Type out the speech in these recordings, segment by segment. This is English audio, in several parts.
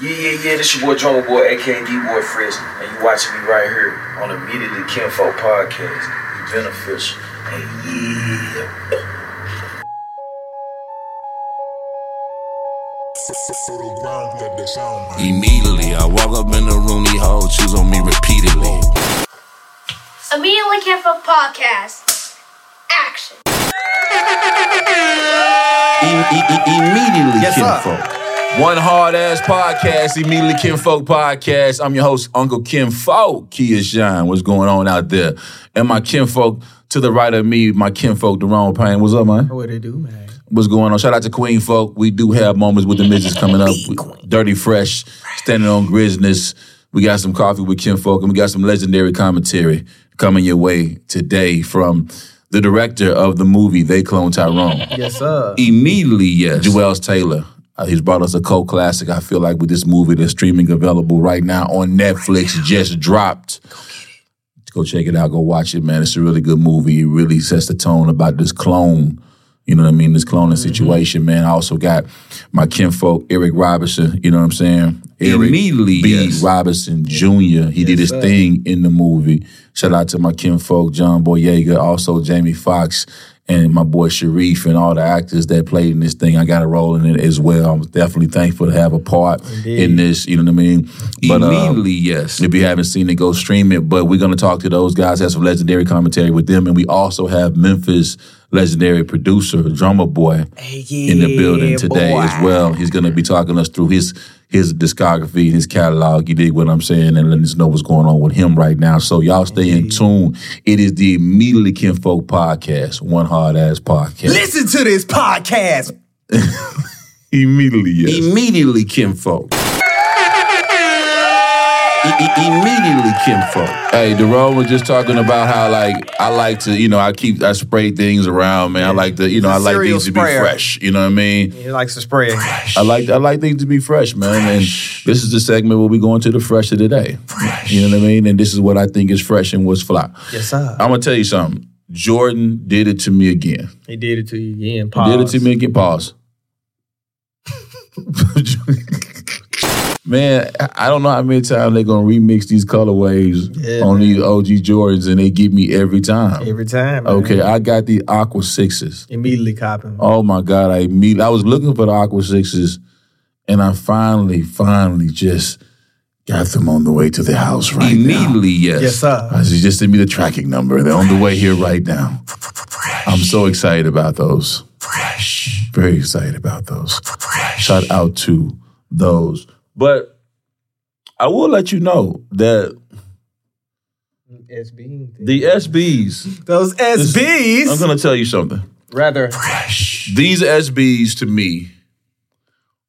Yeah, yeah, yeah. This your boy Drumma Boy, aka D Boy Fresh, and you watching me right here on the Immediately Kinfolk podcast. You beneficial, and yeah. Immediately, I walk up in the room, he hold choose on me repeatedly. Immediately Kinfolk Podcast. Action. Immediately, Yes, sir. kinfolk. One hard ass podcast, immediately kinfolk podcast. I'm your host, Uncle Kinfolk. Kia Shine, what's going on out there? And my kinfolk to the right of me, my kinfolk, DeRone Payne. What's up, man? What they do, man? What's going on? Shout out to Queen Folk. We do have moments with the misses coming up. Dirty Fresh, standing on Grizzness. We got some coffee with Kinfolk, and we got some legendary commentary coming your way today from the director of the movie They Clone Tyrone. Yes, sir. Immediately, yes. Juel's Taylor. Uh, he's brought us a cult classic. I feel like with this movie that's streaming available right now on Netflix, just dropped. Go check it out. Go watch it, man. It's a really good movie. It really sets the tone about this clone. You know what I mean? This cloning situation, man. I also got my kinfolk, Eric Robinson. You know what I'm saying? Eric Immediately, B. yes. Robinson Jr. He did his sir. thing in the movie. Shout out to my kinfolk, John Boyega, also Jamie Foxx, and my boy Sharif, and all the actors that played in this thing. I got a role in it as well. I'm definitely thankful to have a part in this. You know what I mean? But, um, Immediately, yes. if you haven't seen it, go stream it. But we're going to talk to those guys, have some legendary commentary with them. And we also have Memphis legendary producer, Drumma Boy, in the building today as well. He's going to be talking us through his his discography, his catalog. You dig what I'm saying? And letting us know what's going on with him right now. So y'all stay in tune. It is the Immediately Kinfolk podcast, one hard ass podcast. Listen to this podcast. Immediately, yes. Immediately, kinfolk. Immediately, kinfolk. Hey, DeRone was just talking about how like I like to, you know, I keep I spray things around, man. I like to, you know, I like things to be fresh. You know what I mean? He likes to spray. Fresh. I like I like things to be fresh, man. And this is the segment where we go into the fresh of the day. You know what I mean? And this is what I think is fresh and what's fly. Yes, sir. I'm gonna tell you something. Jordan did it to me again. He did it to you again. Did it to me again. Pause. Man, I- I don't know how many times they're gonna remix these colorways Yeah, on man. these OG Jordans, and they get me every time. Every time. man. Okay, I got the Aqua Sixes. Immediately copping. Oh my God, I immediately I was looking for the Aqua Sixes, and I finally, finally just got them on the way to the house right now. Immediately, yes. Yes, sir. I said, just send me the tracking number. They're on the way here right now. I'm so excited about those. Fresh. Very excited about those. Fresh. Shout out to those. But I will let you know that SB. the SBs. Those SBs. I'm gonna tell you something. Rather. fresh. These SBs to me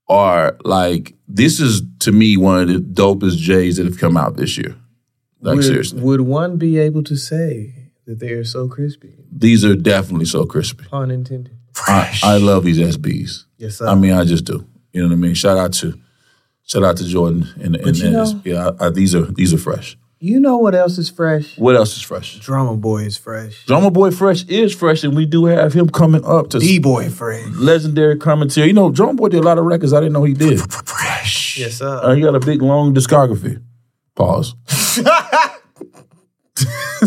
are like this is to me one of the dopest J's that have come out this year. Like would, seriously, Would one be able to say that they are so crispy? these are definitely so crispy. Pun intended. I, I love these SBs. Yes, sir. I mean, I just do. You know what I mean? Shout out to shout out to Jordan and, and, and know- his- yeah, I, I, these are these are fresh. you know what else is fresh? What else is fresh? Drumma Boy is fresh. Drumma Boy Fresh is fresh, and we do have him coming up to D Boy fresh. legendary commentary. You know, Drumma Boy did a lot of records I didn't know he did. Fresh. Yes, sir. Uh, he got a big long discography. Pause.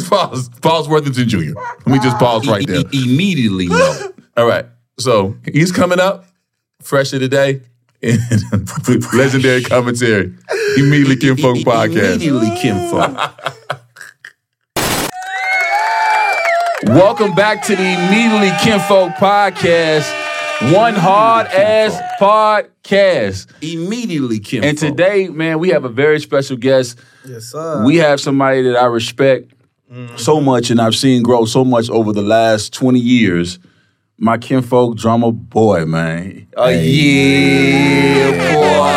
pause. Pause Worthington Jr. Let me just pause right there. Immediately, no. All right. So he's coming up, fresh of the day, and legendary commentary. Immediately Kinfolk podcast. Immediately, Kim kinfolk. Welcome back to the Immediately Kim Kinfolk podcast. One hard ass podcast. Immediately, Kim. And today, man, we have a very special guest. Yes, sir. We have somebody that I respect mm-hmm. so much and I've seen grow so much over the last 20 years. My kinfolk Drumma Boy, man. Oh, yeah, boy.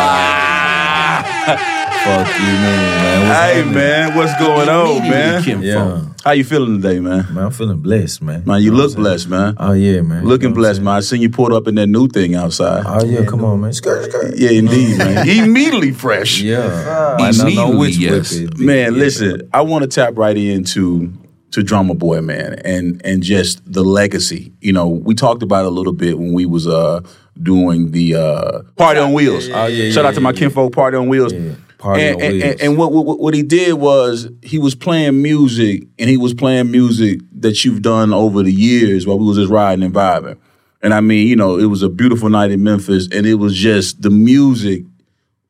Fuck you, man, man. What's Hey, happening? man, what's going on, man? Yeah, How you feeling today, man? man, I'm feeling blessed, man. Man, you know look blessed, man. Oh yeah, man. Looking You know blessed, man. I seen you pulled up in that new thing outside. Oh yeah, come on, man. Skirt, skirt. Yeah, indeed, man. Immediately fresh. Yeah, might not know Immediately, which yes. it. Man, Yeah. listen, I want to tap right into to Drumma Boy, man, and and just the legacy. You know, we talked about it a little bit when we was uh doing the uh Party on Wheels. Oh, yeah, Shout out to my yeah, kinfolk Party on Wheels. Yeah, Party and, on and, Wheels. and, and what, what what he did was he was playing music, and he was playing music that you've done over the years while we was just riding and vibing. And I mean, you know, it was a beautiful night in Memphis, and it was just the music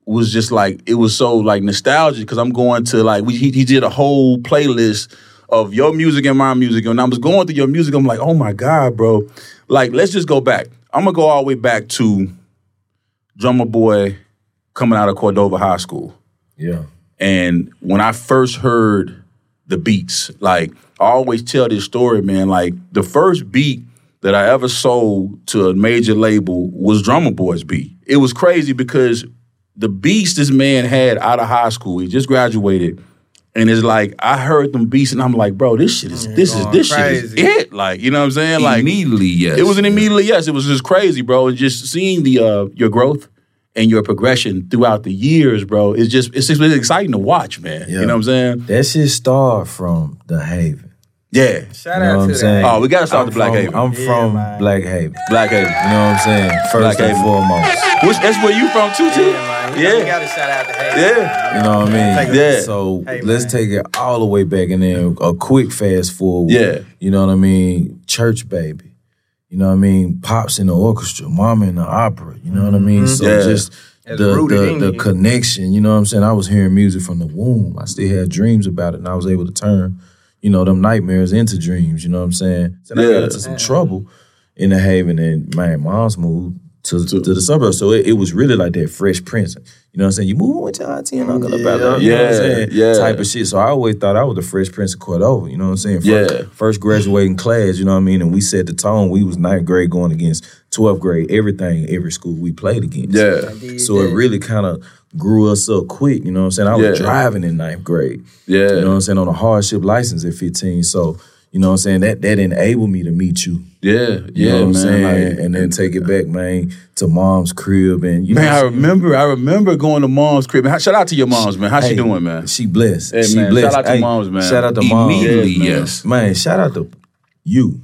was just like it was so like nostalgic because I'm going to like we, he, he did a whole playlist of your music and my music, and I was going through your music. I'm like, oh my god, bro! Like, let's just go back. I'm gonna go all the way back to Drumma Boy coming out of Cordova High School. Yeah. And when I first heard the beats, like I always tell this story, man. Like the first beat that I ever sold to a major label was Drumma Boy's beat. It was crazy because the beats this man had out of high school, he just graduated. And it's like I heard them beats, and I'm like, bro, this shit is this is going this shit is it. Like, you know what I'm saying? Like Immediately, yes. it was an immediately yes. It was just crazy, bro. And just seeing the uh, your growth and your progression throughout the years, bro. It's just it's just really exciting to watch, man. You know what I'm saying? That shit started from the Haven. Yeah. Shout You know out what to I'm that. saying? Oh, we gotta start I'm the Black from, Haven. I'm Yeah, from man. Black Haven. Black Haven. You know what I'm saying? First Black and Haven. foremost. Which that's where you from too, too? Yeah, man. Yeah. You gotta shout out to Hayden. Yeah. You know what I mean? Yeah. So Hey, let's take it all the way back and then a quick fast forward. Yeah. You know what I mean? Church baby. You know what I mean? Pops in the orchestra, mama in the opera. You know what I mean? So Mm-hmm. Yeah. just the the, the connection. You know what I'm saying? I was hearing music from the womb. I still had dreams about it, and I was able to turn, you know, them nightmares into dreams. You know what I'm saying? So I Yeah. got into some trouble in the Haven, and my mom's moved to, to, the suburbs. So it, it was really like that Fresh Prince. You know what I'm saying? You moving with your auntie and uncle about that. You know what I'm Yeah, saying? yeah. Type of shit. So I always thought I was the Fresh Prince of Cordova. You know what I'm saying? First, Yeah. First graduating class, you know what I mean? And we set the tone. We was ninth grade going against 12th grade, everything, every school we played against. Yeah. So it really kind of grew us up quick, you know what I'm saying? I was Yeah. driving in ninth grade. Yeah. You know what I'm saying? On a hardship license at 15. So, you know what I'm saying? That that enabled me to meet you. Yeah. You Yeah, know what I'm man. saying? like- and then take it uh, back, man, to mom's crib and you Man, know I what I'm saying? remember. I remember going to mom's crib. Man, Shout out to your moms, man. How she Hey, doing, man? She blessed. Hey, she man, blessed. shout out to Hey, moms, man. Shout out to moms. Immediately, Yeah, man. yes. Man, shout out to you.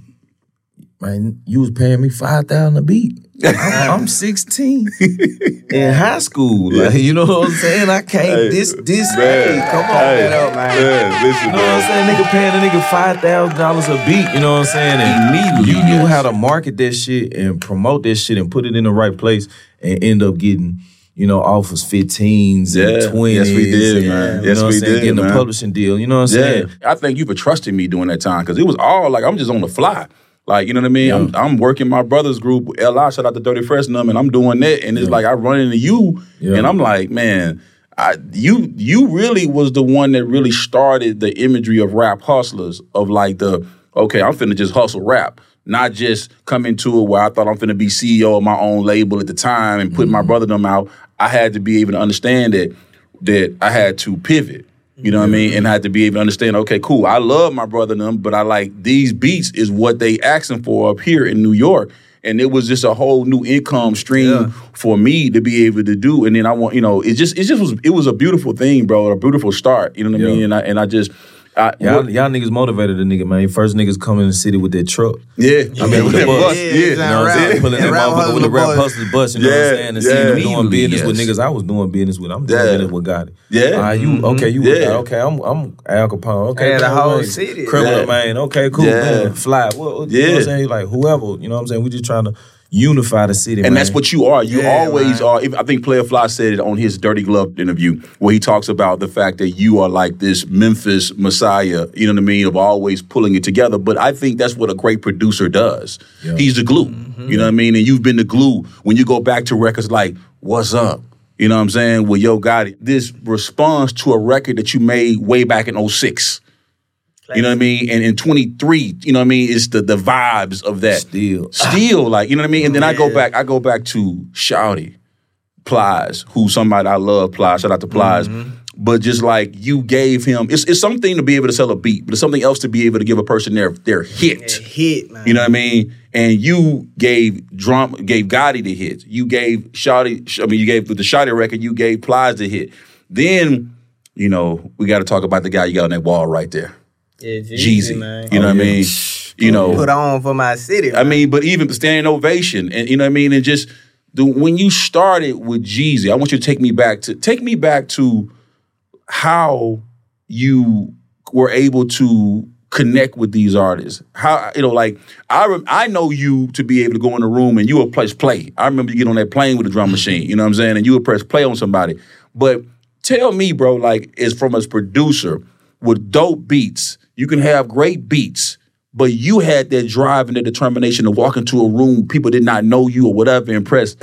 Man, you was paying me five thousand a beat. I'm, I'm 16 in high school. Like, you know what I'm saying? I can't. this this. Hey, come on, Hey, man. man. yeah, listen, You know what I'm saying? Nigga paying a nigga five thousand dollars a beat. You know what I'm saying? And Immediately, you knew how to market that shit and promote that shit and put it in the right place and end up getting. You know, offers 15s Yeah. and 20s. Yes, we did, and, man. You Yes, know what we I'm saying? did, Getting man. a publishing deal. You know what I'm Yeah, saying? I think you for trusting me during that time because it was all like I'm just on the fly. Like you know what I mean? I'm, I'm working my brother's group, Li. Shout out to Dirty Fresh Num, and I'm doing that, and it's like I run into you, Yeah. and I'm like, man, I you you really was the one that really started the imagery of rap hustlers of like the okay, I'm finna just hustle rap. Not just come into it where I thought I'm finna be CEO of my own label at the time and put my mm-hmm. brother them out. I had to be able to understand that that I had to pivot. You know what I mean? And I had to be able to understand, okay, cool. I love my brother and them, but I like these beats is what they asking for up here in New York. And it was just a whole new income stream for me to be able to do. And then I want, you know, it just it just was it was a beautiful thing, bro, a beautiful start. You know what I Yeah. mean? And I and I just I, Y'all, y'all niggas motivated the nigga, man. First niggas come in the city with that truck. yeah, I mean, with the bus. Yeah, You know what I'm saying? Pulling that rap motherfucker with the hustler rap bus. hustler bus, you know what I'm saying? And yeah. seeing them doing Immediately, business with niggas I was doing business with. I'm doing Yeah. business with Gotti. Yeah. Uh, you, okay, you Yeah. Gotti. Okay, I'm I'm Al Capone. Okay, Yeah, the cool, whole man. city. Criminal, Yeah. man. Okay, cool, Yeah. man. Fly. What, you know what I'm saying? Like, whoever, you know what I'm saying? We just trying to unify the city, And man. that's what you are. You Yeah, always man. are. If- I think Playa Fly said it on his Dirty Glove interview, where he talks about the fact that you are like this Memphis messiah. You know what I mean? Of always pulling it together. But I think that's what a great producer does. He's the glue. Mm-hmm. You know what I mean? And you've been the glue when you go back to records like "What's Up." You know what I'm saying? Well, Yo got it. this responds to a record that you made way back in 06. You know what I mean? And in 23, you know what I mean? It's the the vibes of that. Still. Still, like, you know what I mean? And then I go back, I go back to Shawty, Plies, who somebody I love, Plies, shout out to Plies. Mm-hmm. But just like you gave him, it's, it's something to be able to sell a beat, but it's something else to be able to give a person their their hit. Hit, man. You know what I mean? And you gave drum, gave Gotti the hit. You gave Shawty, I mean, you gave the Shawty record, you gave Plies the hit. Then, you know, we got to talk about the guy you got on that wall right there. Yeah, Jeezy, Jeezy. man. You know Oh, what I oh, mean? You know, Put on for my city. I mean, but even standing ovation, and you know what I mean, and just the when you started with Jeezy, I want you to take me back to take me back to how you were able to connect with these artists. How you know, like I rem- I know you to be able to go in a room and you would press play. I remember you get on that plane with a drum machine. You know what I'm saying, and you would press play on somebody. But tell me, bro, like, is from a producer with dope beats, you can have great beats but you had that drive and the determination to walk into a room people did not know you or whatever and press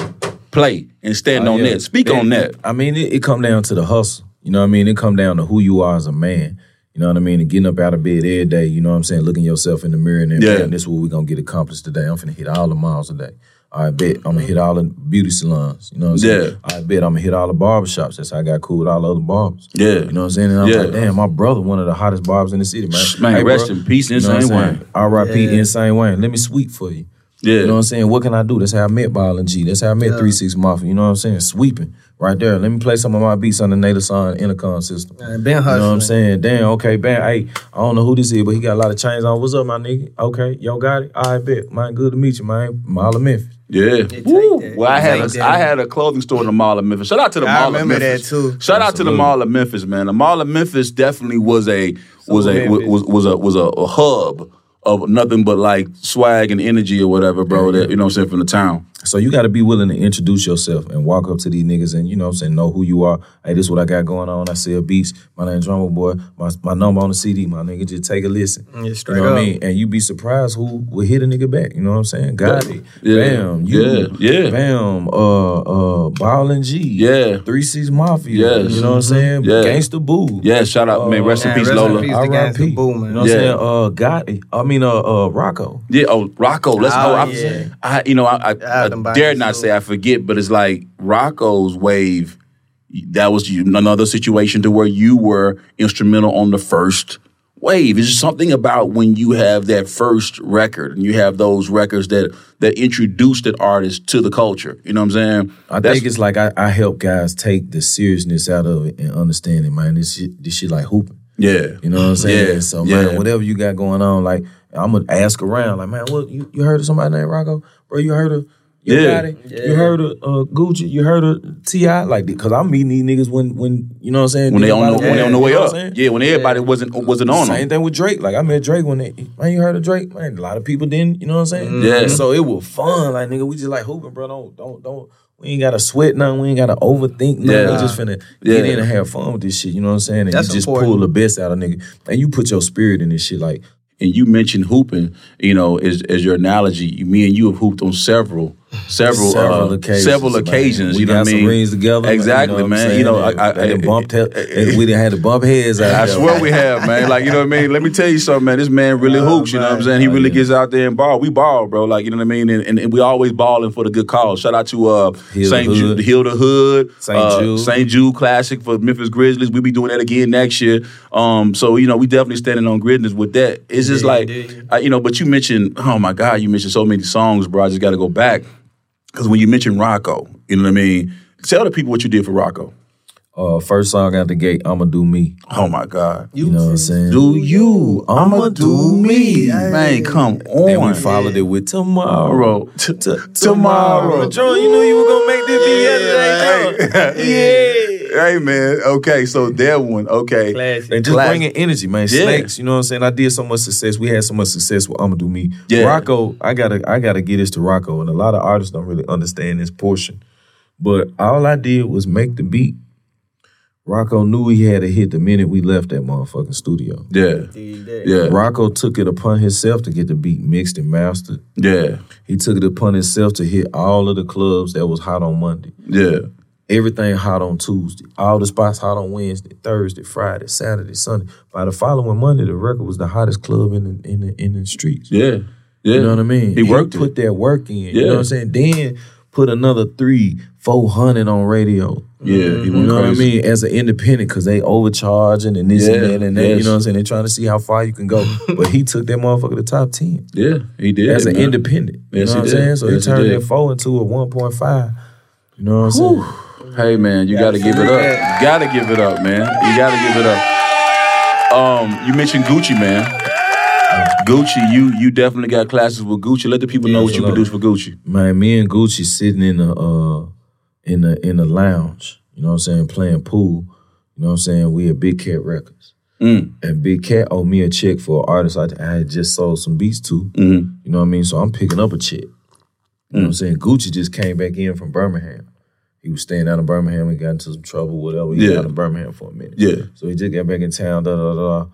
play and stand Oh, on yeah. that. Speak It- on that. I mean, it, it come down to the hustle. You know what I mean? It come down to who you are as a man. You know what I mean? And getting up out of bed every day, you know what I'm saying? Looking yourself in the mirror and then, Yeah. "Damn, this is what we're gonna get accomplished today. I'm finna hit all the miles today. I bet I'm gonna hit mm-hmm. all the beauty salons. You know what I'm saying? I bet I'm gonna hit all the barbershops. That's how I got cool with all the other barbers. Yeah. You know what I'm saying? And I was Yeah. like, damn, my brother, one of the hottest barbers in the city, man. Man, rest bro, in peace, you know Insane? Wayne. R.I.P. Yeah. Insane Wayne. Let me sweep for you. Yeah. You know what I'm saying? What can I do? That's how I met Ball and G. That's how I met Three Six Mafia. You know what I'm saying? Sweeping right there. Let me play some of my beats on the Native Son intercom system. I been You know what I'm saying? Damn, okay, Ben. Hey, I don't know who this is, but he got a lot of chains on. What's up, my nigga? Okay, yo, got it. I bet. Man, good to meet you, man. Mall of Memphis. Yeah. take Woo. that. Well, I had Take a, that. I had a clothing store in the Mall of Memphis. Shout out to the I Mall of remember Memphis. that, too. Shout out to the Mall of Memphis, man. The Mall of Memphis definitely was a was a was was a was a, a hub of nothing but like swag and energy or whatever, bro. That you know what I'm saying from the town. So you got to be willing to introduce yourself and walk up to these niggas and you know what I'm saying know who you are. Hey, this is what I got going on. I sell beats. My name's Drumma Boy. My my number on the CD. My nigga, just take a listen. Yeah, you straight know what I mean? And you be surprised who will hit a nigga back. You know what I'm saying? Got it. Yeah. Bam. You. Yeah. Yeah. Bam. Uh. Uh. Ball and G. Yeah. Three Six Mafia. Yes. You know what I'm saying? Yeah. Gangsta Boo. Yeah, shout out, man. Rest in man, peace, rest in Lola. peace. the R.I.P. Gangsta Boo, man. You know what Yeah. I'm saying? Uh. Got it. I mean, uh. Uh. Rocko. Yeah, oh Rocko. Let's Oh, go. I, yeah. I, you know, I, I, I, I them by dare not say I forget, but it's like Rocko's wave. That was another situation to where you were instrumental on the first wave. It's just something about when you have that first record and you have those records that that introduce that artist to the culture. You know what I'm saying? I That's- think it's like I, I help guys take the seriousness out of it and understand it, man. This shit, this shit like hooping. yeah, You know what I'm saying? Yeah, So yeah. man, whatever you got going on, like I'm gonna ask around, like man, what you, you heard of somebody named Rocko, bro? You heard of you Yeah. got it? You heard of uh, Gucci? You heard of T.I.? Like, cause I'm meeting these niggas when when you know what I'm saying when they on the, Niggas when they on the you way know up. Yeah, when everybody wasn't wasn't on them. Same them. thing with Drake. Like I met Drake when they man, you heard of Drake? Man, a lot of people didn't. You know what I'm saying? Mm-hmm. Yeah. So it was fun. Like nigga, we just like hooping, bro. Don't don't don't. We ain't gotta sweat nothing. We ain't gotta overthink nothing. Yeah. We just finna get Yeah. in and have fun with this shit. You know what I'm saying? And That's you just important. pull the best out of nigga. And you put your spirit in this shit. Like and you mentioned hooping, you know, as, as your analogy. Me and you have hooped on several, several, several uh, occasions. several man. occasions. We you know got what I some mean? rings together. Exactly, you know man. You know, I, I, and then bumped he- we didn't had to bump heads out I there. swear we have, man. Like, you know what I mean? Let me tell you something, man. This man really hoops, you know what I'm saying? He really gets out there and ball. We ball, bro. Like, you know what I mean? And, and, and we always balling for the good cause. Shout out to uh St. Jude. Heal the Hood, St. uh, Jude. St. Jude Classic for Memphis Grizzlies. We'll be doing that again next year. Um, so, you know, we definitely standing on Grizzness with that. It's just Yeah, like. I, you know, but you mentioned, oh my God, you mentioned so many songs, bro. I just got to go back. Because when you mentioned Rocko, you know what I mean? Tell the people what you did for Rocko. Uh, first song out the gate, I'ma do me. Oh my God. You know what I'm saying? Do you? I'ma do me. Man, come on. and we followed it with tomorrow. T- T- tomorrow. John, you knew you were gonna make this beat yesterday, yeah. Hey man. Okay, so that one. Okay. Classic. And just Class- bringing energy, man. Yeah. Snakes, you know what I'm saying? I did so much success. We had so much success with I'ma do me. Yeah. Rocko, I gotta I gotta get this to Rocko. And a lot of artists don't really understand this portion. But all I did was make the beat. Rocko knew he had to hit the minute we left that motherfucking studio. Yeah. Yeah. Rocko took it upon himself to get the beat mixed and mastered. Yeah. He took it upon himself to hit all of the clubs that was hot on Monday. Yeah. Everything hot on Tuesday. All the spots hot on Wednesday, Thursday, Friday, Saturday, Sunday. By the following Monday, the record was the hottest club in the in the in the streets. Yeah. Yeah. You know what I mean? He worked put it. that work in. You know what I'm saying? Then put another three, four hundred on radio. Yeah. You went know what I mean? As an independent, because they overcharging and this Yeah, and that and that. yes. You know what I'm saying? They're trying to see how far you can go. but he took that motherfucker to top 10 Yeah. He did. as an man. independent. You Yes, know what I'm saying? So Yes, he he turned did. that four into a 1.5. You know what I'm saying? Hey man, you gotta give it up. You gotta give it up, man. You gotta give it up. Um, you mentioned Gucci, man. Gucci, you you definitely got classes with Gucci. Let the people know what you produce for Gucci. Man, me and Gucci sitting in the uh in the in the lounge, you know what I'm saying, playing pool. You know what I'm saying? We at Big Cat Records. Mm. And Big Cat owed me a check for an artist I, I had just sold some beats to. Mm-hmm. You know what I mean? So I'm picking up a check. You know what Mm. I'm saying? Gucci just came back in from Birmingham. He was staying out in Birmingham and got into some trouble, whatever. He was Yeah. out in Birmingham for a minute. Yeah. So he just got back in town, da da da.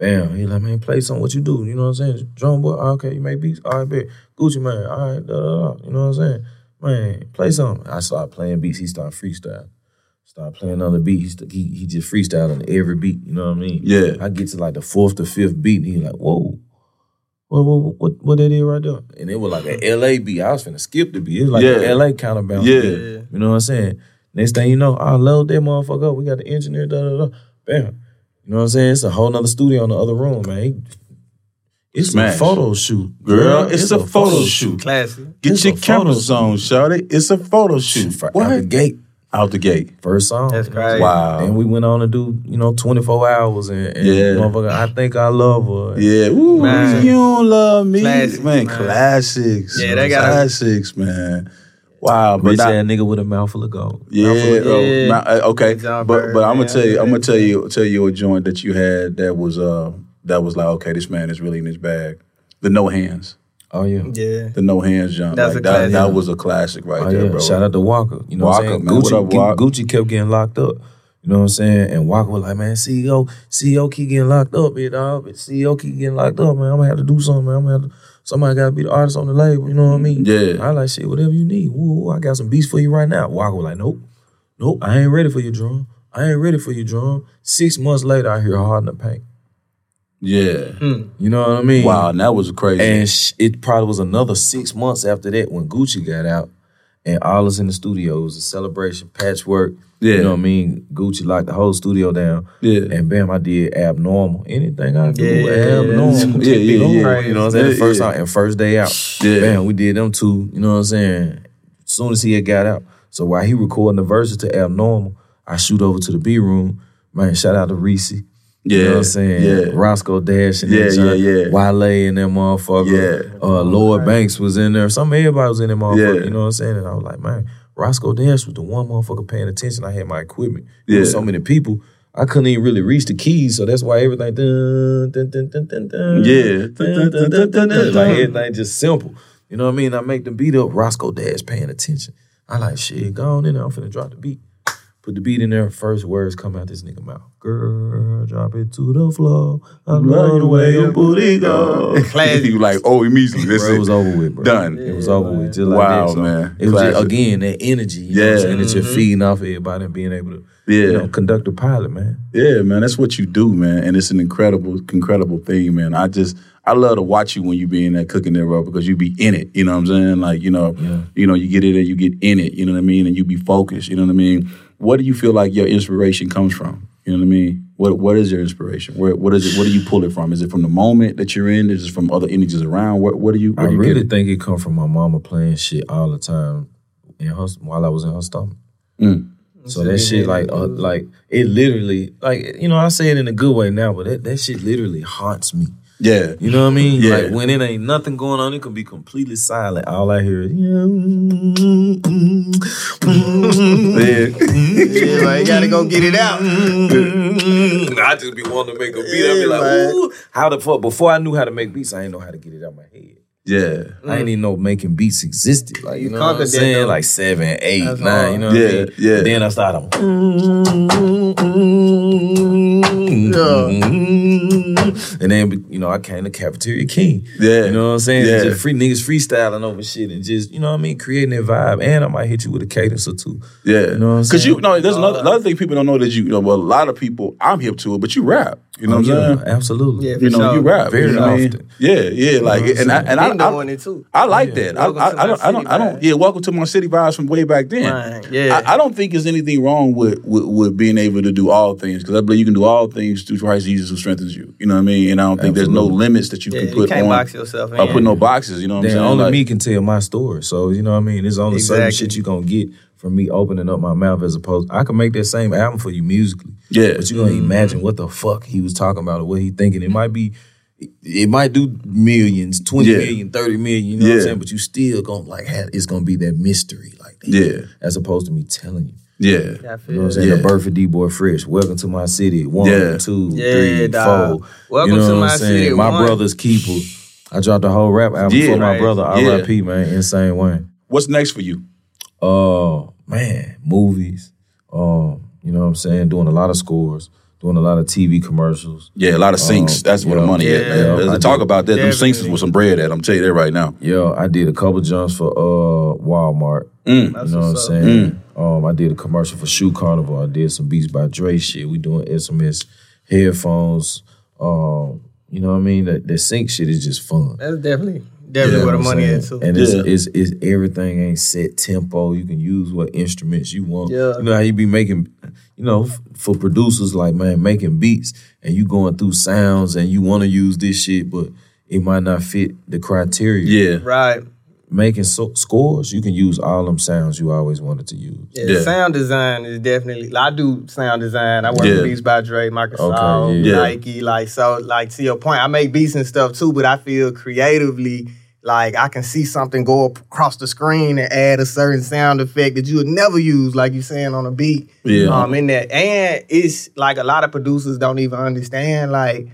Bam. He like, man, play something. What you do? You know what I'm saying? Drum boy. "Oh, Okay, you make beats. All right, bet. Gucci man. All right, da da da. You know what I'm saying? Man, play something. I started playing beats. He started freestyle. Started playing another beat. He, he he just freestyled on every beat. You know what I mean? Yeah. I get to like the fourth to fifth beat, and he like, whoa. What, what, what, what that is right there? And it was like a LA beat. I was finna skip the beat. It was like Yeah. a LA counterbalance. Yeah. beat. You know what I'm saying? Next thing you know, I load that motherfucker up. We got the engineer, da da da. Bam. You know what I'm saying? It's a whole nother studio in the other room, man. It's Smash. a photo shoot. Girl, it's, a, photo shoot. Classic. Get It's your a photo cameras on, shawty. It's a photo shoot. For What? out the gate. Out the gate. First song. That's you know what I'm crazy. Wow. And we went on to do, you know, 24 hours and, and Yeah. motherfucker, I think I love her. Yeah, Ooh, Man. you don't love me, Classics, man. man. Classics, Yeah, they gotta- classics, man. Wow, but Rich not, ass nigga with a mouthful of gold. yeah, Mouthful of gold. ma- uh, okay, John but Bird, but I'm gonna man. tell you, I'm gonna tell you, tell you a joint that you had that was uh that was like, okay, this man is really in his bag. The no hands, Oh, yeah. Yeah. the no hands joint, That's like a that, classic. that was a classic right Oh, there, yeah. bro. Shout out to Walker. You know what I'm saying? man. Gucci, What up, Walk? Gucci kept getting locked up. You know what I'm saying? And Walker was like, man, CEO, CEO keep getting locked up, big dog. CEO keep getting locked up, man. I'm gonna have to do something, man. I'm gonna have to, somebody gotta be the artist on the label, you know what I mean? Yeah. I like shit, whatever you need. Woo, I got some beats for you right now. Walker was like, nope, nope, I ain't ready for your drum. I ain't ready for your drum. Six months later, I hear hard in the paint. yeah, hmm. You know what I mean? wow, that was crazy. And sh- it probably was another six months after that when Gucci got out and all us in the studio. It was a celebration, patchwork. Yeah. You know what I mean? Gucci locked the whole studio down. Yeah. And bam, I did abnormal. Anything I do, Yeah, abnormal. yeah, yeah, Big yeah. You know what I'm saying? Yeah, first yeah. time and first day out. Yeah. Bam, we did them two. You know what I'm saying? As soon as he had got out. So while he recording the verses to abnormal, I shoot over to the B room. Man, shout out to Reese. You know Yeah, what I'm saying? yeah. Roscoe Dash and Yeah, that yeah, yeah. Wale and that motherfucker. Yeah. Uh, Lloyd Banks was in there. Some everybody was in there, motherfucker. Yeah. You know what I'm saying? And I was like, man, Roscoe Dash was the one motherfucker paying attention. I had my equipment. There was Yeah. so many people. I couldn't even really reach the keys, so that's why everything dun, dun, dun, dun, dun, dun, Yeah. dun, dun, dun, dun, dun. like everything just simple. You know what I mean? I make the beat up, Roscoe Dash paying attention. I like shit, go on in there. I'm finna drop the beat. Put the beat in there. First words come out this nigga mouth. Girl, drop it to the floor. I love the way your booty go. Classic. you like, oh, immediately, this Bro, it is was over with, bro. Done. It was over with. Just like Wow, that. So man. It was just, again that energy. You Yeah. know what I'm? That you're mm-hmm. feeding off everybody and being able to Yeah. you know, conduct a pilot, man. Yeah, man, that's what you do, man, and it's an incredible, incredible thing, man. I just, I love to watch you when you be in that cooking there, bro, because you be in it. You know what I'm saying? Like, you know, you know, you get in there, you get in it. You know what I mean? And you be focused. You know what I mean? What do you feel like your inspiration comes from? You know what I mean? What What is your inspiration? Where What is it? What do you pull it from? Is it from the moment that you're in? Is it from other energies around? What What do you? Where I do you really get think it come from my mama playing shit all the time in her while I was in her stomach. Mm. So that shit like uh, like it literally like you know I say it in a good way now, but that, that shit literally haunts me. Yeah, You know what I mean? Yeah. Like when it ain't nothing going on, it can be completely silent. All I hear is Yeah, man, you gotta go get it out. Mm-hmm. I just be wanting to make a beat. I be Yeah, like. Ooh. how the fuck? Before I knew how to make beats, I didn't know how to get it out my head. Yeah, I didn't even know making beats existed. Like, you, You know what I'm saying? though. Like seven, eight, That's nine, hard. you know what Yeah, I mean? yeah. But then I started. Mm, mm, mm, and then, you know, I came to Cafeteria King. Yeah. You know what I'm saying? Yeah. Just free niggas freestyling over shit and just, you know what I mean? Creating that vibe. And I might hit you with a cadence or two. yeah. You know what I'm Because you know, there's another, another thing people don't know that you, you know, well, a lot of people, I'm hip to it, but you rap. You know what I'm Oh, yeah, saying? Absolutely. Yeah, you know, sure. you rap Very you know what I mean? often. Yeah, yeah, like, and I, and I, Been I, doing it too. I like that. I, Welcome I, to I don't, I don't, city I don't. Yeah, welcome to my city vibes from way back then. Right, yeah. I, I don't think there's anything wrong with with, with being able to do all things because I believe you can do all things through Christ Jesus who strengthens you. You know what I mean? And I don't think there's no limits that you Yeah, can you put can't on. box yourself in. or put no boxes. You know what I'm saying? only Like, me can tell my story. So, you know what I mean? There's only certain shit you're gonna get from me opening up my mouth as opposed I can make that same album for you musically. Yeah. But you're gonna mm-hmm. imagine what the fuck he was talking about or what he thinking. It might be it might do millions, twenty Yeah. million, thirty million. you know what I'm saying? But you still gonna like have it's gonna be that mystery, like damn, Yeah. as opposed to me telling you. Yeah. I You know feel what I'm saying? Yeah. The birth of D Boy Fresh. Welcome to my city. One, Yeah. two, Yeah, three, dog. four. Welcome you know to what my I'm saying? city, My one. brother's keeper. I dropped the whole rap album Yeah. for my Right. brother. Yeah. R.I.P. Man, insane Wayne. What's next for you? Uh man, movies. Um, you know what I'm saying? Doing a lot of scores, doing a lot of TV commercials. Yeah, a lot of sinks. Um, That's where the yeah. money at, Yeah. Let's talk do. about that. Them sinks is with some bread at. I'm telling you that right now. Yeah, I did a couple jumps for uh Walmart. Mm. You know what I'm saying? Um, I did a commercial for Shoe Carnival. I did some Beats by Dre shit. We doing SMS headphones. Um, you know what I mean? That that sync shit is just fun. That's definitely definitely You know where the money saying? is too. And it's, Yeah. it's, it's everything ain't set tempo. You can use what instruments you want. Yeah. You know how you be making, you know, f- for producers like man making beats and you going through sounds and you want to use this shit, but it might not fit the criteria. Yeah. Right. Making so- scores, you can use all them sounds you always wanted to use. Yeah, Yeah. sound design is definitely. Like, I do sound design. I work Yeah. with Beats by Dre, Microsoft, Okay, yeah. Yeah. Nike. Like so, like to your point, I make beats and stuff too. But I feel creatively, like I can see something go up across the screen and add a certain sound effect that you would never use, like you're saying on a beat. Yeah. Um, in that, and it's like a lot of producers don't even understand. Like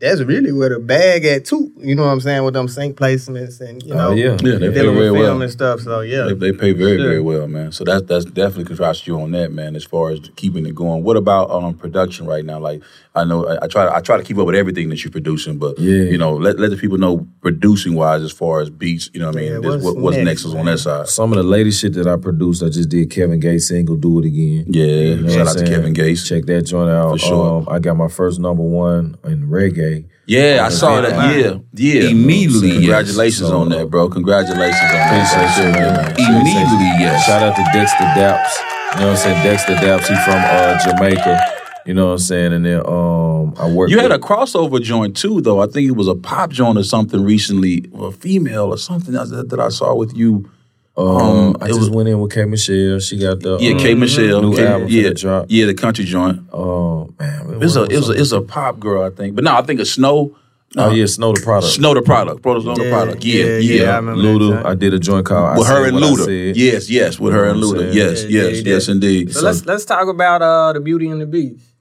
that's really where the bag at too. You know what I'm saying with them sync placements and you know, Oh, yeah. Yeah, they pay very film well. and stuff. So yeah, They, they pay very, Sure. very well, man. So that's that's definitely congrats to you on that, man. As far as keeping it going. What about um production right now? Like I know I, I try I try to keep up with everything that you're producing, but Yeah. you know let let the people know producing wise as far as beats. You know what I mean? Yeah, Just what's what, what's next, next is on that side. Some of the latest shit that I produced, I just did Kevin Gates single, Do It Again. Yeah, You know shout out I'm to? Kevin Gates. Check that joint out. For sure. Um, I got my first number one in reggae. Yeah, I saw Yeah. that. Yeah, yeah. Immediately, yes. Congratulations So, on that, bro. Congratulations on that. Appreciate you, man. Immediately, yes. Shout out to Dexta Daps. You know what I'm saying? Dexta Daps, he from uh, Jamaica. You know what I'm saying? And then um, I worked. You had a crossover joint too, though. I think it was a pop joint or something recently, or a female or something else that, that I saw with you. Um, I it just was- went in with K Michelle. She got the Yeah, um, K Michelle. new K- album yeah, drop. yeah, the country joint. Oh man, It was a it was a, it was a pop girl, I think. But no, I think a Snow. oh yeah, Snow Tha Product. Snow Tha Product. Bro, Snow Tha Product. Yeah, yeah, yeah. yeah, I remember that Luda. I did a joint called I With her and What Luda. Yes, yes, with her and You know what I'm Luda. Yes, Yeah, yes, yeah, yes, yeah. indeed. So let's let's talk about uh the beauty and the beast.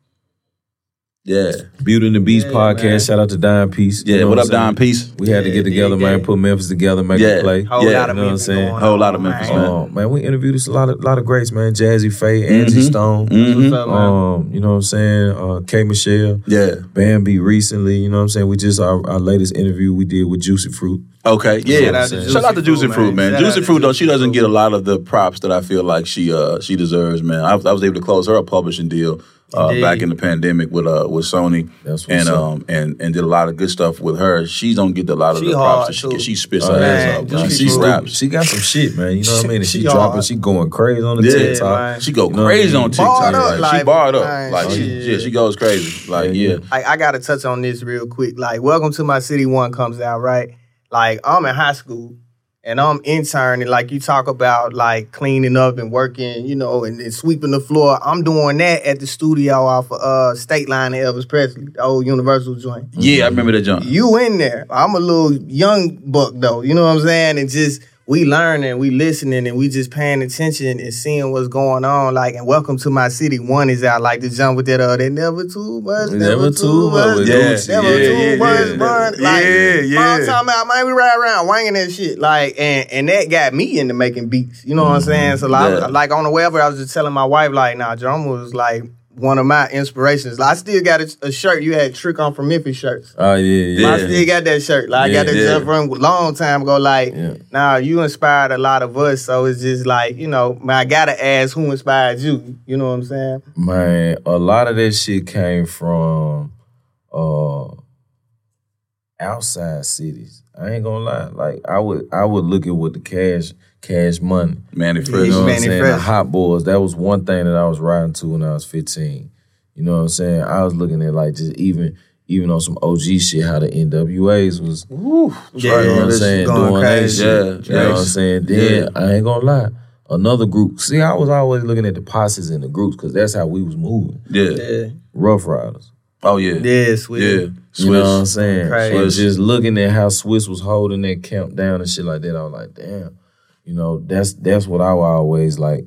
Yeah. Beauty and the Beast Yeah, podcast. man. Shout out to Dime Peace. You Yeah, know what I'm up, Don saying? Peace? We had to get together, yeah, man. Put Memphis together, make Yeah. it play. Whole Yeah, lot of you know what I'm Memphis saying? going Whole on, lot of Memphis, man. Oh man, we interviewed a lot of lot of greats, man. Jazze Pha, Angie Stone. What's up, man? Um, you know what I'm saying? Uh, K Michelle, Yeah. Bambi recently. You know what I'm saying? We just our, our latest interview we did with Juicy Fruit. Okay, yeah. Shout out to Shout out to Juicy Juicy Fruit, Fruit, man. man. Shout Juicy out Fruit, though, she doesn't get a lot of the props that I feel like she uh she deserves, man. I, I was able to close her a publishing deal uh, back in the pandemic with uh with Sony, That's what's and up. um and and did a lot of good stuff with her. She don't get a lot of She the props that she gets. She spits Oh, her ass off. Man. She She raps. She got some shit, man. You know what I mean? She, She dropping, hard. she going crazy on the Yeah, TikTok. man. She go You know crazy on TikTok. Barred up, like, she like, barred up. Like she, shit. yeah, she goes crazy. Like Yeah, yeah, yeah. I, I gotta touch on this real quick. Like, Welcome to My City One comes out, right? Like, I'm in high school and I'm interning. Like, you talk about like cleaning up and working, you know, and, and sweeping the floor. I'm doing that at the studio off of uh, State Line and Elvis Presley, the old Universal joint. yeah. I remember that joint. You in there. I'm a little young buck though, you know what I'm saying? And just we learning, we listening, and we just paying attention and seeing what's going on. Like, and welcome to my city. One is out like the jump with that uh they never too much, never, Never too much, Yeah, never yeah, too yeah, much, yeah. bun. Like, Yeah, yeah. I'm talking about man, we ride around wanging that shit. Like, and and that got me into making beats. You know what I'm saying? So like, Yeah. like on the way over, I was just telling my wife like, nah, drum was like. One of my inspirations. I still got a, a shirt. You had Trick on from Memphis shirts. Oh yeah, yeah. I still got that shirt. Like I got that Yeah, shirt from a long time ago. Like, Yeah. now you inspired a lot of us, so it's just like you know, man, I gotta ask who inspired you. You know what I'm saying? Man, a lot of that shit came from uh outside cities. I ain't gonna lie. Like I would I would look at what the cash cash money. Manny You Fresh. know what I'm saying? Fresh. The hot boys, that was one thing that I was riding to when I was 15. You know what I'm saying? I was looking at like just even even on some OG shit, how the NWAs was Yeah, you know what I'm saying, going doing that shit. Yeah, you know what I'm saying? Then I ain't gonna lie. Another group. See, I was always looking at the posses and the groups because that's how we was moving. Yeah. Yeah. Ruff Ryders. Oh yeah, Yeah, sweet. yeah. You know what I'm saying? Crazy. So just looking at how Swizz was holding that camp down and shit like that, I was like, damn. You know, that's that's what I always like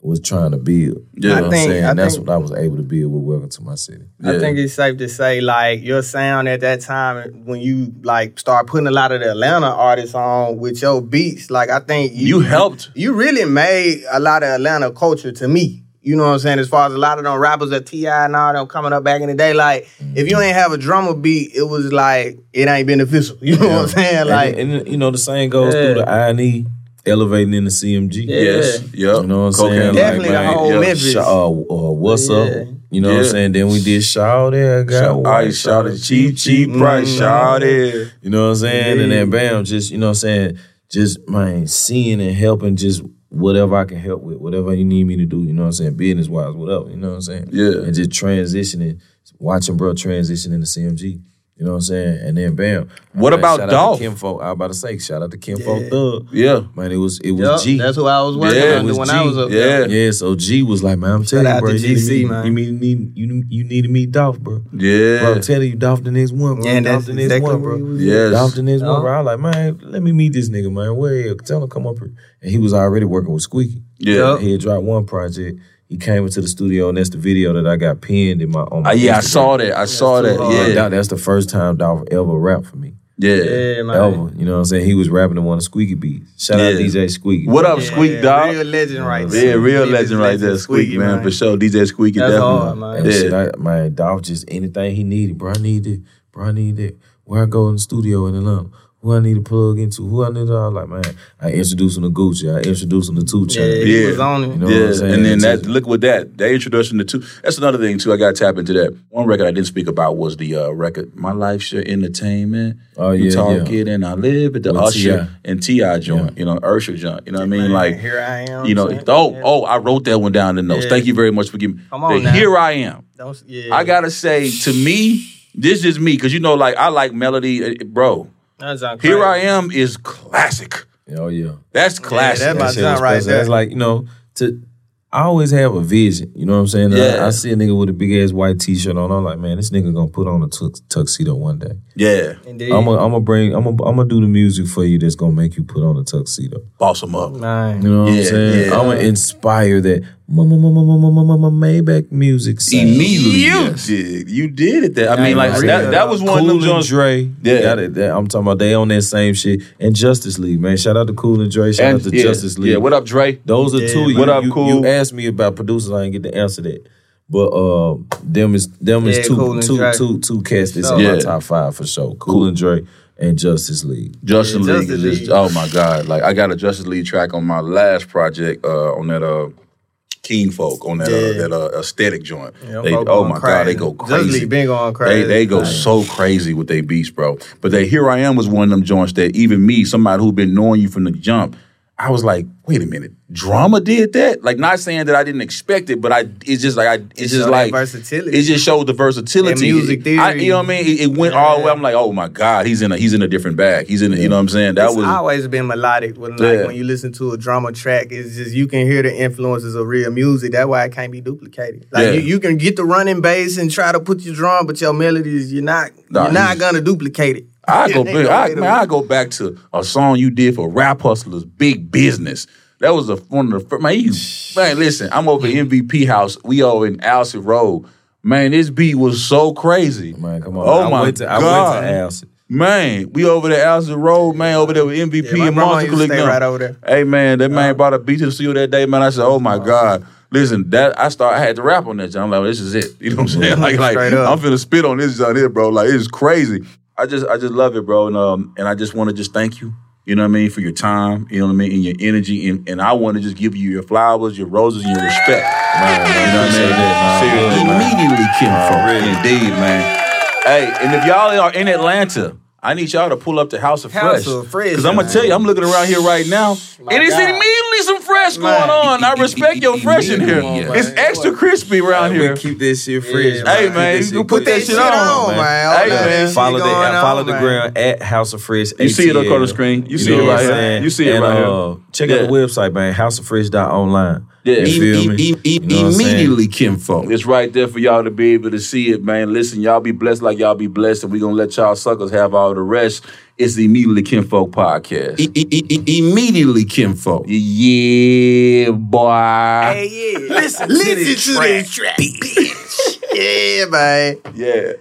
was trying to build. You Yeah. know I what think- I'm saying? I that's think- what I was able to build with Welcome to My City. I Yeah. think it's safe to say, like, your sound at that time when you like start putting a lot of the Atlanta artists on with your beats, like I think You helped. You really made a lot of Atlanta culture to me. You know what I'm saying? As far as a lot of them rappers at T.I. and all them coming up back in the day, like mm-hmm. if you ain't have a drummer beat, it was like it ain't beneficial. You know what I'm saying? Like and, and, you know, the same goes Yeah. through the I and E elevating in the CMG. Yes. Yep. You know what I'm saying? Cocaine Definitely the man. whole Yep. Memphis. Sh- uh, uh, what's Yeah. up? You know what I'm saying? Then we did Shout There, got Shout, I white, shot it cheap, cheap price. Mm. Shout it. You know what I'm saying? And then bam, just you know what I'm saying, just man, seeing and helping just whatever I can help with, whatever you need me to do, you know what I'm saying? Business wise, whatever, you know what I'm saying? Yeah. And just transitioning, watching bro transition into CMG. You know what I'm saying? And then bam. What Man, about shout Dolph? Out to Kimfo. I was about to say, shout out to Kimfo Yeah. Thug. Yeah. Man, it was it was Yup, G. that's who I was working Yeah, under was when G. I was up Yeah. there. Yeah, so G was like, man, I'm telling Shout you, bro, to you need to GC, meet, man. you need, need you you need to meet Dolph, bro. Yeah. Bro, I'm telling you, Dolph the next one, bro. Yeah, and Dolph that's the next one, where bro. he was. Yes. Dolph the next Uh-huh. one, bro. I was like, man, let me meet this nigga, man. Where tell him come up here. And he was already working with Squeaky. Yeah. He had dropped one project. He came into the studio, and that's the video that I got pinned in my on my Uh, yeah, I saw that. I saw that. hard. Yeah, Yeah. that- that's the first time Dolph ever rapped for me. Yeah. Yeah, man. Ever. You know what I'm saying? He was rapping to one of Squeaky beats. Shout out Yeah. DJ Squeaky. What up, Yeah, Squeak Dog? Real legend right there. Yeah, there. real Biggest legend right there, Squeaky, man, for sure. DJ Squeaky, That's definitely. hard, man. Yeah. I, man, Dolph just anything he needed, bro. I need it, bro. I need it. Where I go in the studio in Atlanta, who I need to plug into, who I need to. I was like, man, I introduced him to Gucci, I introduced him to Two Yeah, Chainz. he Yeah. was on it. You know what yeah, I'm saying? and then Just- that look with that that introduction to two. That's another thing too. I got to tap into that. One record I didn't speak about was the uh, record "My Life's Your Entertainment." Oh, you yeah, you talk yeah. it and I live at the With Usher T.I. and Ti joint. You know, Usher joint. You know what I mean? Man, like here I am. you know, saying? oh Yeah. oh, I wrote that one down in the notes. Yeah. Thank you very much for giving me. Come on the now. Here I am. Don't, yeah. I gotta say to me, this is me because you know, like I like melody, uh, bro. That Here. I am is classic. Oh yeah, That's classic. That's That my shit son was right there. It's like you know to. I always have a vision, you know what I'm saying? Yeah. I, I see a nigga with a big ass white t-shirt on. I'm like, man, this nigga gonna put on a tux- tuxedo one day. yeah, Indeed. I'm gonna bring I'm gonna I'm gonna do the music for you that's gonna make you put on a tuxedo. boss him up. Man. You know what Yeah, I'm saying? yeah. I'm gonna inspire that Maybach music. sound. Immediately, you did. You did it. That I mean, like that. That was one of Cool them and. Dre, Yeah. got it. That- I'm talking about they on that same shit. And Justice League, man. Shout out to Cool and Dre. Shout out to yeah, Justice League. Yeah, what up, Dre? Those are Yeah, two. man. You, What up, you, Cool? You asked me about producers. I didn't get to answer that. But uh, them is them Yeah, is two Cool and two Dre. two two cats that's So- in my Yeah. top five for sure. Cool, and Dre and Justice League. Justin Yeah, League Justice is just League. oh my god! Like I got a Justice League track on my last project uh, on that uh King Folk on that uh, that uh, aesthetic joint. Yeah, they, oh my god, they go crazy. Been going They they go so crazy with their beats, bro. But they Here I Am was one of them joints that even me, somebody who been knowing you from the jump, I was like, wait a minute, drama did that? Like not saying that I didn't expect it, but I it's just like I it's show just like versatility. It just showed the versatility. That music theory. I, you know what I mean? It, it went all the way. I'm like, oh my god, he's in a he's in a different bag. He's in a, you know what I'm saying? That it's was always been melodic. When like Yeah. when you listen to a drama track, it's just you can hear the influences of real music. That's why it can't be duplicated. Like Yeah. you, you can get the running bass and try to put your drum, but your melodies you're not Nah, you're not gonna duplicate it. I go. I, to- man, I go back to a song you did for Rap Hustlers, Big Business. That was a, one of the first. Man, you, man, listen, I'm over at MVP House. We over in Alcid Road. Man, this beat was so crazy. Man, come on. Oh I my went to, I God. went to Alcid. Man, we over there Alcid Road, man, over there with MVP Yeah, and Monster used to stay Click. right over there. Hey man, that man uh-huh. brought a beat to the studio that day, man. I said, Oh my uh-huh. God. Listen, that I start I had to rap on that. I'm like, this is it. You know what I'm saying? Like, like I'm finna spit on this joint here, bro. Like it's crazy. I just I just love it, bro. And um and I just want to just thank you. You know what I mean, for your time, you know what I mean, and your energy. And, and I want to just give you your flowers, your roses, and your respect. Man, You know what I mean? Seriously, man. Immediately, Kim Folk. Indeed, man. Hey, and if y'all are in Atlanta, I need y'all to pull up to House of House Fresh. of Fresh, Because I'm gonna tell you, I'm looking around here right now, My and it's God. immediately some fresh Man. going on. I respect your fresh in here. Immediately, It's extra crispy around We here. keep this shit fresh. Yeah, man. Hey Keep man, this you shit put that shit on, man. Hey All that man, shit Follow the going uh, follow on, the man. ground at House of Fresh. You see it up ATL. on the screen. You see know it what right I'm here. saying? You see it and, right here. uh, Check Yeah. out the website, man. Houseoffresh.online. Yeah. You feel me? E- e- You know what I'm saying? immediately kinfolk. It's right there for y'all to be able to see it, man. Listen, y'all be blessed like y'all be blessed, and we gonna let y'all suckers have all the rest. It's the Immediately Kinfolk podcast. E- e- e- e- immediately kinfolk. yeah, boy. Hey, yeah. Listen, listen to this track, bitch. yeah, man. Yeah.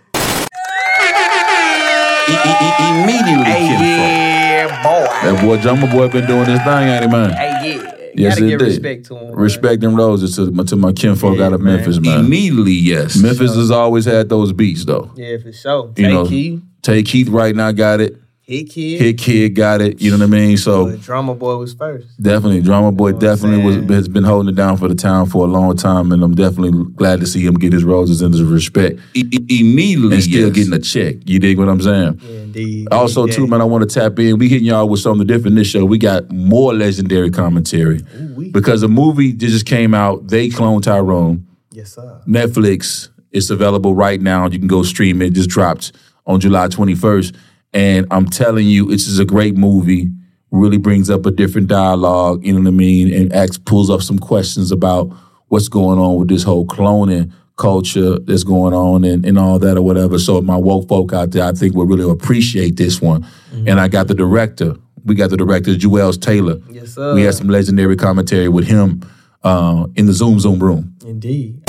E- e- e- immediately Hey, kinfolk. yeah, boy. That boy Drumma Boy been doing this thing, ain't he, man? Hey, yeah. Yes, Gotta it give did. respect to him. Respect them roses to, my- to my kinfolk Yeah, out of man. Memphis, man. Immediately, yes. Memphis has always had those beats, though. Yeah, for sure. You Take know, key, Tay Keith right now got it. Hit kid. Hitkidd got it. You know what I mean? So But Drumma Boy was first. definitely, Drumma Boy You know definitely was has been holding it down for the town for a long time, and I'm definitely glad to see him get his roses and his respect E- immediately, and still yes. getting a check. You dig what I'm saying? Yeah, indeed. Also, indeed. too, man, I want to tap in. We hitting y'all with something different this show. We got more legendary commentary Ooh, because the movie just came out. They clone Tyrone. Yes, sir. Netflix. It's available right now. You can go stream it. It just dropped on July 21st. And I'm telling you, it's just a great movie. Really brings up a different dialogue, you know what I mean? And acts, pulls up some questions about what's going on with this whole cloning culture that's going on and, and all that or whatever. So my woke folk out there, I think will really appreciate this one. And I got the director. We got the director, Juel Taylor. Yes, sir. We had some legendary commentary with him uh, in the Zoom Zoom room. Indeed.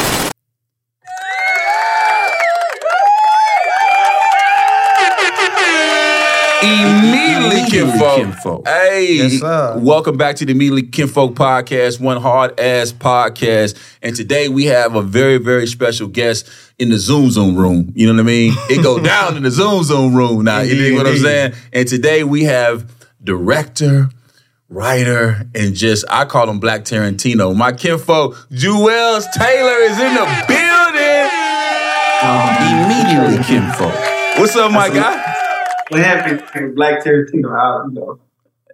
Immediately Immediately kinfolk. kinfolk. Hey, Yes, sir. welcome back to the Immediately Kinfolk podcast, one hard ass podcast. And today we have a very, very special guest in the Zoom Zoom room. You know what I mean? It go down in the Zoom Zoom room now. You Indeed, dig what I'm saying? And today we have director, writer, and just I call him Black Tarantino. My kinfolk, Juel Taylor, is in the building. Um, immediately kinfolk. What's up, my guy? What happened in Black Tarantino? I, you know,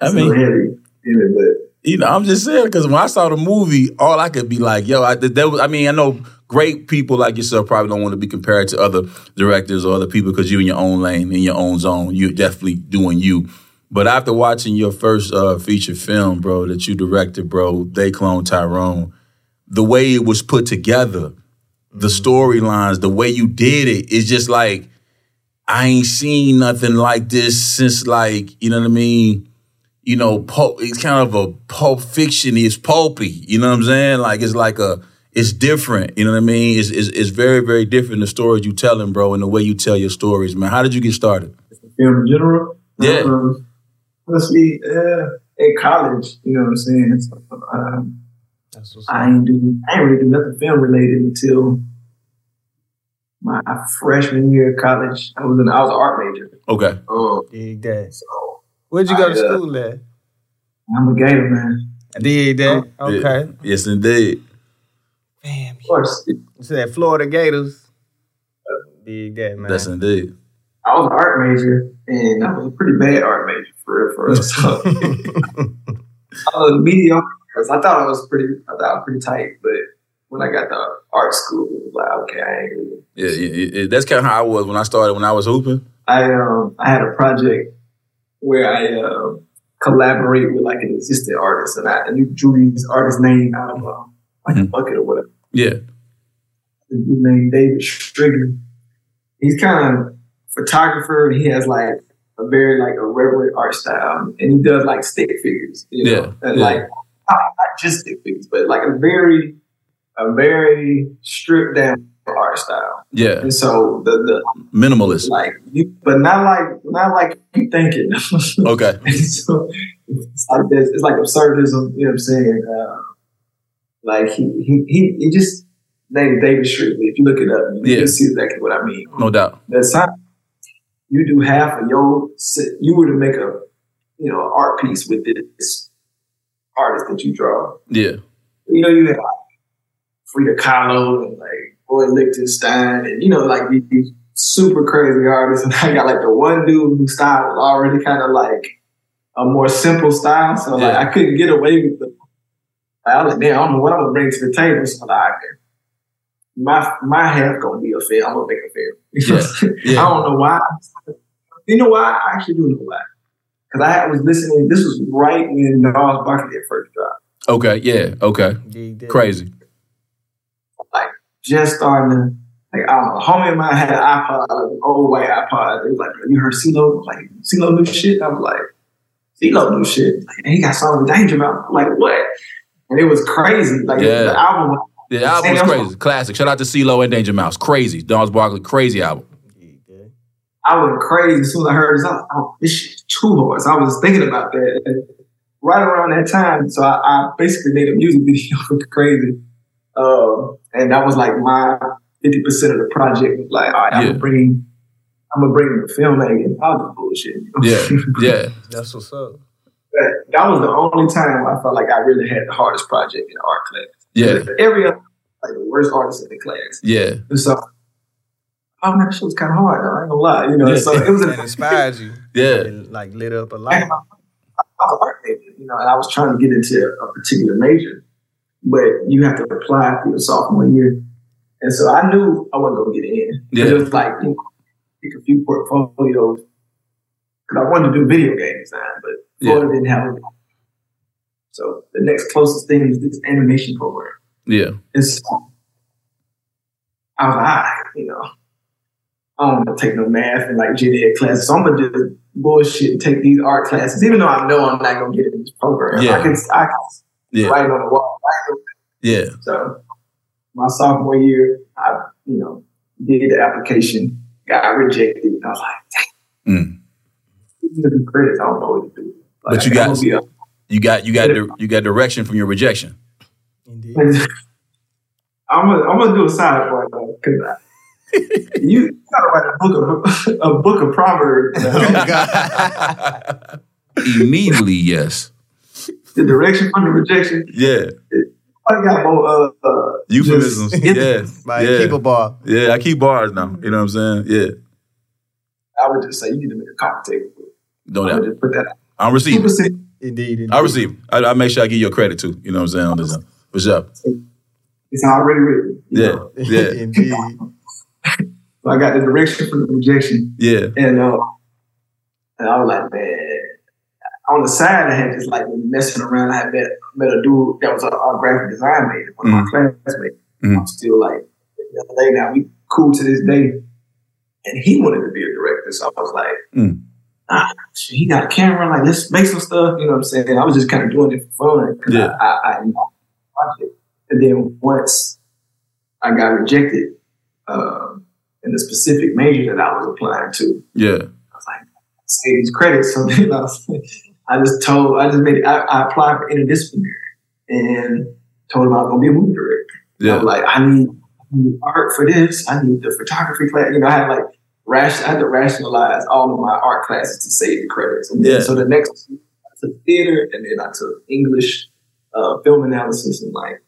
I mean, heavy in it, but You know, I'm just saying because when I saw the movie, all I could be like, "Yo," I, that was, I mean, I know great people like yourself probably don't want to be compared to other directors or other people because you're in your own lane, in your own zone. You're definitely doing you. But after watching your first uh, feature film, bro, that you directed, bro, they clone Tyrone, the way it was put together, the storylines, the way you did it, it's just like I ain't seen nothing like this since like you know what I mean you know, pulp, it's kind of a pulp fiction. It's pulpy. You know what I'm saying? Like it's like a, it's different. You know what I mean? It's it's, it's very very different the stories you telling, bro, and the way you tell your stories, man. How did you get started? film in general. Yeah. Um, honestly, uh, at college, you know what I'm saying? So, um, That's what's I ain't do, I ain't really do nothing film related until my freshman year of college. I was in, I was an art major. Okay, Um, Dig that. so Where'd you go to I, uh, school at? I'm a gator man. I did that. Oh, Okay. yes indeed. Damn. Of course, You said Florida Gators. Dig that, man. That's indeed. I was an art major, and I was a pretty bad art major for real, for real. So I was mediocre. 'cause I thought I was pretty, I thought I was pretty tight, but when I got to art school, like, okay, I ain't really. Yeah, that's kind of how I was when I started when I was hooping. I um I had a project where I um collaborate with like an existing artist, and I and you drew these artist name out of um, like a Mhm. bucket or whatever. Yeah, His name David Shrigley. He's kind of photographer, and he has like a very like irreverent art style, and he does like stick figures, you know, Yeah, and yeah. like not, not just stick figures, but like a very a very stripped down art style. yeah, And so the the minimalist. like you, but not like not like you thinking. Okay, so it's like this. It's like absurdism. You know what I'm saying? Uh, like he he he, he just named David Shrigley. If you look it up, you Yeah. can see exactly what I mean. no doubt. That's time you do half of your, you were to make a you know art piece with this artist that you draw. Yeah, You know, you like Frida Kahlo and like Roy Lichtenstein and you know like these, these super crazy artists, and I got like the one dude whose style was already kind of like a more simple style, so like Yeah. I couldn't get away with the. I was like, man, I don't know what I'm gonna bring to the table. So like, my my half gonna be a fail. I'm gonna make a fail. You know what I'm yeah. I don't know why. You know why? I actually do know why. Because I was listening. This was right when Gnarls Barkley had first dropped. Okay, yeah, okay. Dig. Crazy. Just starting to like I don't know, a homie of mine had an iPod, like an old white iPod. They was like, "You heard CeeLo? Like CeeLo new shit?" I was like, "CeeLo new shit? Like, he got something danger about." I'm like what? And it was crazy. Like Yeah. the album. was- The album was crazy. Classic. Shout out to CeeLo and Danger Mouse. Crazy. Gnarls Barkley, crazy album. I went crazy as soon as I heard this. I was like, "Oh, this shit's too hard." So I was thinking about that. And right around that time, so I, I basically made a music video for Crazy, um, and that was like my fifty percent of the project. Was like, all right, I'm Yeah. gonna bring, I'm gonna bring the filmmaking. All the bullshit. Yeah, yeah, That's what's up. But that was the only time I felt like I really had the hardest project in art class. yeah, Every other, like the worst artist in the class. yeah, And so, oh man, that shit was kind of hard. Though. I ain't gonna lie. You know, Yeah. so it was That a inspired you. yeah, It, like lit up a I light. was an art major, you know, and I was trying to get into a particular major, but you have to apply for your sophomore year. And so I knew I wasn't going to get in. Yeah. It was like, you know, pick a few portfolios. Because I wanted to do video game design, but Yeah. Florida didn't have it. So the next closest thing was this animation program. yeah, And so I was like, right, you know, I don't want to take no math and like ed classes. So I'm gonna just bullshit and take these art classes, even though I know I'm not gonna get in this program. Yeah. I can I can Yeah. write on the wall. Right? yeah, So my sophomore year, I you know did the application, got rejected. And I was like, Mm. dang, the credits, I don't know what to do. But you got- a- You got you got the, you got direction from your rejection. Indeed. I'm gonna I'm gonna do a side part though, because you gotta write a book of a book of proverbs. Immediately, yes. the direction from the rejection. yeah, I got more uh, uh euphemisms. just- yeah, Like yeah, keep a bar. yeah. I keep bars now. You know what I'm saying? Yeah, I would just say you need to make a coffee table. don't I would doubt. just put that. I'm receiving. Indeed. indeed. I receive. I, I make sure I give you a credit too. You know what I'm saying on this. one. For sure. It's already written. Yeah, know. yeah, Indeed. So I got the direction from the rejection, yeah, and uh, and I was like, man. On the side, I had just like been messing around. I had met, met a dude that was a, a graphic design major, one of my classmates. Mhm. I'm still like, the other day now, we cool to this day. And he wanted to be a director. So I was like, Mm. ah, he got a camera, like, let's make some stuff. You know what I'm saying? I was just kind of doing it for fun. 'cause Yeah. I, I, I project. And then once I got rejected um, in the specific major that I was applying to, yeah, I was like, save these credits. So then I, was, I just told, I just made I, I applied for interdisciplinary and told him I was going to be a movie director. I yeah, was like, I need, I need art for this. I need the photography class. You know, I had like, ration, I had to rationalize all of my art classes to save the credits. And then, Yeah. so the next, I took theater and then I took English, uh, film analysis and like,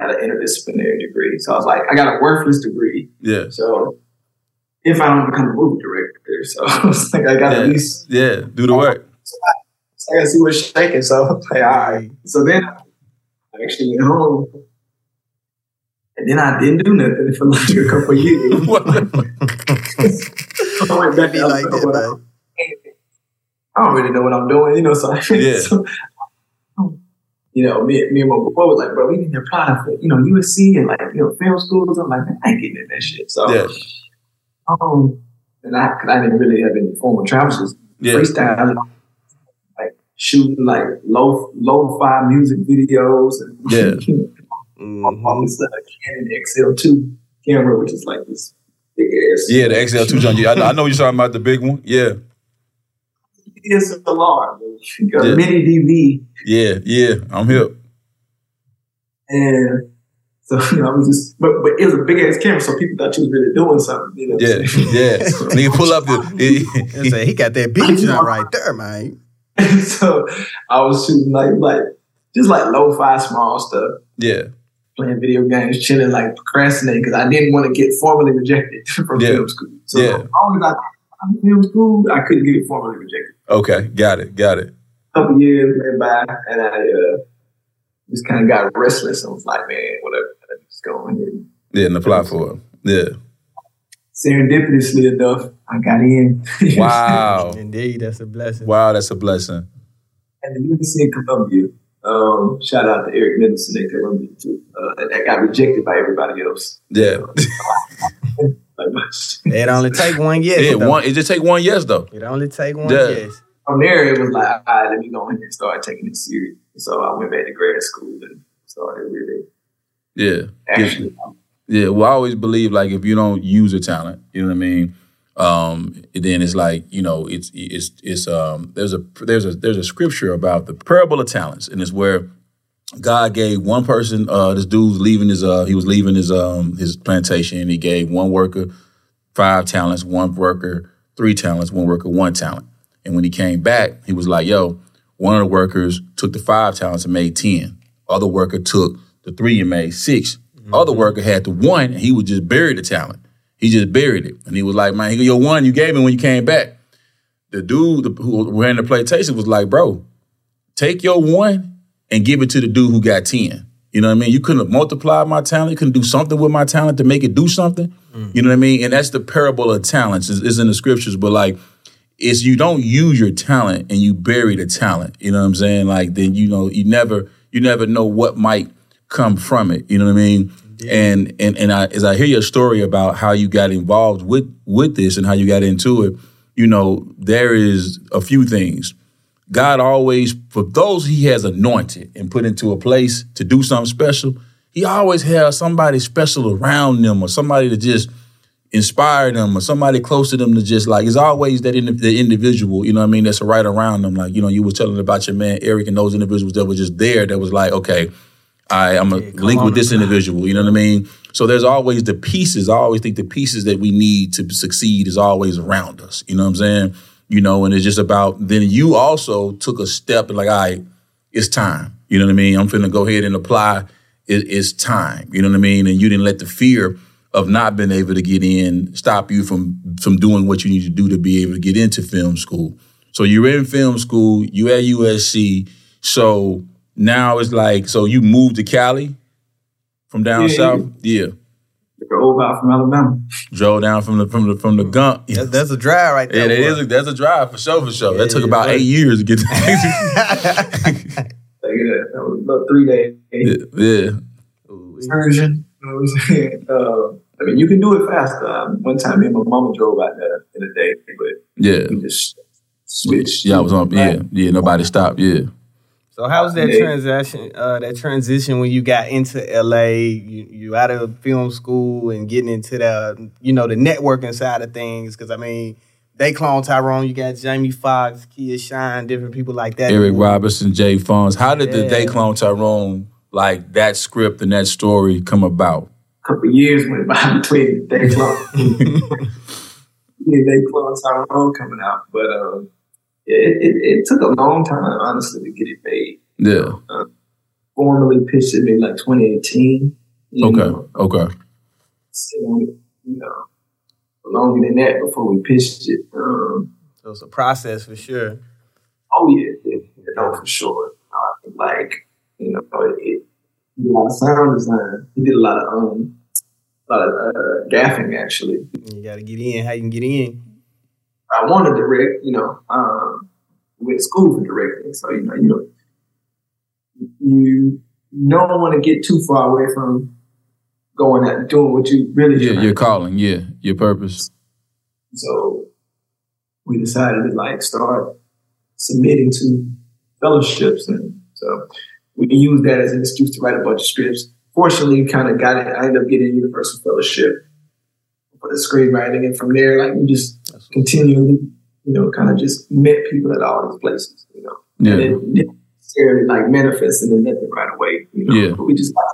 I had an interdisciplinary degree. So I was like, I got a worthless degree. yeah, So if I don't become a movie director, so I was like, I got Yeah. at least yeah. Do the work. so I gotta see what's shaking. So I was like, all right. So then I actually went home. And then I didn't do nothing for like a couple of years. I went back to like that, Alabama. man. I don't really know what I'm doing, you know. So, I, Yeah. so you know, me, me and my boy was like, bro, we need to apply for you know USC and like you know film schools. I'm like, man, I ain't getting in that shit. So, Yeah. um, and I, cause I didn't really have any formal travels, Yeah, freestyle, like shooting like low low fi music videos and Yeah. Mhm. on this uh, Canon XL2 camera, which is like this big ass. yeah. The XL two hundred. I, know- I know you're talking about the big one. Yeah, It's a large, a Yeah. mini DV, yeah, yeah. I'm here. and so you know, I was just, but but it was a big ass camera, so people thought you was really doing something. You know, what Yeah, I'm saying? yeah. Nigga, pull up the. I say, he got that beat jump right there, man. So I was shooting like like just like low fi small stuff. yeah, playing video games, chilling, like procrastinating because I didn't want to get formally rejected from Yeah. film school. So Yeah. as long as I got film school, I couldn't get formally rejected. Okay, got it, got it. A couple years went by, and I uh, just kind of got restless and was like, man, whatever, I'm just going in. Yeah, and apply for it. Yeah. Serendipitously enough, I got in. Wow. Indeed, that's a blessing. Wow, that's a blessing. and the University of Columbia Um, shout out to Eric Middleton at Columbia too. Uh, that got rejected by everybody else. Yeah. Like, It only take one yes. yeah, one. It just take one yes though. It only take one Yeah. yes. from there, it was like, all right, let me go in and start taking it serious. So I went back to grad school and started really Yeah. actually. Yeah, well, I always believe like if you don't use a talent, you know what I mean. Um, then it's like you know, it's it's it's um. There's a there's a there's a scripture about the parable of talents, and it's where God gave one person. Uh, this dude's leaving his uh, he was leaving his um his plantation, and he gave one worker five talents, one worker three talents, one worker one talent. And when he came back, he was like, "Yo, one of the workers took the five talents and made ten. Other worker took the three and made 6 Other mm-hmm. worker had the one, and he would just bury the talent. He just buried it, and he was like, "Man, your one you gave me when you came back." The dude who ran the plantation was like, "Bro, take your one and give it to the dude who got ten. You know what I mean? You couldn't multiply my talent. You couldn't do something with my talent to make it do something. Mm-hmm. You know what I mean? And that's the parable of talents. Is is in the scriptures, but like it's you don't use your talent and you bury the talent. You know what I'm saying? Like then you know you never you never know what might come from it. You know what I mean? And and and I, as I hear your story about how you got involved with with this and how you got into it, you know there is a few things. God always, for those He has anointed and put into a place to do something special, He always has somebody special around them or somebody to just inspire them or somebody close to them to just like it's always that indi- the individual you know what i mean that's right around them like you know you were telling about your man eric and those individuals that were just there that was like okay I, i'm gonna link with this individual you know what i mean? So there's always the pieces. I always think the pieces that we need to succeed is always around us you know what i'm saying? You know and it's just about then you also took a step and like all right it's time you know what i mean? I'm finna go ahead and apply it, it's time you know what i mean? And you didn't let the fear of not being able to get in stop you from from doing what you need to do to be able to get into film school. So you're in film school, you at USC. So now it's like, so you moved to Cali from down Yeah, south? Yeah. Drove out from Alabama. Drove down from the from the from the gump. That's, that's a drive right there. that boy. is a, that's a drive for sure, for sure. that took about right. eight years to get to Like, yeah, that was about three days. yeah. Version. You know what I'm? Uh, I mean, you can do it faster. Um, one time, me and my mama drove out there in a day, but Yeah. we just switched. Yeah, I was on yeah, yeah, nobody stopped, yeah. So how was that Yeah. transition? Uh, that transition when you got into LA, you, you out of film school and getting into the you know the networking side of things. Because I mean, they clone Tyrone. You got Jamie Foxx, Kia Shine, different people like that. Eric Robertson, Jay Fonz. How did the Yeah. Day Clone Tyrone, like that script and that story come about? A couple years went by between Day Clone. yeah, Day Clone Tyrone coming out. But yeah, it, it, it took a long time, honestly, to get it made. Yeah. Formally pitched it maybe like 2018. Okay. know. Okay. So, you know, longer than that before we pitched it. Um, So it's a process for sure. oh yeah, yeah, yeah, no, for sure. Uh, like, you know, it, he did a lot of sound design. He did a lot of um, a lot of uh, gaffing actually. You got to get in. How you can get in? I want to direct, you know, um, went to school for directing, so you know, you know, you don't want to get too far away from going and doing what you really. Yeah, your calling. Yeah, your purpose. So we decided to like start submitting to fellowships, and so we used that as an excuse to write a bunch of scripts. Fortunately, kind of got it. I ended up getting a Universal Fellowship for the screenwriting, and from there, like we just continually, you know, kind of just met people at all these places, you know. And it didn't necessarily like manifest into nothing right away, you know. Yeah. But we just got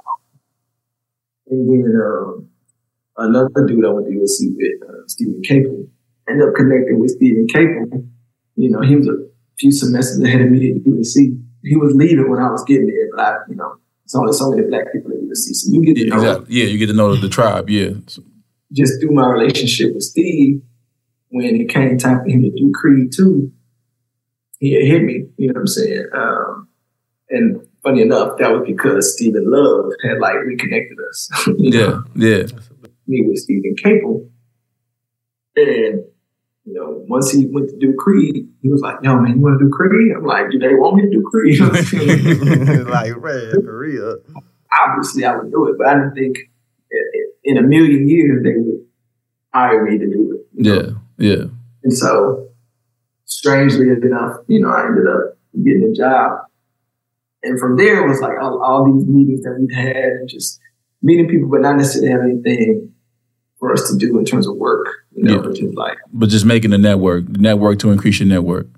And then um, another dude I went to USC with, uh, Stephen Caple, ended up connecting with Stephen Caple. You know, he was a few semesters ahead of me at USC. He was leaving when I was getting there, but I, you know, it's only so many black people at USC, so you get to Yeah, know exactly. Yeah, you get to know the tribe. Yeah. just through my relationship with Steve, when it came time for him to do Creed 2, he hit me, you know what I'm saying? Um, and funny enough, that was because Stephen Love had like reconnected us. Yeah. know, Yeah. me with Stephen Caple. And you know, once he went to do Creed, he was like, "Yo, man, you want to do Creed?" I'm like, "Do they want me to do Creed?" like, man, for real. Obviously, I would do it, but I didn't think in a million years they would hire me to do it. Yeah, yeah. And so, strangely enough, you know, I ended up getting a job, and from there it was like all, all these meetings that we'd had, and just meeting people, but not necessarily have anything for us to do in terms of work. You know, yeah. just like but just making the network, network to increase your network.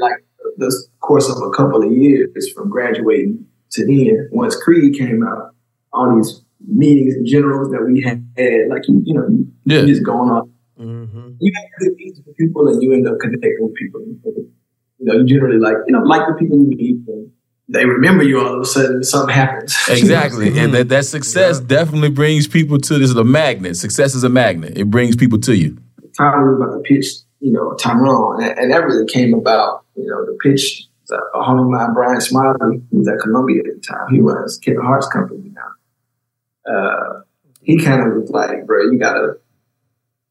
Like the course of a couple of years from graduating to then, once Creed came out, all these meetings and generals that we had, like you, you know, yeah. you just going on. Mm-hmm. You have good meetings with people, and you end up connecting with people. You know, you generally like you know like the people you meet. And, they remember you all of a sudden something happens. Exactly. and that, that success yeah. definitely brings people to this is a magnet. Success is a magnet. It brings people to you. Time we were about to pitch, you know, Tyrone, and, and that really came about, you know, the pitch a, a homie of mine, Bryan Smiley, who was at Columbia at the time. He runs Kevin Hart's company now. Uh, he kind of was like, bro, you gotta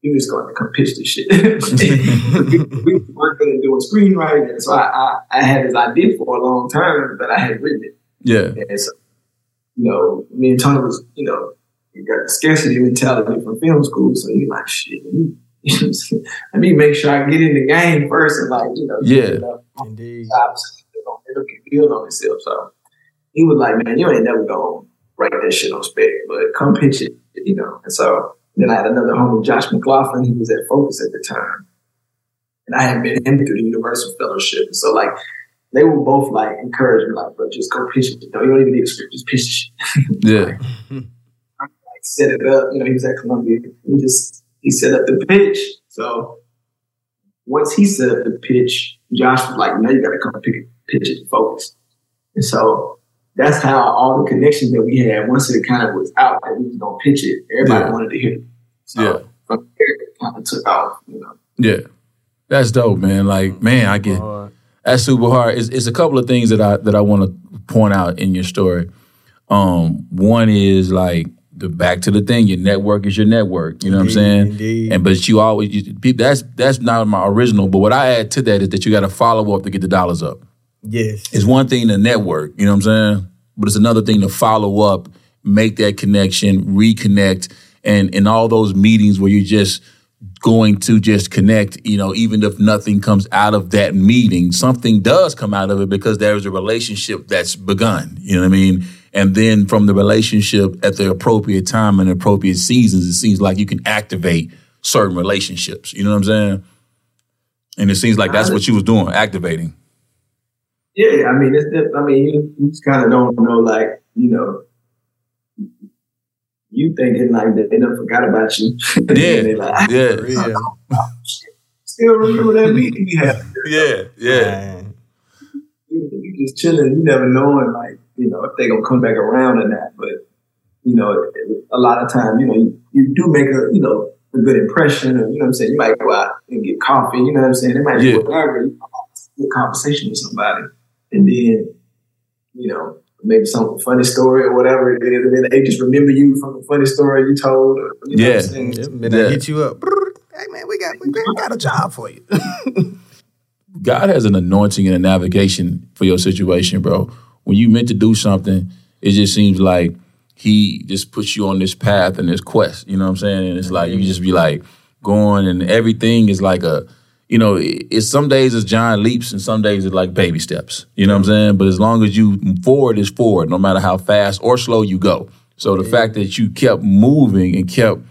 he was going to come pitch this shit. we were working and doing screenwriting, and so I, I, I, had this idea for a long time, but I hadn't written it. Yeah. And so, you know, me and Tony was, you know, you got the scarcity mentality from film school, so you're like, shit, let me make sure I get in the game first and like, you know, yeah. Indeed. It'll build on itself. So he was like, man, you ain't never gonna write that shit on spec, but come pitch it, you know. And so then I had another homie, Josh McLaughlin, who was at Focus at the time. And I had been him through the Universal Fellowship. So like they were both like encouraged me, like, bro, just go pitch it. You don't even need a script, just pitch it. yeah. like, set it up. You know, he was at Columbia. He just he set up the pitch. So once he set up the pitch, Josh was like, now you gotta come pick pitch it focus. And so that's how all the connections that we had, once it kind of was out that we was gonna pitch it, everybody yeah. wanted to hear it. So yeah. from there it kind of took off, you know. Yeah. That's dope, man. Like, man, I get that's super hard. It's, it's a couple of things that I that I want to point out in your story. Um, one is like the back to the thing. Your network is your network. You know indeed, what I'm saying? Indeed. And but you always you, that's that's not my original. But what I add to that is that you got to follow up to get the dollars up. Yes. It's one thing to network, you know what I'm saying? But it's another thing to follow up, make that connection, reconnect, and in all those meetings where you're just going to just connect, you know, even if nothing comes out of that meeting, something does come out of it because there's a relationship that's begun. You know what I mean? And then from the relationship at the appropriate time and appropriate seasons, it seems like you can activate certain relationships. You know what I'm saying? And it seems like that's what you was doing, activating. Yeah, I mean, it's, I mean, you, you just kind of don't know, like, you know, you thinking like they never forgot about you. Yeah, like, yeah, yeah. Still remember that meeting we had. Yeah, yeah. You, you just chilling. You never knowing, like, you know, if they gonna come back around or not. But you know, a lot of times, you know, you, you do make a, you know, a good impression, or you know what I'm saying. You might go out and get coffee. You know what I'm saying. It might yeah. be whatever. You know, conversation with somebody and then, you know, maybe some funny story or whatever it is, and then they just remember you from the funny story you told. Or, you know yeah, then yeah. hit you up. Hey man, we got we got a job for you. God has an anointing and a navigation for your situation, bro. When you meant to do something, it just seems like He just puts you on this path and this quest. You know what I'm saying? And it's like you just be like going, and everything is like a you know, it's some days it's giant leaps and some days it's like baby steps. You know what I'm saying? But as long as you forward is forward, no matter how fast or slow you go. So the yeah. fact that you kept moving and kept,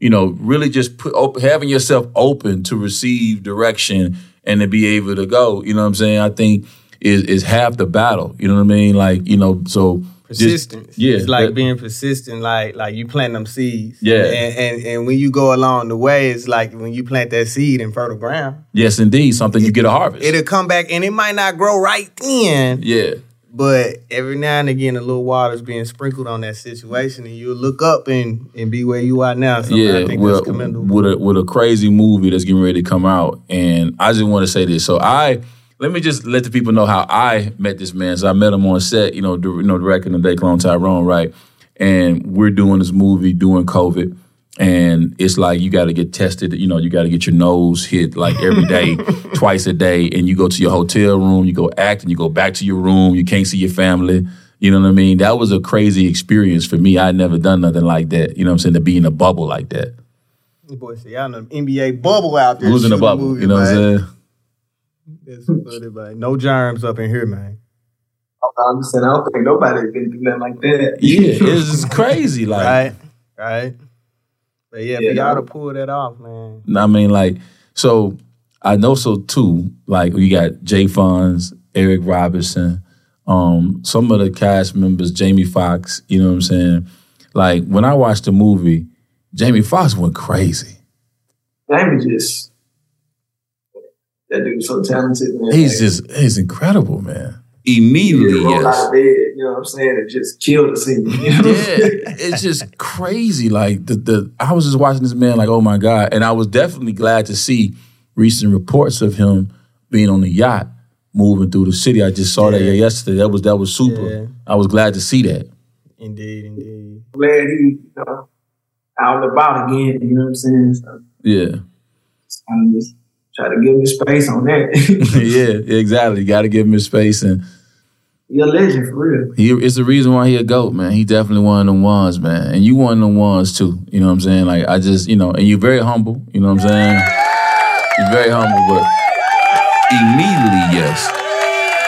you know, really just put, op- having yourself open to receive direction and to be able to go, you know what I'm saying? I think is is half the battle. You know what I mean? Like, you know, so persistence. Just, yeah, it's like that, being persistent. Like like you plant them seeds. Yeah, and, and, and when you go along the way, it's like when you plant that seed in fertile ground. Yes, indeed, something it, you get a harvest. It'll come back, and it might not grow right then. Yeah. But every now and again, a little water's being sprinkled on that situation, and you'll look up and, and be where you are now. So yeah, well, with a with a crazy movie that's getting ready to come out, and I just want to say this. So I let me just let the people know how I met this man. So I met him on set, you know, you know, directing the Day Clone Tyrone, right? And we're doing this movie during COVID. and it's like you got to get tested. You know, you got to get your nose hit like every day, twice a day, and you go to your hotel room, you go act, and you go back to your room. You can't see your family. You know what I mean? That was a crazy experience for me. I would never done nothing like that. You know what I'm saying? To be in a bubble like that. Boy, see, y'all in the NBA bubble out there. Who's in a bubble? movies, You know what I'm saying? That's funny, man. No germs up in here, man. I'm just saying, I don't think nobody's been doing nothing like that. Yeah, it's just crazy. Like, Right, right. But yeah, Yeah, for y'all no. to pull that off, man. I mean, like, so I know so too. Like, we got Jay Fonz, Eric Robinson, um, some of the cast members, Jamie Foxx. You know what I'm saying? Like, when I watched the movie, Jamie Foxx went crazy. Jamie just that dude's so talented, man. He's just, he's incredible, man. He Immediately, rolled out of bed, you know what I'm saying, It just killed the scene. You know Yeah, it's just crazy. Like the the I was just watching this man, like, oh my god, and I was definitely glad to see recent reports of him being on the yacht, moving through the city. I just saw that yesterday. That was that was super. Yeah. I was glad to see that. Indeed, indeed. glad he, you know, out and about again, you know what I'm saying? So Yeah, I'm just try to give him space on that. yeah, exactly. You Got to give him his space, and He a legend for real. he it's the reason why he a goat, man. He definitely one of them ones, man. And you one of them ones too. You know what I'm saying? Like I just, you know, and you're very humble. You know what I'm saying? You're very humble, but Immediately, yes.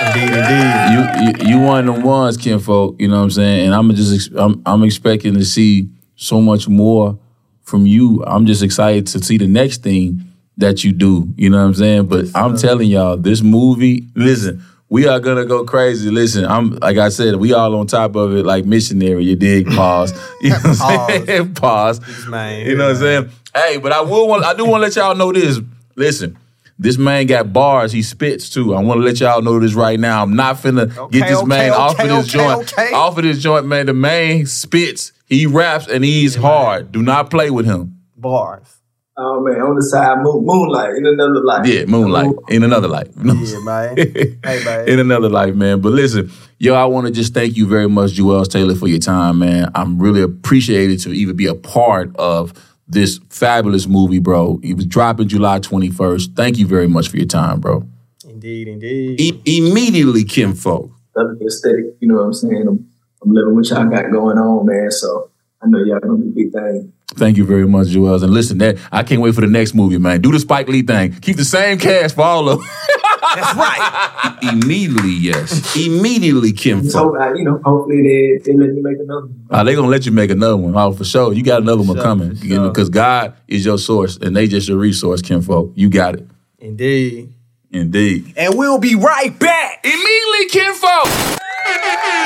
Indeed, indeed. you, you you one of the ones, kinfolk. You know what I'm saying? And I'm just I'm I'm expecting to see so much more from you. I'm just excited to see the next thing that you do. You know what I'm saying? But I'm telling y'all, this movie. Listen, we are gonna go crazy. Listen, I'm like I said, we all on top of it, like missionary. You dig? Pause. You know what I'm saying? Pause. man. You know what I'm saying? Hey, but I will want I do want to let y'all know this. Listen, this man got bars. He spits too. I want to let y'all know this right now. I'm not finna Okay, get this okay, man off of this okay, joint. okay. Off of this joint, man. The man spits. He raps and he's hard. Do not play with him. Bars. Oh man, on the side, moon, moonlight in another life. Yeah, moonlight in another life. You know what I'm Yeah, man. hey, man. in another life, man. But listen, yo, I want to just thank you very much, Juel Taylor, for your time, man. I'm really appreciated to even be a part of this fabulous movie, bro. It was dropping July 21st. Thank you very much for your time, bro. Indeed, indeed. I- immediately, kinfolk. Love the aesthetic, you know what I'm saying? I'm, I'm living what y'all got going on, man. So I know y'all gonna do big things. Thank you very much, Juel. And listen, that I can't wait for the next movie, man. Do the Spike Lee thing. Keep the same cast for all of them. That's right. Immediately, yes. Immediately, kinfolk. So uh, you know, hopefully they they let me make another. one. Uh, they gonna let you make another one. Oh, for sure. You got another one sure, coming. for You know, because God is your source and they just your resource, kinfolk. You got it. Indeed. Indeed. And we'll be right back. Immediately, kinfolk. I- I-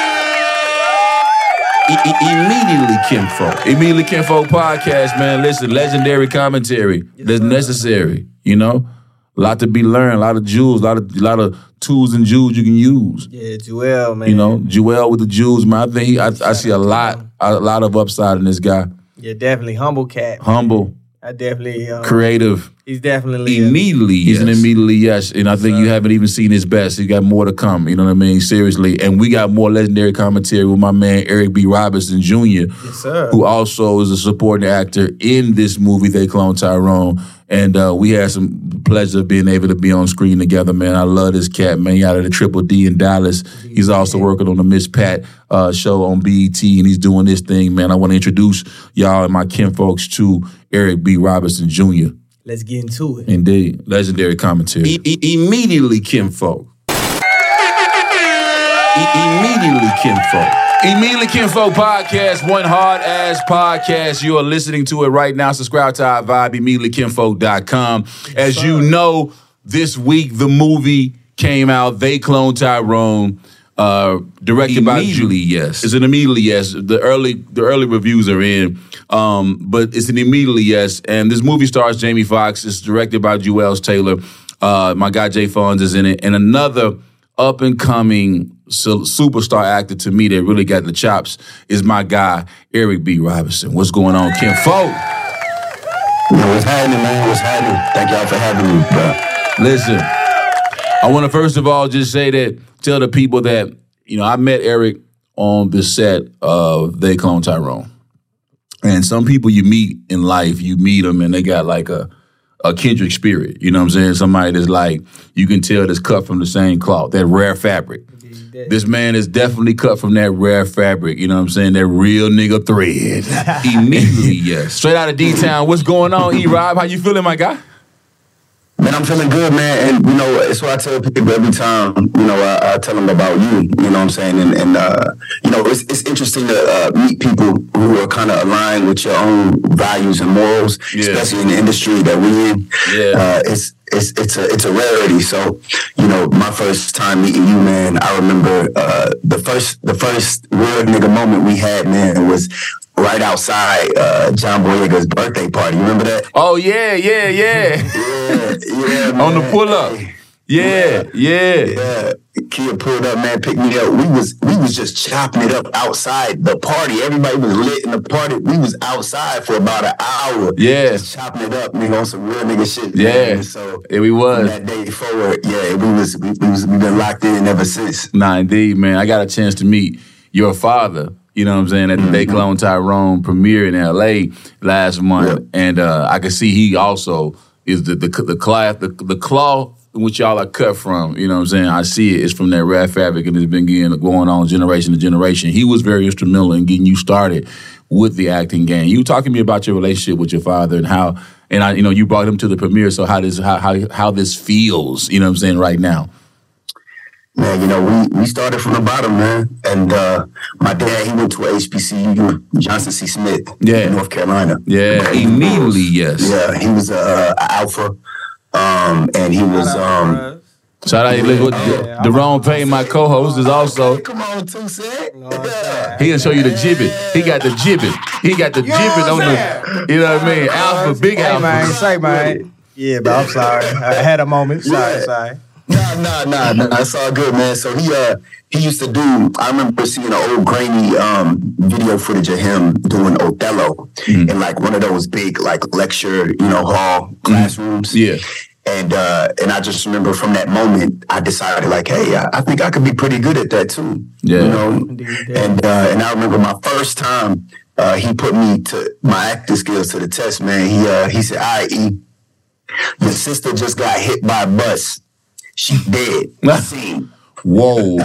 immediately, kinfolk. Immediately Kinfolk podcast, man. Listen, legendary commentary that's necessary. You know, a lot to be learned, a lot of jewels, a lot of a lot of tools and jewels you can use. Yeah, Juel, man. You know, Juel with the jewels, man. I think he, I, I see a lot, a lot of upside in this guy. Yeah, definitely humble cat. Humble, I definitely. Um, creative. He's definitely. Immediately, He's yes. an immediately yes, and I think you haven't even seen his best. He got more to come. You know what I mean? Seriously, and we got more legendary commentary with my man Eric B. Robinson Jr. Yes, who also is a supporting actor in this movie, They Clone Tyrone. And uh, we had some pleasure of being able to be on screen together, man. I love this cat, man. He out of the Triple D in Dallas. He's also working on the Miss Pat uh, show on BET, and he's doing this thing, man. I want to introduce y'all and my kinfolks to Eric B. Robinson Jr. Let's get into it. Indeed, legendary commentary. I- I- immediately, kinfolk. I- immediately, kinfolk. Immediately Kinfolk Podcast, one hard ass podcast. You are listening to it right now. Subscribe to our vibe, immediatelykinfolk.com. As you know, this week the movie came out, They Clone Tyrone, uh, directed by Immediately, Ju- yes. It's an immediately yes. The early the early reviews are in. Um, but it's an immediately yes. And this movie stars Jamie Foxx. It's directed by Joels Taylor. Uh, my guy Jay Fonz is in it. And another up and coming superstar actor to me that really got the chops is my guy Eric B. Robinson. What's going on, Kinfolk? What's happening, man? What's happening? Thank y'all for having me, bro. Listen, I want to first of all just say that tell the people that you know I met Eric on the set of They Clone Tyrone. And some people you meet in life, you meet them and they got like a a kindred spirit. You know what I'm saying? Somebody that's like you can tell that's cut from the same cloth, that rare fabric. This man is definitely cut from that rare fabric. You know what I'm saying? That real nigga thread. Immediately, yes. Straight out of D Town. What's going on, E Rob? How you feeling, my guy? Man, I'm feeling good, man. And you know, it's what I tell people every time. You know, I, I tell them about you. You know what I'm saying? And, and uh, you know, it's it's interesting to uh, meet people who are kind of aligned with your own values and morals, Yeah. especially in the industry that we're in. Yeah. Uh, it's it's it's a it's a rarity. So, you know, my first time meeting you, man, I remember uh, the first the first real nigga moment we had, man, was right outside uh, John Boyega's birthday party. You remember that? Oh yeah, yeah, yeah. Yeah, yeah. On the pull up. Yeah, yeah. Yeah, kid pulled up, man, picked me up. We was we was just chopping it up outside the party. Everybody was lit in the party. We was outside for about an hour. Yeah. just chopping it up, nigga, on some real nigga shit. Yeah. man. So Yeah, we was. that day forward, yeah, we was we, we was we been locked in ever since. Nah, indeed, man. I got a chance to meet your father. You know what I'm saying? At the Day Clone Tyrone premiere in L.A. last month, and uh, I can see he also is the the the cloth the, the cloth in which y'all are cut from. You know what I'm saying? I see it. It's from that red fabric, and it's been getting going on generation to generation. He was very instrumental in getting you started with the acting game. You talking to me about your relationship with your father and how. And I, you know, you brought him to the premiere. So how does how how how this feels? You know what I'm saying right now? Man, you know, we, we started from the bottom, man. And uh, my dad, he went to a HBCU, Johnson C. Smith, Yeah. in North Carolina. Yeah, immediately, yes. Yeah, he was a, a alpha, um, and he was um. Shout out, look, Yeah, I'm- DeRone Payne, my co-host, is also. Come on, 2Cent. He can show you the gibbet. He got the gibbet. He got the gibbet on the. You know what I mean? Alpha, big Hey, man, alpha. say, man. Yeah, but I'm sorry. I had a moment. Sorry, Yeah. sorry. Nah, nah, nah, nah. It's all good, man. So he uh he used to do. I remember seeing an old grainy um video footage of him doing Othello in like one of those big like lecture you know hall classrooms. Yeah. And uh, and I just remember from that moment, I decided like, hey, I, I think I could be pretty good at that too. Yeah. You know. And uh, and I remember my first time, uh, he put me to my acting skills to the test. Man, he uh, he said, "All right, E, your sister just got hit by a bus. She dead. Scene." Whoa.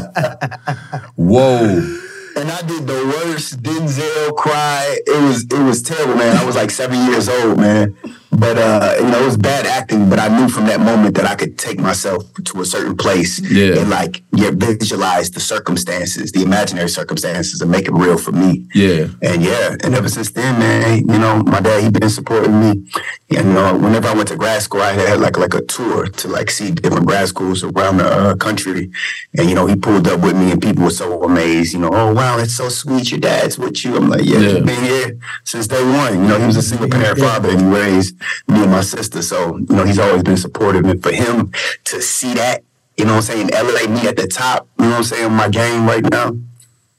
Whoa. And I did the worst Denzel cry. It was it was terrible, man. I was like seven years old, man. But uh, you know, it was bad acting. But I knew from that moment that I could take myself to a certain place Yeah. and like yeah, visualize the circumstances, the imaginary circumstances, and make it real for me. Yeah. And yeah, and ever since then, man, you know, my dad he been supporting me. And you know, whenever I went to grad school, I had like like a tour to like see different grad schools around the uh, country. And you know, he pulled up with me, and people were so amazed. You know, oh wow, it's so sweet. Your dad's with you. I'm like, yeah, Yeah. he's been here since day one. You know, he was a single parent father, and he raised me and my sister. So you know, he's always been supportive. And for him to see that, you know, what I'm saying, elevate me at the top. You know, what I'm saying, my game right now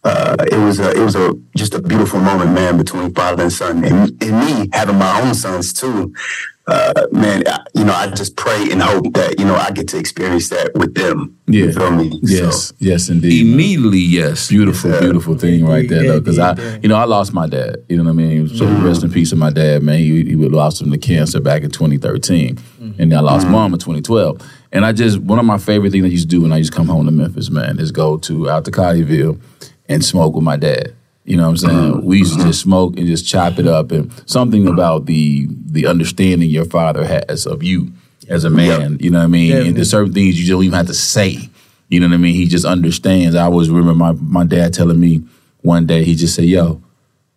uh, it was a it was a just a beautiful moment, man, between father and son, and, and me having my own sons too. Uh, man, I, you know, I just pray and hope that you know I get to experience that with them. Yeah. You feel me? Yes, yes, indeed. Immediately, yes. Beautiful, beautiful thing right there, though. Because I, you know, I lost my dad. You know what I mean? So mm-hmm. rest in peace of my dad, man. He, he lost him to cancer back in 2013, mm-hmm. and then I lost mm-hmm. mom in 2012. And I just one of my favorite things I used to do when I used to come home to Memphis, man, is go to out to Collierville and smoke with my dad. You know what I'm saying? Mm-hmm. We used to just mm-hmm. smoke and just chop it up, and something about the the understanding your father has of you as a man. You know what I mean? And there's certain things you don't even have to say. You know what I mean? He just understands. I always remember my, my dad telling me one day, he just said, Yo,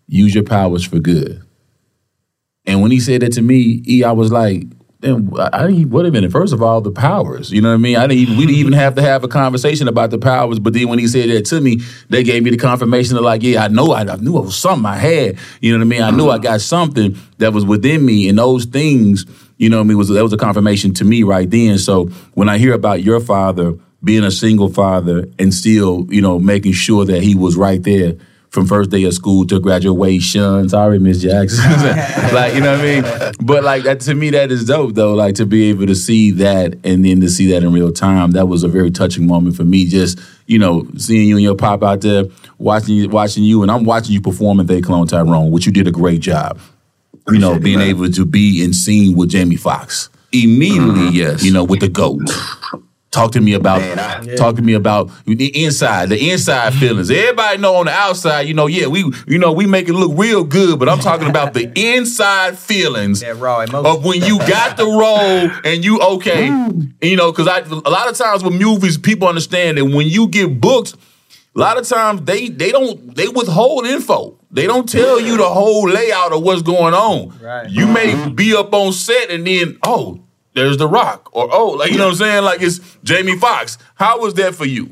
use your powers for good. And when he said that to me, E, I was like, then I I didn't. Wait a minute. First of all, the powers. You know what I mean? I didn't. Even, we didn't even have to have a conversation about the powers. But then when he said that to me, they gave me the confirmation of like, yeah, I know. I, I knew it was something I had. You know what I mean? I knew I mm. got something that was within me, and those things, you know, what I mean, was that was a confirmation to me right then. So when I hear about your father being a single father and still, you know, making sure that he was right there from first day of school to graduation. Sorry, Miss Jackson. like you know what I mean. But like that to me, that is dope though. Like to be able to see that and then to see that in real time, that was a very touching moment for me. Just you know, seeing you and your pop out there, watching you, watching you, and I'm watching you perform at They Clone Tyrone, which you did a great job. You know, it, being man. able to be in scene with Jamie Foxx immediately. Mm-hmm. yes. you know, with the goat. Talk to me about Man, I- talk to me about the inside, the inside mm-hmm. feelings. Everybody know on the outside, you know, yeah, we you know we make it look real good, but I'm talking about the inside feelings That raw of when you got the role and you okay, mm. you know, because I a lot of times with movies, people understand that when you get booked, a lot of times they they don't they withhold info. They don't tell you the whole layout of what's going on. Right. You may be up on set and then oh, there's The Rock or oh, like you know what I'm saying, like it's Jamie Foxx. How was that for you?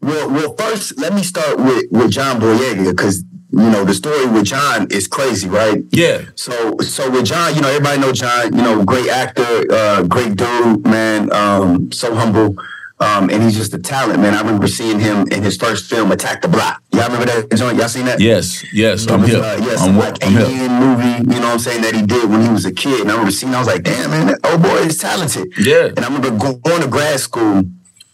Well, well, first let me start with with John Boyega because you know the story with John is crazy, right? Yeah. So, so with John, you know, everybody know John. You know, great actor, uh, great dude, man. Um, so humble, um, and he's just a talent, man. I remember seeing him in his first film, Attack the Block. Y'all remember that joint? Y'all seen that? Yes, yes, I'm was, here. Uh, yes, I'm, like I'm alien movie, you know what I'm saying, that he did when he was a kid. And I remember seeing, I was like, damn, man, that old boy is talented. Yeah. And I remember going to grad school.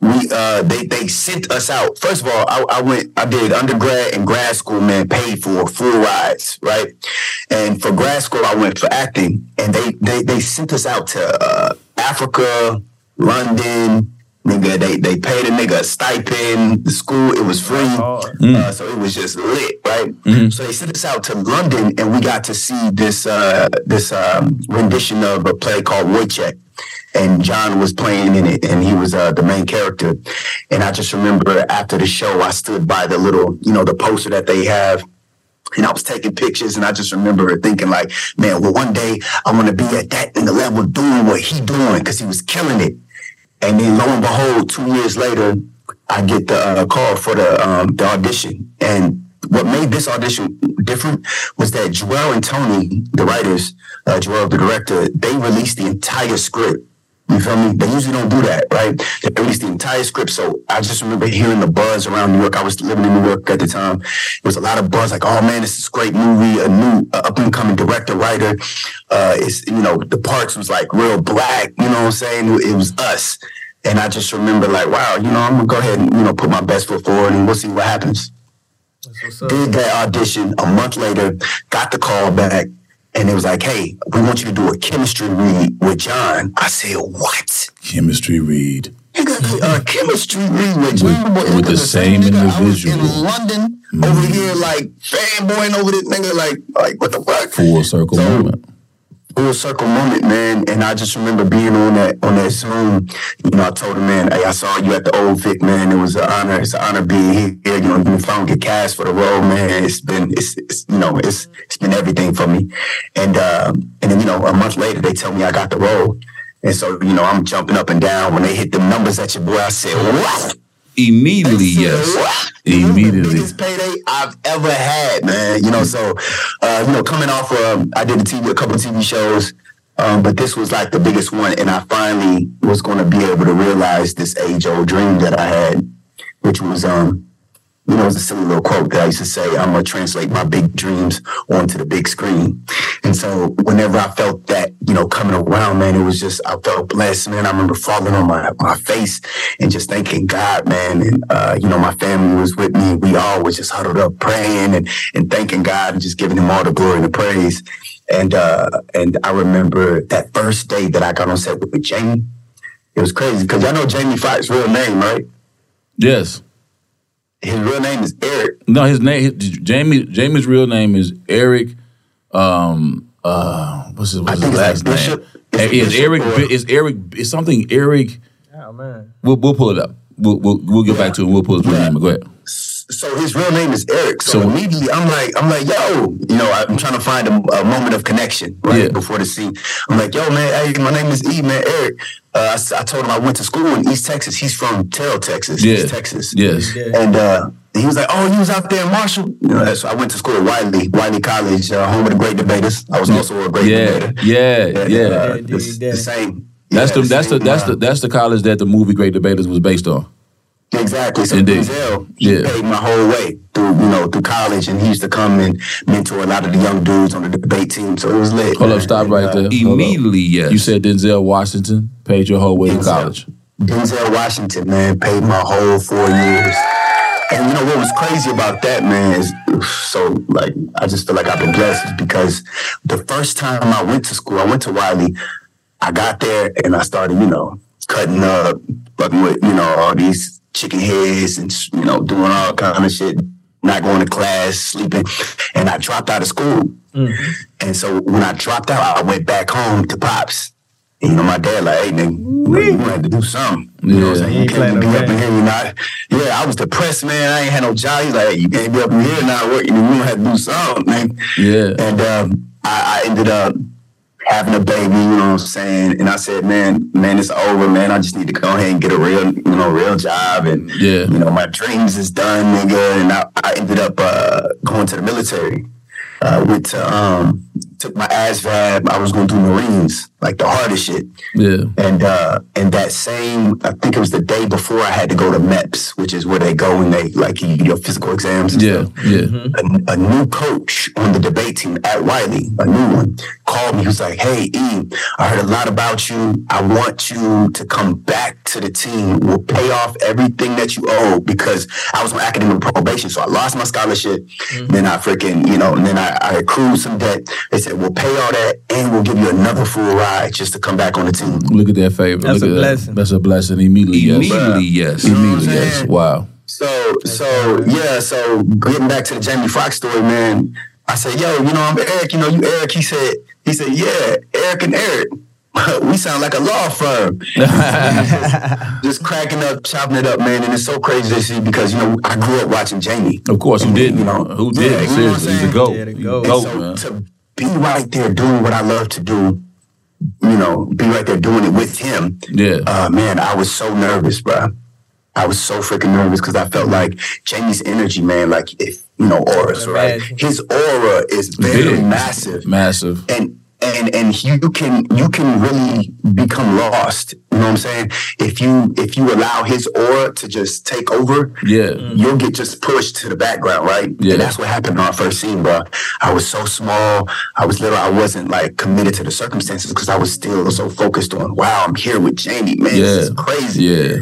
We uh they they sent us out. First of all, I, I went I did undergrad and grad school, man, paid for full rides, right? And for grad school I went for acting and they they they sent us out to uh Africa, London, nigga, they they paid a nigga a stipend, the school, it was free. Uh, so it was just lit, right? So they sent us out to London and we got to see this uh this um rendition of a play called Woyzeck and John was playing in it, and he was uh, the main character. And I just remember after the show, I stood by the little, you know, the poster that they have. And I was taking pictures, and I just remember thinking, like, man, well, one day I want to be at that in the level doing what he doing because he was killing it. And then lo and behold, two years later, I get the uh, call for the um, the audition. And what made this audition different was that Juel and Tony, the writers, uh, Juel, the director, they released the entire script. You feel me? They usually don't do that, right? They released the entire script. So I just remember hearing the buzz around New York. I was living in New York at the time. There was a lot of buzz, like, oh man, this is a great movie, a new uh, up and coming director, writer. Uh, it's, you know, the parts was like real black, you know what I'm saying? It was us. And I just remember like, wow, you know, I'm gonna go ahead and, you know, put my best foot forward and we'll see what happens. Did that audition a month later, got the call back, and it was like, hey, we want you to do a chemistry read with John. I said, what? Chemistry read. A chemistry read with John. With- with the same nigga, I was individual. Mm. in London, over here, like, fanboying over this nigga, like, like, what the fuck? Full circle So- moment. Full circle moment, man. And I just remember being on that on that Zoom. You know, I told him, man, hey, I saw you at the Old Vic, man. It was an honor. It's an honor being here. You know, even if I don't get cast for the role, man, it's been it's, it's you know it's it's been everything for me. And um, and then you know, a month later, they tell me I got the role. And so, you know, I'm jumping up and down when they hit the numbers at your boy. I said, "What?" Immediately, yes. "What?" This the Immediately. biggest payday I've ever had, man. You know, so uh, you know, coming off, of I did a TV, a couple of TV shows, um, but this was like the biggest one, and I finally was going to be able to realize this age-old dream that I had, which was, um, you know, it was a silly little quote that I used to say, "I'm gonna translate my big dreams onto the big screen." And so, whenever I felt that, you know, coming around, man, it was just I felt blessed, man. I remember falling on my my face and just thanking God, man. And uh, you know, my family was with me. We all was just huddled up praying and and thanking God and just giving Him all the glory and the praise. And uh, and I remember that first day that I got on set with, Jamie. It was crazy because y'all know Jamie Foxx's real name, right? Yes. His real name is Eric. No, his name Jamie. Jamie's real name is Eric. Um. Uh. What's his, what's his last like Bishop. name? Is it Is Bishop Eric? or- Is Eric? Is something Eric? Oh man. We'll we'll pull it up. We'll we'll, we'll get back to it. We'll pull his real name. Go ahead. so his real name is Eric. So, So- immediately I'm like, I'm like, yo, you know, I'm trying to find a, a moment of connection right Yeah. before the scene. I'm like, yo, man, hey, my name is E, man, Eric. Uh, I s- I, told him I went to school in East Texas. He's from Terrell, Texas, Yeah. East Texas. Yes. And uh, he was like, "Oh, you was out there in Marshall." You know, so I went to school at Wiley, Wiley College, uh, home of the great debaters. I was also a great Yeah. debater. Yeah. And, Yeah. uh, Yeah, the, the same. That's yeah, the that's the that's uh, the that's the college that the movie Great Debaters was based on. Exactly. So Indeed. Denzel, he Yeah. paid my whole way through, you know, through college, and he used to come and mentor a lot of the young dudes on the debate team. So it was lit. Hold up, stop And, right uh, there. Immediately, yes. You said Denzel Washington paid your whole way to college. Denzel Washington, man, paid my whole four years. And you know what was crazy about that, man, is so like I just feel like I've been blessed because the first time I went to school, I went to Wiley, I got there and I started, you know, cutting up, fucking with, you know, all these chicken heads and you know, doing all kind of shit, not going to class, sleeping. And I dropped out of school. And so when I dropped out, I went back home to Pops. And, you know, my dad like, hey, nigga, you, you gonna do something. You know what I'm saying? You can't be up in here, you not. Yeah, I was depressed, man. I ain't had no job. He's like, hey, you can't be up in here not working. You gonna to do something, man. Yeah. And um, I, I ended up having a baby, you know what I'm saying? And I said, man, man, it's over, man. I just need to go ahead and get a real, you know, real job. And, Yeah. you know, my dreams is done, nigga. And I, I ended up uh, going to the military. Uh, went to, um, took my ASVAB. I was going to do Marines, like the hardest shit. Yeah. And uh, and that same, I think it was the day before I had to go to MEPS, which is where they go and they like you your physical exams. And Yeah. stuff Yeah. a, a new coach on the debate team at Wiley, a new one, called me. He was like, Hey, E, I heard a lot about you. I want you to come back to the team. We'll pay off everything that you owe because I was on academic probation. So I lost my scholarship. Then I freaking, you know, and then I, I accrued some debt. They said, We'll pay all that and we'll give you another full ride just to come back on the team. Look at that favor. That's Look a at blessing. That. That's a blessing. Immediately, yes. Immediately, yes. Immediately, yes. Wow. So, so yeah, so getting back to the Jamie Foxx story, man. I said, yo, you know, I'm Eric. You know, you Eric. He said, he said, yeah, Eric and Eric. we sound like a law firm. Just cracking up, chopping it up, man. And it's so crazy to see because you know I grew up watching Jamie. Of course, who didn't? You know, who yeah, didn't? you know Seriously, he's a saying? goat. Yeah, goat. goat, And man. to be right there doing what I love to do, you know, be right there doing it with him. Yeah. Uh, man, I was so nervous, bro. I was so freaking nervous because I felt like Jamie's energy, man, like if you know auras, right? His aura is very Big. massive, Massive. and and and you can you can really become lost. You know what I'm saying? If you if you allow his aura to just take over, Yeah. you'll get just pushed to the background, right? Yeah. And that's what happened on our first scene, bro. I was so small. I was little. I wasn't like committed to the circumstances because I was still so focused on, wow, I'm here with Jamie. Man, Yeah. this is crazy. Yeah.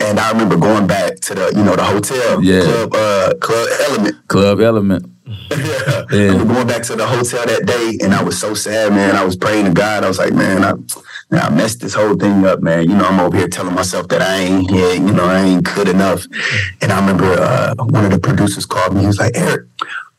And I remember going back to the, you know, the hotel, Yeah. club, uh, club element. Club element. Yeah. remember going back to the hotel that day, and I was so sad, man. I was praying to God. I was like, man, I, man, I messed this whole thing up, man. You know, I'm over here telling myself that I ain't, yeah, you know, I ain't good enough. And I remember uh, one of the producers called me. He was like, Eric,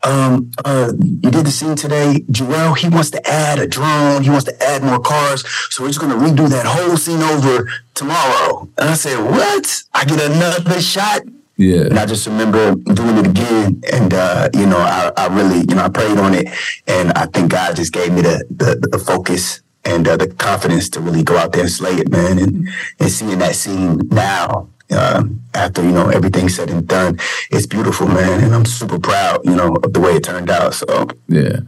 um, uh, you did the scene today. Juel, he wants to add a drone. He wants to add more cars. So we're just going to redo that whole scene over tomorrow. And I said, what? I get another shot? And Yeah. I just remember doing it again, and uh, you know, I, I really, you know, I prayed on it, and I think God just gave me the the, the focus and uh, the confidence to really go out there and slay it, man. And and seeing that scene now, uh, after you know everything's said and done, it's beautiful, man. And I'm super proud, you know, of the way it turned out. So Yeah.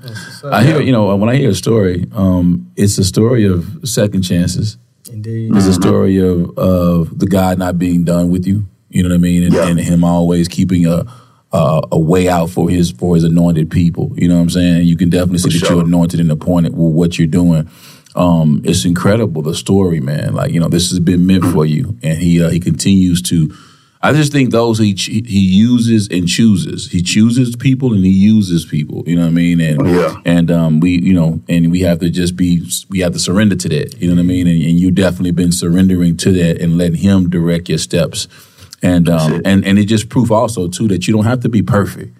I hear, you know, when I hear a story, um, it's a story of second chances. Indeed. It's a story of of the God not being done with you. You know what I mean, and, Yeah. and him always keeping a, a a way out for his for his anointed people. You know what I'm saying? You can definitely see For that sure. you're anointed and appointed with what you're doing. Um, it's incredible the story, man. Like you know, this has been meant for you, and he uh, he continues to. I just think those he he uses and chooses. He chooses people and he uses people. You know what I mean? And Yeah. and um, we you know and we have to just be we have to surrender to that. You know what I mean? And, and you definitely been surrendering to that and letting him direct your steps. And um and and it just proof also too that you don't have to be perfect.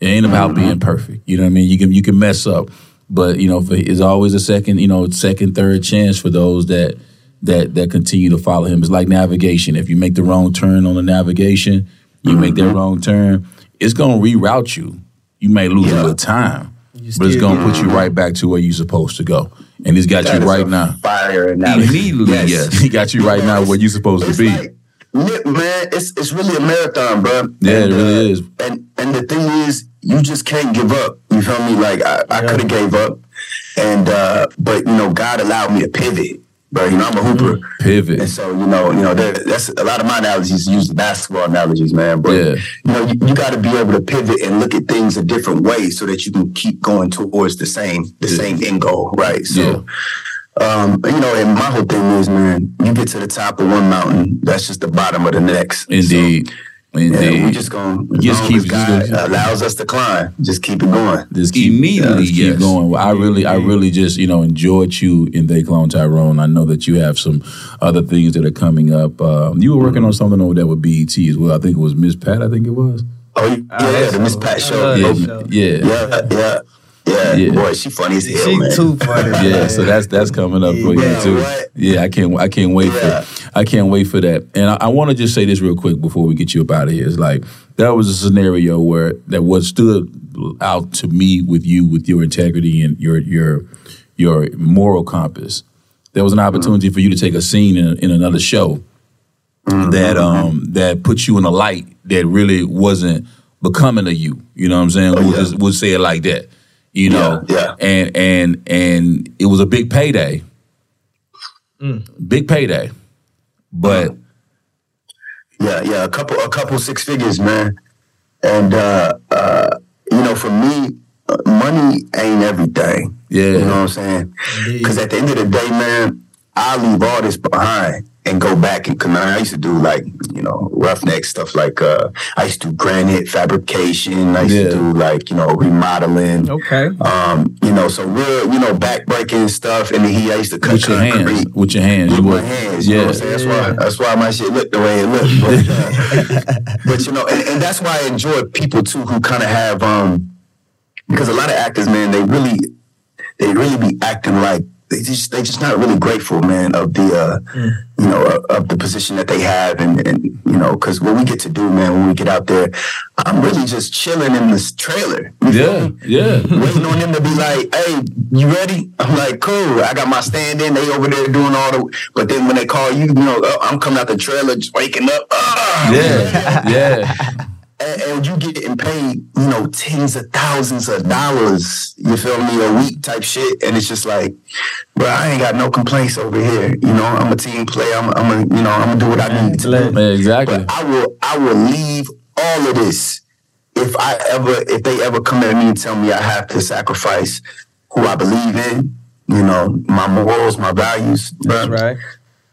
It ain't about Mm-hmm. being perfect. You know what I mean? You can you can mess up, but you know, it's always a second, you know, second, third chance for those that that that continue to follow him. It's like navigation. If you make the wrong turn on the navigation, you make Mm-hmm. that wrong turn, it's gonna reroute you. You may lose a Yeah. little time, but it's gonna put you right back to where you're supposed to go. And he's got That you right now. fire analogy. Immediately, yes. He got you right now where you're supposed to be. like, man, it's it's really a marathon, bro. Yeah, it really uh, is. And and the thing is, you just can't give up. You feel me? Like I, I could have gave up, and uh, but you know, God allowed me to pivot. But you know, I'm a hooper. Pivot. And so, you know, you know, that, that's a lot of my analogies use the basketball analogies, man. But Yeah. you know, you, you got to be able to pivot and look at things a different way so that you can keep going towards the same the same end goal, right? So, um, you know, and my whole thing is, man, you get to the top of one mountain, that's just the bottom of the next. Indeed. Indeed. Yeah, we just gonna Just as keep- as God just- allows us to climb. Just keep it going. Just keep, Immediately, just keep yes. going. I really, I really just, you know, enjoyed you in They Clone Tyrone. I know that you have some other things that are coming up. Um, you were working on something over there with BET as well. I think it was Miss Pat. I think it was. Oh yeah, yeah, the Miss Pat show. Yeah, Yeah, yeah, yeah, yeah, yeah. Yeah. Boy, she funny as hell, She man. too funny. yeah. man. So that's that's coming up for you Yeah, too. what? Yeah, I can't, I can't wait Yeah. for, I can't wait for that. And I, I want to just say this real quick before we get you up out of here. It's like that was a scenario where that what stood out to me with you, with your integrity and your your your moral compass. There was an opportunity for you to take a scene in, in another show that um that put you in a light that really wasn't becoming of you. You know what I'm saying? We'll yeah. just we'll say it like that. You know, yeah. and and and it was a big payday, big payday, but Yeah, yeah, a couple, a couple six figures, man. And uh, uh, you know, for me, uh, money ain't everything. Yeah. you know what I'm saying? Because at the end of the day, man, I leave all this behind and go back and come. I used to do like you know roughneck stuff. Like uh, I used to do granite fabrication. I used Yeah. to do like you know remodeling. Okay. Um, you know, so real, you know, backbreaking stuff. And then he, I used to cut with your hands, with your hands, with you my were- hands. You yeah. know what I'm saying? That's why that's why my shit looked the way it looked. But, uh, but you know, and, and that's why I enjoy people too who kind of have um because a lot of actors, man, they really they really be acting like they just they just not really grateful, man, of the uh you know of, of the position that they have, and and you know because what we get to do, man, when we get out there, I'm really just chilling in this trailer. Yeah, yeah. waiting on them to be like, "Hey, you ready?" I'm like, "Cool." I got my stand in. They over there doing all the. But then when they call you, you know, uh, I'm coming out the trailer, just waking up. Ah! Yeah, yeah, And, and you getting paid, you know, tens of thousands of dollars. You feel me? A week type shit, and it's just like, bro, I ain't got no complaints over here. You know, I'm a team player. I'm, I'm a, you know, I'm gonna do what I need to do. yeah, exactly. But I will I will leave all of this if I ever if they ever come at me and tell me I have to sacrifice who I believe in, you know, my morals, my values. That's right.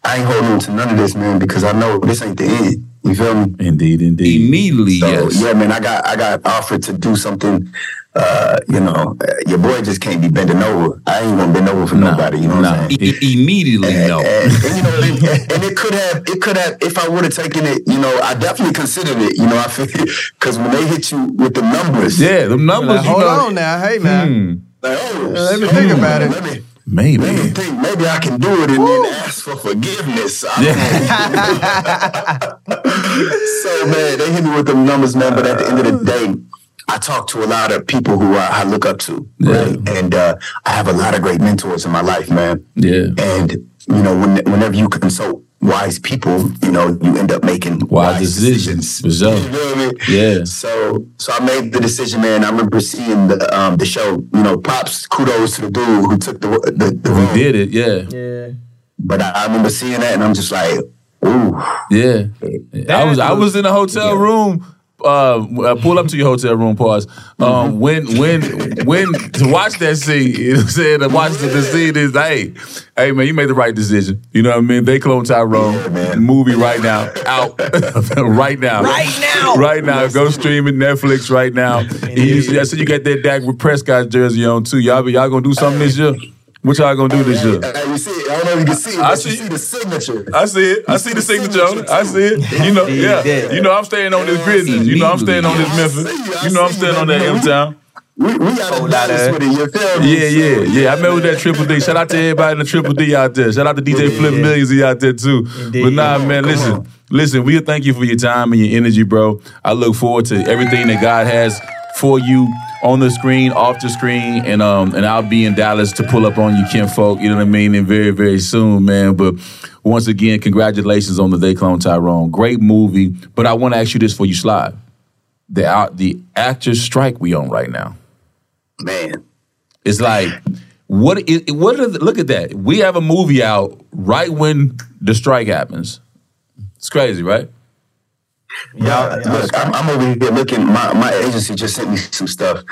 I ain't holding on to none of this, man, because I know this ain't the end. You feel me? Indeed, indeed. Immediately, So yes. yeah, man, I got I got offered to do something. Uh, you know, uh, your boy just can't be bending over. I ain't gonna bend over for Nah, nobody. You know what. I'm saying? I- I- immediately, no. And, and, you know, and, and it could have, it could have, if I would have taken it, you know, I definitely considered it. You know, I feel because when they hit you with the numbers, Yeah, the numbers. Like, you hold know, on now. Hey, man. Hmm, like, oh, let me shit, think about it. Me, maybe. think. Maybe I can do it and then ask for forgiveness. Don't so man, they hit me with them numbers, man. But at the end of the day, I talk to a lot of people who I, I look up to, right? And uh, I have a lot of great mentors in my life, man. Yeah. And you know, when, whenever you consult wise people, you know, you end up making Wise decisions, for sure. You feel me? Yeah. So, so I made the decision, man. I remember seeing the um, the show. You know, props, kudos to the dude who took the the, the We role. did it. Yeah, Yeah. But I, I remember seeing that, and I'm just like, ooh. yeah. I was I was in a hotel room. Uh, uh, pull up to your hotel room. Pause. Um, when when when to watch that scene, you know what I'm saying? To watch the, the scene is hey, hey man, you made the right decision. You know what I mean? They clone Tyrone Yeah, movie right now out right now Right now. right now. Go stream it Netflix right now. You, I said you got that Dak with Prescott jersey on too. Y'all be y'all gonna do something this year? What y'all gonna do this year? Hey, you see it? I don't know if you can see it, I but you see- see the signature. I see it. I see the signature on it. I see it. You know, yeah. Yeah. You know, I'm staying on this business. You know, I'm staying on this Memphis. You know, I'm staying on that M Town. We, we got a Dallas with. You feel me? Yeah, yeah, yeah. I remember that Triple D. Shout out to everybody in the Triple D out there. Shout out to DJ Flipmillionz out there too. But nah, man, listen, listen. We thank you for your time and your energy, bro. I look forward to everything that God has for you on the screen, off the screen, and um, and I'll be in Dallas to pull up on you, Kinfolk. You know what I mean? And very, very soon, man. But once again, congratulations on the They Clone Tyrone. Great movie. But I want to ask you this for you, Slide. The out the actors strike we on right now. Man. It's like what is what are the, look at that. We have a movie out right when the strike happens. It's crazy, right? Yeah, look, I'm, I'm over here looking. My my agency just sent me some stuff.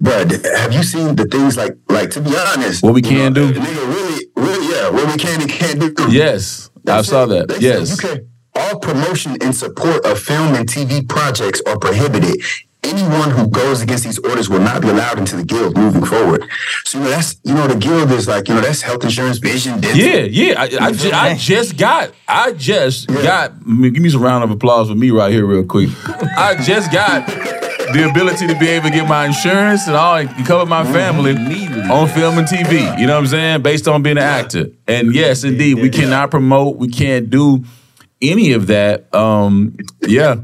But have you seen the things like like to be honest? What we can know, do? Nigga, really, really, yeah. What we can and can't do. Yes, I They saw that. they said Yes. you all promotion in support of film and TV projects are prohibited. Anyone who goes against these orders will not be allowed into the guild moving forward. So you know that's you know the guild is like you know that's health insurance, vision, dental. Yeah, yeah. I, I, ju- I just got, I just got, I mean, give me some round of applause for me right here, real quick. I just got the ability to be able to get my insurance and all and cover my mm-hmm. family on film and TV. You know what I'm saying? Based on being an actor. And yes, indeed, we cannot promote, we can't do any of that. Um, yeah.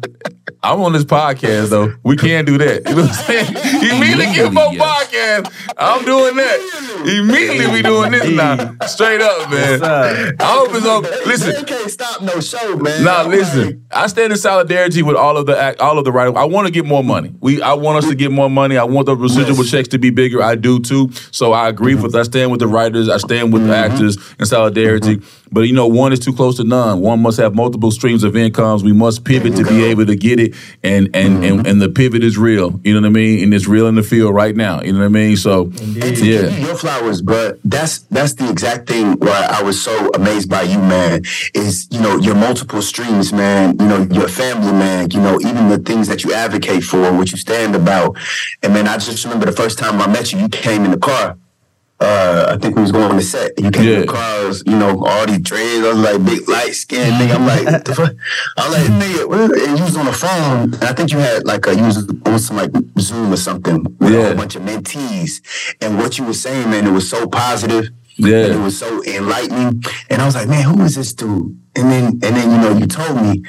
I'm on this podcast though. We can't do that. You know what I'm saying? Immediately get more podcast. I'm doing that. Immediately we doing this now. Straight up, man. I hope it's okay. They Listen, can't stop no show, man. Nah, listen. I stand in solidarity with all of the all of the writers. I want to get more money. We, I want us to get more money. I want the residual checks to be bigger. I do too. So I agree with. I stand with the writers. I stand with the actors in solidarity. But you know, one is too close to none. One must have multiple streams of incomes. We must pivot to be able to get it, and and mm-hmm. and, and the pivot is real. You know what I mean? And it's real in the field right now. You know what I mean? So give you yeah. your flowers, but that's that's the exact thing why I was so amazed by you, man. Is you know your multiple streams, man. You know your family, man. You know even the things that you advocate for, what you stand about. And man, I just remember the first time I met you, you came in the car. Uh, I think we was going on the set. You came Yeah. the car, I was, you know, all these dreads. I was like big light skin nigga. I'm like, what the fuck? I was like, nigga, what? and you was on the phone. And I think you had like a you was on some like Zoom or something with a Yeah. whole bunch of mentees. And what you were saying, man, it was so positive. Yeah. And it was so enlightening. And I was like, man, who is this dude? And then and then, you know, you told me.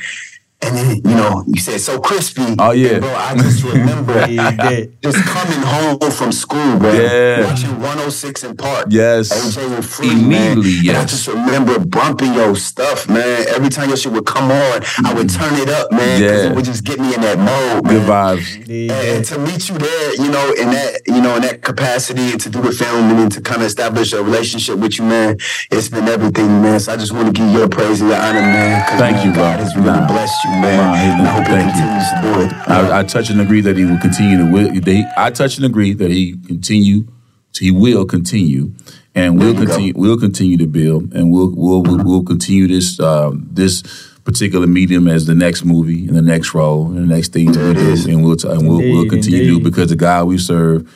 And then, you know, you said so crispy. Oh, yeah. And, bro, I just remember just coming home from school, bro. Yeah. Watching 106 & Park. Yes. AJ and Free, Immediately, man. And I just remember bumping your stuff, man. Every time your shit would come on, I would turn it up, man. Yeah. It would just get me in that mode, Good man. vibes. Yeah, And to meet you there, you know, in that, you know, in that capacity, and to do the film, and to kind of establish a relationship with you, man, it's been everything, man. So I just want to give you your praise and your honor, man. Thank man, you, bro. God has really Nah. blessed you, man. Nah, he- I hope thank he you. to do it. I, I touch and agree that he will continue to will. That he, I touch and agree that he continue. He will continue, and we'll There go. continue. We'll continue to build, and we'll we'll we'll, we'll continue this um, this particular medium as the next movie and the next role and the next thing that we There it do, and we'll t- and we'll, we'll Indeed, continue to do because the God we serve,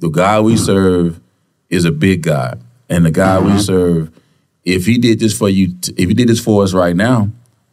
the God we serve, is a big God, and the God Mm-hmm. we serve, if He did this for you, t- if He did this for us right now.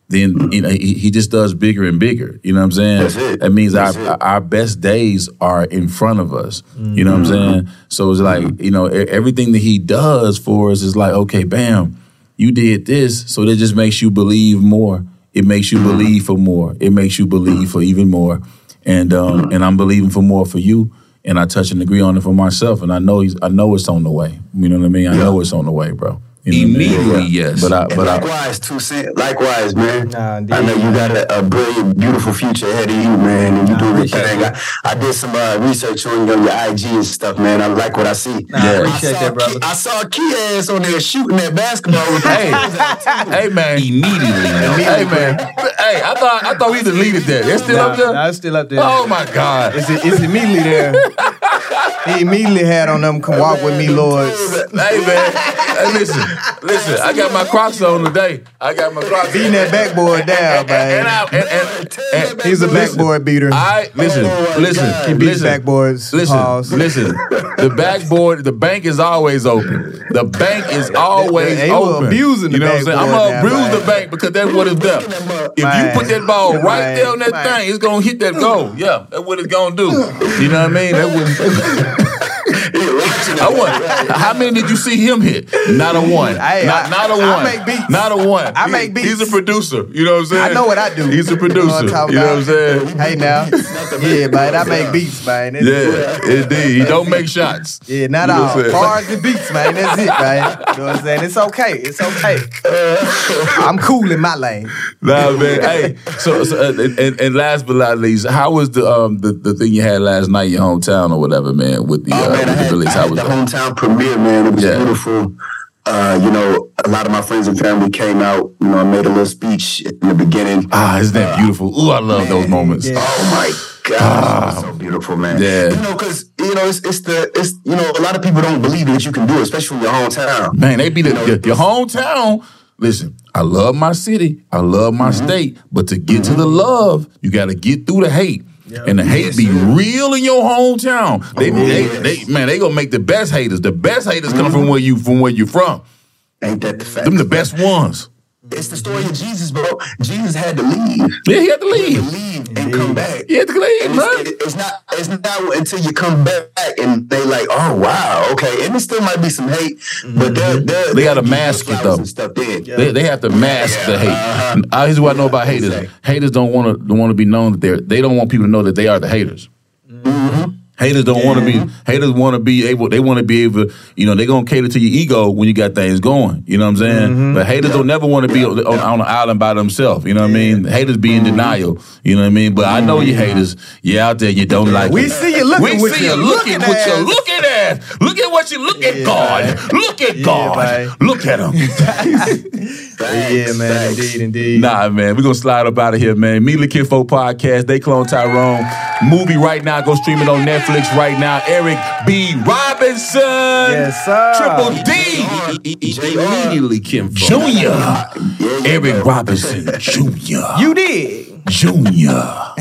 Then you know he, he just does bigger and bigger. You know what I'm saying? That's it. That means our it. our best days are in front of us. You know what I'm saying? So it's like you know e- everything that he does for us is like okay, bam, you did this, so that just makes you believe more. It makes you believe for more. It makes you believe for even more. And um, and I'm believing for more for you. And I touch and agree on it for myself. And I know he's I know it's on the way. You know what I mean? I know it's on the way, bro. You know what I mean? Immediately, yes. But I but I likewise, 2Cent. Likewise, man. Nah, I know you got a, a brilliant, beautiful future ahead of you, man, and you Nah, doing your appreciate thing. I, I did some uh, research on your, your IG and stuff, man. I like what I see. Nah, I appreciate saw that, brother. Key, I saw Key ass on there shooting that basketball. With Hey, hey man. Immediately, man. Hey man. Hey, I thought I thought we deleted that. It's still up there? Nah, it's still up there. Oh my God. Is It's, it's immediately there. he immediately had on them come walk with me, lords. Hey man, hey, listen, listen. I got my Crocs on today. I got my Crocs. Beating that backboard down, and, and, man. I, and, and, and, He's a backboard beater. I listen, Oh, listen, God. He beats listen, backboards. Listen, Pause. listen. The backboard, the bank is always open. The bank is always They were open. abusing the you know what I'm saying? I'm gonna now, abuse the man. bank because that's what it's done. If Man. you put that ball right Man. there on that Man. thing, it's gonna hit that goal. Yeah, that's what it's gonna do. You know what I mean? That what, I want. How many did you see him hit? Not a one. Hey, not, I- not a I one. make beats. Not a one. I He- make beats. He's a producer. You know what I'm saying? I know what I do. He's a You know what producer. I'm You know, what I'm saying? Hey now, yeah, man, I make beats, man. That's it. Yeah, indeed. He don't make shots. Yeah, not You know all. I'm? Bars and beats, man. That's it, man. You know what I'm saying? It's okay. It's okay. I'm cool in my lane. Nah, man. Hey, so, so uh, and, and, and last but not least, how was the um the, the thing you had last night, your hometown or whatever, man, with the Oh, uh, man, I with had, the release? I How was the that? hometown premiere, man. It was Yeah. beautiful. Uh, you know, a lot of my friends and family came out. You know, I made a little speech in the beginning. Ah, isn't that beautiful? Ooh, I love those moments. Oh my gosh, it's so beautiful, man. Yeah. You know, because you know, it's, it's the it's you know, a lot of people don't believe that you can do it, especially from your hometown. Man, they be the, your, your hometown. Listen, I love my city. I love my state. But to get to the love, you got to get through the hate. And the hate be real in your hometown. They, they, they, man, they gonna make the best haters. The best haters come from where you from where you from. Ain't that the fact? Them the best ones. It's the story of Jesus, bro. Jesus had to leave. Yeah, he had to leave. leave and come back. He had to leave, And man. it's, it- it's not. It's not until you come back and they like, oh wow, okay. And there still might be some hate, but they're, they're, They gotta mask it, though. And stuff then. They, they have to mask the hate. Uh-huh. Uh, here's what I know about haters. Haters don't want to want to be known that they're they don't want people to know that they are the haters. Haters don't want to be haters want to be able they want to be able you know they're gonna cater to your ego when you got things going you know what I'm saying? Mm-hmm. But haters don't never want to be on, on an island by themselves you know what I mean? Haters be in mm-hmm. denial you know what I mean? But I know you mm-hmm. haters you out there you don't like We it. see you looking we see you looking looking with your looking ass look at what you look at God. Look at God. man. look at him Yeah, man. Indeed, indeed. Nah, man, we're gonna slide up out of here, man. Immediately Kinfolk podcast, they clone Tyrone. Movie right now, go stream it on Netflix right now. Eric B. Robinson. Yes, sir. Triple D. Immediately Kim Junior. Eric Robinson Jr. You did. Junior.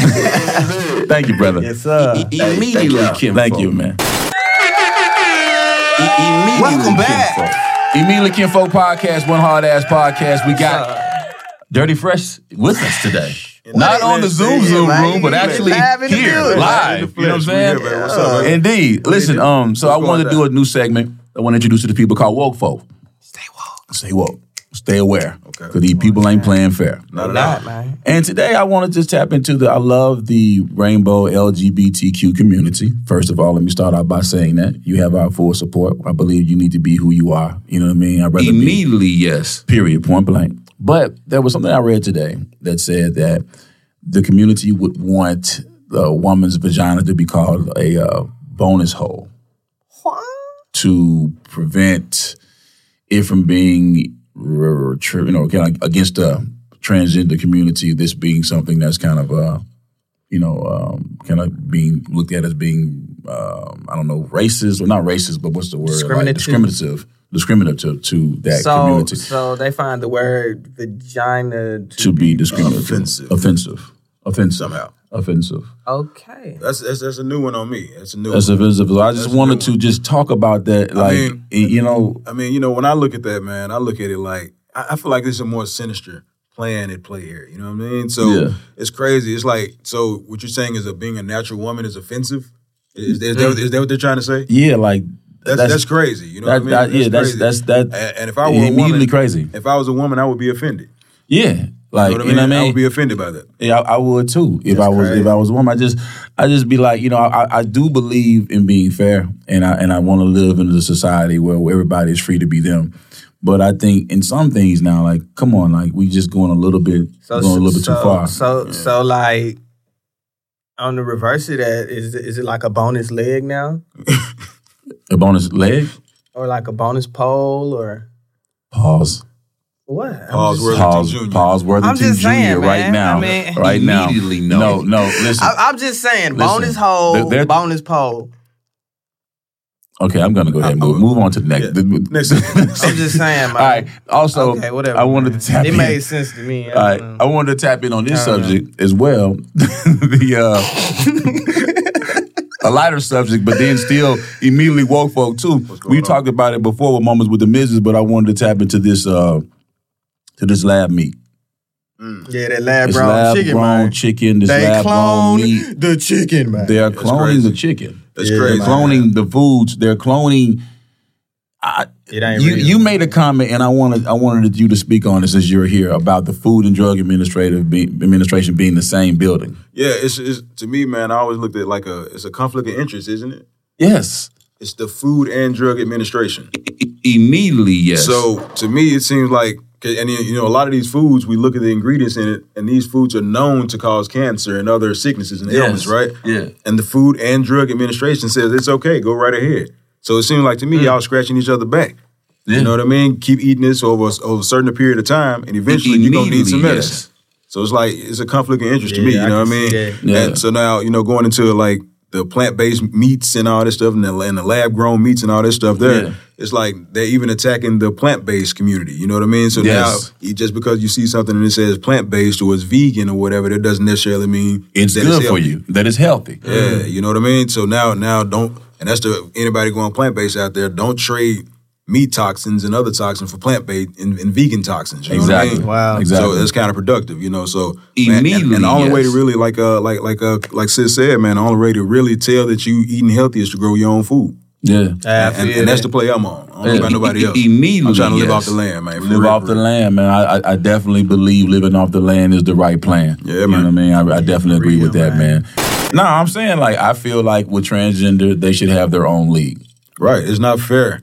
Thank you, brother. Yes, sir. Immediately Kim Thank you, man. Immediately Welcome back. Folk. Immediately Kinfolk podcast, one hard ass podcast. We got Dirty Fresh with us today. Not on the Zoom Zoom man. room, but actually live in the here, live. You know what I'm saying? Yeah, man. What's up, man? Indeed. Listen, um, so I What's wanted to going do a new segment. I want to introduce you to people called woke folk. Stay woke. Stay woke. Stay aware. Okay. Because these people ain't playing fair. Not at all. And today I want to just tap into the I love the rainbow LGBTQ community. First of all, let me start out by saying that you have our full support. I believe you need to be who you are. You know what I mean? I'd rather be Immediately, yes. period, point blank. But there was something I read today that said that the community would want the woman's vagina to be called a uh, bonus hole to prevent it from being, you know, kind of against the transgender community. This being something that's kind of, uh, you know, um, kind of being looked at as being, um, I don't know, racist or not racist, but what's the word? Like Discriminative. discriminative, discriminative to that So, community so they find the word vagina to, to be discriminative, Offensive. offensive, offensive, Somehow. offensive. Okay. That's, that's that's a new one on me. That's a new That's one. offensive. So I just That's wanted new. to just talk about that, like mean- you know, I mean, you know, when I look at that, man, I look at it like I, I feel like there's a more sinister plan at play here. You know what I mean? So Yeah. it's crazy. It's like so. What you're saying is that being a natural woman is offensive. Is, is, that, is that what they're trying to say? yeah, like That's that's, crazy. You know that- what I mean? that- yeah, that's- crazy. that's- that- And, if I were a immediately woman, crazy. If I was a woman, I would be offended. Yeah, like You know what I mean? what I mean. would be offended by that. Yeah, I, I would too if I was if I was a woman. I just I just be like, you know, I, I do believe in being fair, and I and I want to live in a society where everybody is free to be them. But I think in some things now, like, come on, like we just going a little bit So, going a little bit so, too far. So, so like on the reverse of that, is is it like a bonus leg now, a bonus leg. or like a bonus pole, or Pause. what? I'm Pause. just- Worthington Pause. Jr. Pause. Worthington I'm just Jr. saying, right man. now. I mean- right now. Immediately no. No, no. Listen. I, I'm just saying, Listen, bonus hole, they're- they're- bonus pole. Okay, I'm gonna go ahead and move, move on to the next. Yeah. the- Next. I'm just saying. All right. Also, okay, whatever. I wanted man. to tap It in. made sense to me. All right, I wanted to tap in on this I don't subject as well. the uh, a lighter subject, but then still immediately woke folk too. We on? talked about it before with moments with the misses, but I wanted to tap into this uh, to this lab meat. yeah, that lab It's grown chicken, grown man. chicken. This They lab grown meat. the chicken, man. They are cloning the chicken. That's Yeah, crazy. They're cloning the foods. They're cloning. I, It ain't you real. you made a comment, and I wanted I wanted you to speak on it since you're here about the Food and Drug Administrative be, Administration being the same building. Yeah, it's, it's to me, man. I always looked at it like a it's a conflict of interest, isn't it? Yes, It's the Food and Drug Administration. Immediately, yes. So to me, it seems like, 'cause- and you know, a lot of these foods, we look at the ingredients in it, and these foods are known to cause cancer and other sicknesses and ailments, right? Yeah. And the Food and Drug Administration says it's okay, go right ahead. So it seems like to me, mm. y'all scratching each other back. You know what I mean? Keep eating this over over a certain period of time, and eventually you're gonna need some Immediately, medicine. So it's like it's a conflict of interest to me. You I know what I mean? see. Yeah. And so now you know going into like the plant based meats and all this stuff, and the, and the lab grown meats and all this stuff. There, Yeah. It's like they're even attacking the plant based community. You know what I mean? So Yes. now just because you see something and it says plant based or it's vegan or whatever, that doesn't necessarily mean It's that good for you. That it's healthy. Yeah, you know what I mean. So now, now don't, and that's the anybody going plant based out there. Don't trade meat toxins and other toxins for plant based and, and vegan toxins. You know Exactly. what I mean? Wow. Exactly. So it's counterproductive, you know. So man, and- Immediately, and, the only way to really like uh like like uh like sis said, man, the only way to really tell that you eating healthy is to grow your own food, Yeah. I and, and that's the play I'm on. I don't know about nobody else. Immediately, I'm trying to live yes. off the land, man. for Live real, off for the land, man. I, I I definitely believe living off the land is the right plan. Yeah, You know man. what I mean? I, I definitely agree Real, with that, man. No, I'm saying like I feel like with transgender, they should have their own league. Right? It's not fair.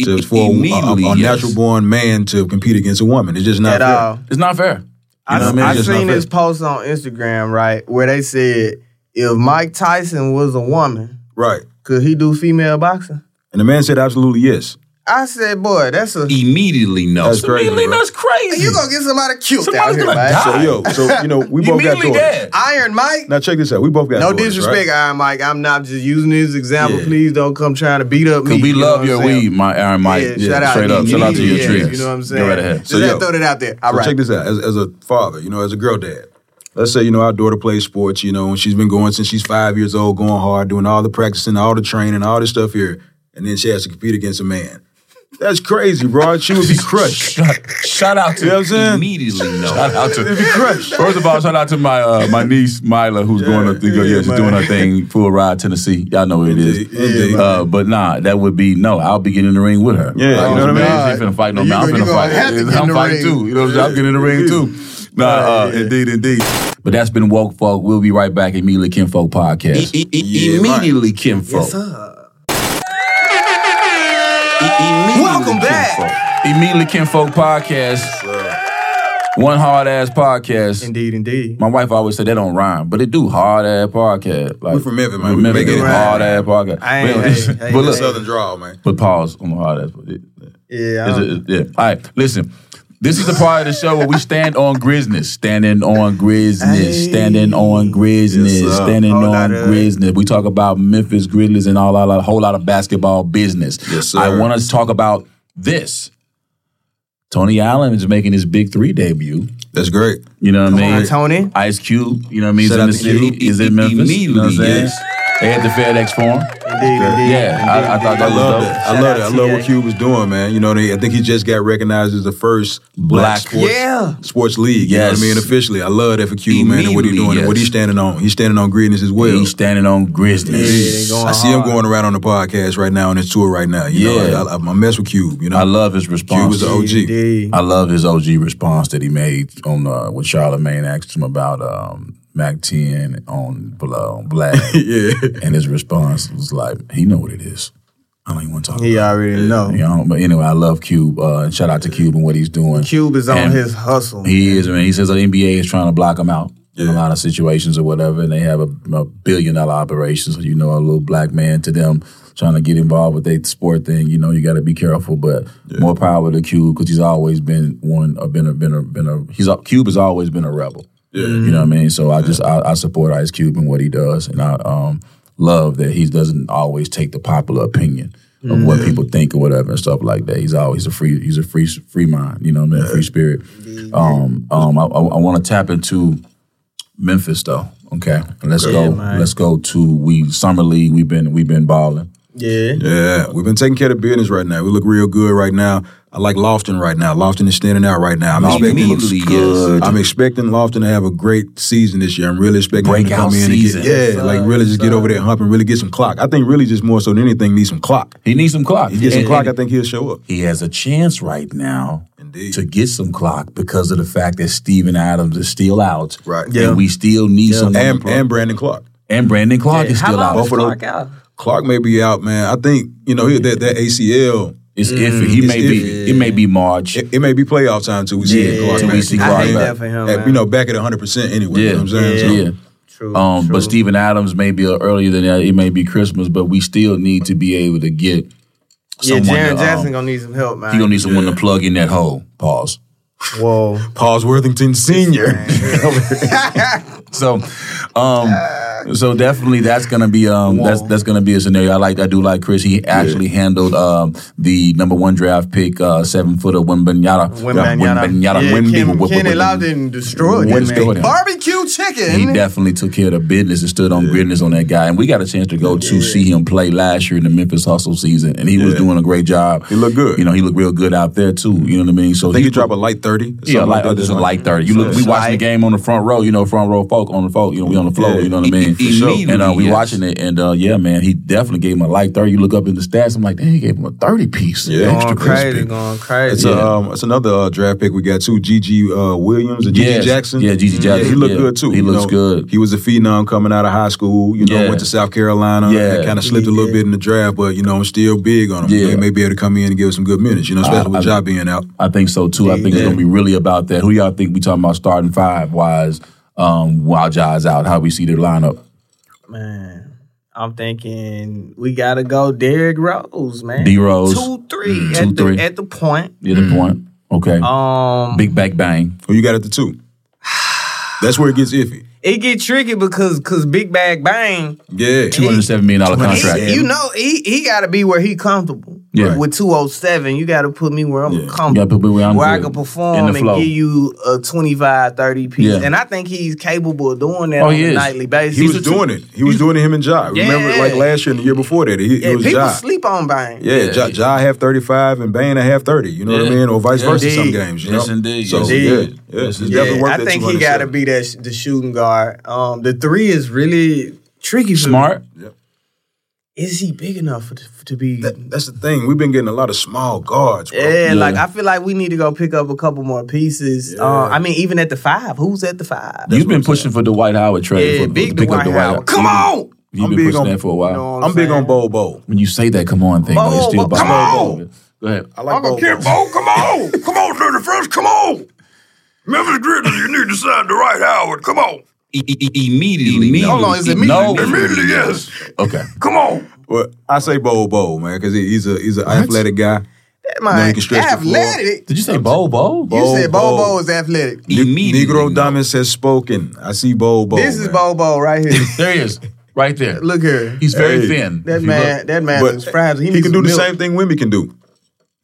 To, for a, a, a yes. natural born man to compete against a woman, it's just not At fair. all. It's not fair. You I, know what I mean? I It's just not seen this post on Instagram, right, where they said if Mike Tyson was a woman, Right. Could he do female boxing? And the man said absolutely yes. I said, boy, that's a Immediately, no. That's crazy. Immediately, bro. that's crazy. you gonna get somebody killed out Somebody's here, gonna man. die. So yo, so you know, we both got Immediately daughters. dead. Iron Mike. Now check this out. We both got No daughters, disrespect, right? Iron Mike. I'm not just using this example. Yeah. Please don't come trying to beat up me. Cause we you know love what your I'm saying? weed, my Aaron Mike. Yeah, Yeah, shout out straight to up. Shout out to your Yeah, trees. You know what I'm saying? Go right ahead. Just So, had yo, throw that out there. All so right. check this out. As, as a father, you know, as a girl dad, let's say you know our daughter plays sports. You know, and she's been going since she's five years old, going hard, doing all the practicing, all the training, all this stuff here, and then she has to compete against a man. That's crazy, bro. She would be crushed. Shout, shout out to You know what I'm saying? Immediately, no. Shout out to She'd be crushed. First of all, shout out to my uh, my niece Mila, who's going up. Yeah, yeah, she's man. doing her thing, full ride Tennessee. Y'all know what it is. Indeed, indeed. Uh, but nah, that would be no. I'll be getting in the ring with her. Yeah, you know what I mean. She ain't finna fight no man. I'm gonna- finna fight. have to get in I'm fighting too. You know what I'm saying? I'm getting in the ring too. Nah, uh, indeed, indeed. But that's been woke folk. We'll be right back. Immediately Kinfolk podcast. I- I- I- Yeah, immediately, kinfolk. I- immediately, Welcome back. kinfolk. Immediately Kinfolk podcast. One hard ass podcast. Indeed, indeed. My wife always said they don't rhyme, but it do hard ass podcast. Like We from Memphis, man. We We make it it hard ass podcast. I ain't- but, hey, hey, but hey. look, Southern drawl, man. but pause on the hard ass. It- Yeah. is I'm- it- yeah. All right, listen. This is the part of the show where we stand on Grizzness, standing on Grizzness, Hey. standing on Grizzness, Yes, sir. standing Whole on lot of- Grizzness. We talk about Memphis Grizzlies and all, all, a whole lot of basketball business. Yes, sir. I want to talk about this. Tony Allen is making his BIG3 debut. That's great. You know what I mean? on, Tony. Ice Cube, you know what I mean? He's Shout in out the to city. Cube. He's in Memphis. You know what I'm Immediately, saying? yes. They had the FedEx for him. Indeed, indeed. Yeah, I, I thought I that was love dope. it. I love out it. I love what Cube was doing, man. You know, they, I think he just got recognized as the first black, Black. sports, Yeah. sports league. You know what Yes. I mean? Officially. I love that for Cube, man, and what he Immediately, doing and what yes. he's standing on. He's standing on greatness as well. He's standing on Grizzness. Yeah, I see him going around on the podcast right now on his tour right now. You Yeah. know, I, I, I mess with Cube. You know, I love his Cube response. was the OG. Indeed. I love his OG response that he made on uh, when Charlemagne asked him about um, Mack 10 on, on Black. yeah. and his response was like, he know what it is. I don't even want to talk about it. He already know. You know, but anyway, I love Cube. Uh, and shout out to Cube and what he's doing. Cube is on And his hustle. He is, man. He says the NBA is trying to block him out in a lot of situations or whatever, and they have a, a billion dollar operation. So you know, a little black man to them trying to get involved with their sport thing. You know, you got to be careful. But more power to Cube because he's always been one, uh, been a, been a, been a. He's Cube has always been a rebel. Yeah. You know what I mean? So I just I, I support Ice Cube and what he does, and I um, love that he doesn't always take the popular opinion of what people think or whatever and stuff like that. He's always a free he's a free free mind. You know what I mean? Free spirit. Um, um, I, I, I want to tap into Memphis though. Okay, let's go. man. Let's go to we summer league. We've been we've been balling. Yeah. Yeah, we've been taking care of business right now. We look real good right now. I like Lofton right now. Lofton is standing out right now. I'm expecting. Immediately, yes. I'm expecting Lofton to have a great season this year. I'm really expecting him to Breakout come in season. and get, yeah, like really just get over there and hump and really get some clock. I think really just more so than anything needs some clock. He needs some clock. He gets some clock. I think he'll show up. he has a chance right now Indeed. to get some clock because of the fact that Steven Adams is still out. Right. And Yeah. we still need some And, and Brandon Clarke. and Brandon Clarke is How still long out. is Both of those- Clarke out? Clarke may be out, man. I think you know he- that that ACL. It's iffy. He It's may be. iffy. It may be March. It, it may be playoff time till we see Yeah, Clarke. till we back. see I Clarke hate back. that for him. At- man. you know, back at 100 percent anyway. You know what I'm saying? yeah. So- yeah. True, Um, true. but Steven Adams may be earlier than that. It may be Christmas, but we still need to be able to get Yeah, someone Jaren to, um, Jackson gonna need some help, man. He gonna need someone to plug in that hole. Pause. Whoa. Paul's Worthington Senior. So, um, so definitely that's gonna be um that's that's gonna be a scenario. I like I do like Chris. He actually handled um the number one draft pick, uh, seven footer Wimbenyata. Wembanyama. Yeah, Wemby- Kim- Wemby- Kenny Wemby- destroyed him, destroyed him. Barbecue chicken. He definitely took care of the business and stood on business on that guy. And we got a chance to go to see him play last year in the Memphis Hustle season, and he was doing a great job. He looked good. You know, he looked real good out there too. You know what I mean? So I think he dropped a light 30. Yeah, something like just a light thirty. You look, we watching the game on the front row. You know, front row folk on the folk. You know, we on the floor. Yeah. You know what I mean? For sure. And uh, we Yes. watching it, and uh, yeah, man, he definitely gave him a light thirty. You look up in the stats, I'm like, dang, he gave him a thirty piece. Yeah. extra Going crazy, crispy. going crazy. It's, um, it's another uh, draft pick we got too. GG uh, Williams or GG Yes. Jackson. Yeah, GG Jackson. he looked Yeah. good too. He you looks know. good. He was a phenom coming out of high school. You know, Yeah. went to South Carolina. Yeah. kind of slipped a little bit in the draft, but you know, I'm still big on him. Yeah. He may be able to come in and give us some good minutes. You know, especially with I- Ja being out. I think so too. I think it's gonna be really about that. Who y'all think we talking about starting five wise um, while Ja's out? How we see their lineup? Man, I'm thinking we gotta go Derrick Rose, man. D Rose. Two, three Mm, at, two, the, three. at the point. Yeah, the point. Okay. Um, Big back bang. Who you got at the two? That's where it gets iffy. it get tricky because because Big Bag Bang, Yeah. Two hundred seven million dollar contract. he, you know, he he got to be where he comfortable. Yeah. With 207, you got to put me where I'm You gotta comfortable. put me where I'm where I can perform and give you a 25, 30 piece. Yeah. And I think he's capable of doing that Oh, on a is. nightly basis. He was doing it. He was doing it. Him and Ja. Remember, like last year and the year before that, he, Yeah, it was people Ja. sleep on Bane. Yeah, ja, ja have 35 and Bane half 30. You know what I mean? Or vice Yeah. versa some games. You Yes, indeed. So, Yes, yeah, indeed. yeah. Yes, indeed. definitely worth I think he got to be that sh- the shooting guard. Um, the three is really tricky. For Smart. Is he big enough for, to be? That- that's the thing. We've been getting a lot of small guards, bro. yeah, Yeah. like I feel like we need to go pick up a couple more pieces. Uh, I mean, even at the five, who's at the five? You've been pushing for the Dwight Howard trade Yeah, for, big to pick up Dwight the Howard. Come on! You've I'm been big pushing on- that for a while. You know what I'm big on Bol Bol. When you say that, come on thing, though, it's Bo, still Bo, Bo- come on! Bo. Go ahead. I like Bol Bol. Bo, come on. Come on, 31st, come on. Memphis Grizzlies, you need to sign the Dwight Howard. Come on. E- e- e- immediately. Hold on, is it No. Immediately, yes. Okay. Come on. Well, I say Bol Bol, man, because he's a he's an athletic guy. That No, man, he can stretch the floor. athletic. Did you say Bol Bol? You said Bo. Bol Bol is athletic. Immediately. Negro Diamonds has spoken. I see Bol Bol. This is man. Bol Bol right here. There he is, right there. Look here. He's very Hey, thin. That man, look- that man But is fragile. He, He, needs can do the same thing Wemby can do.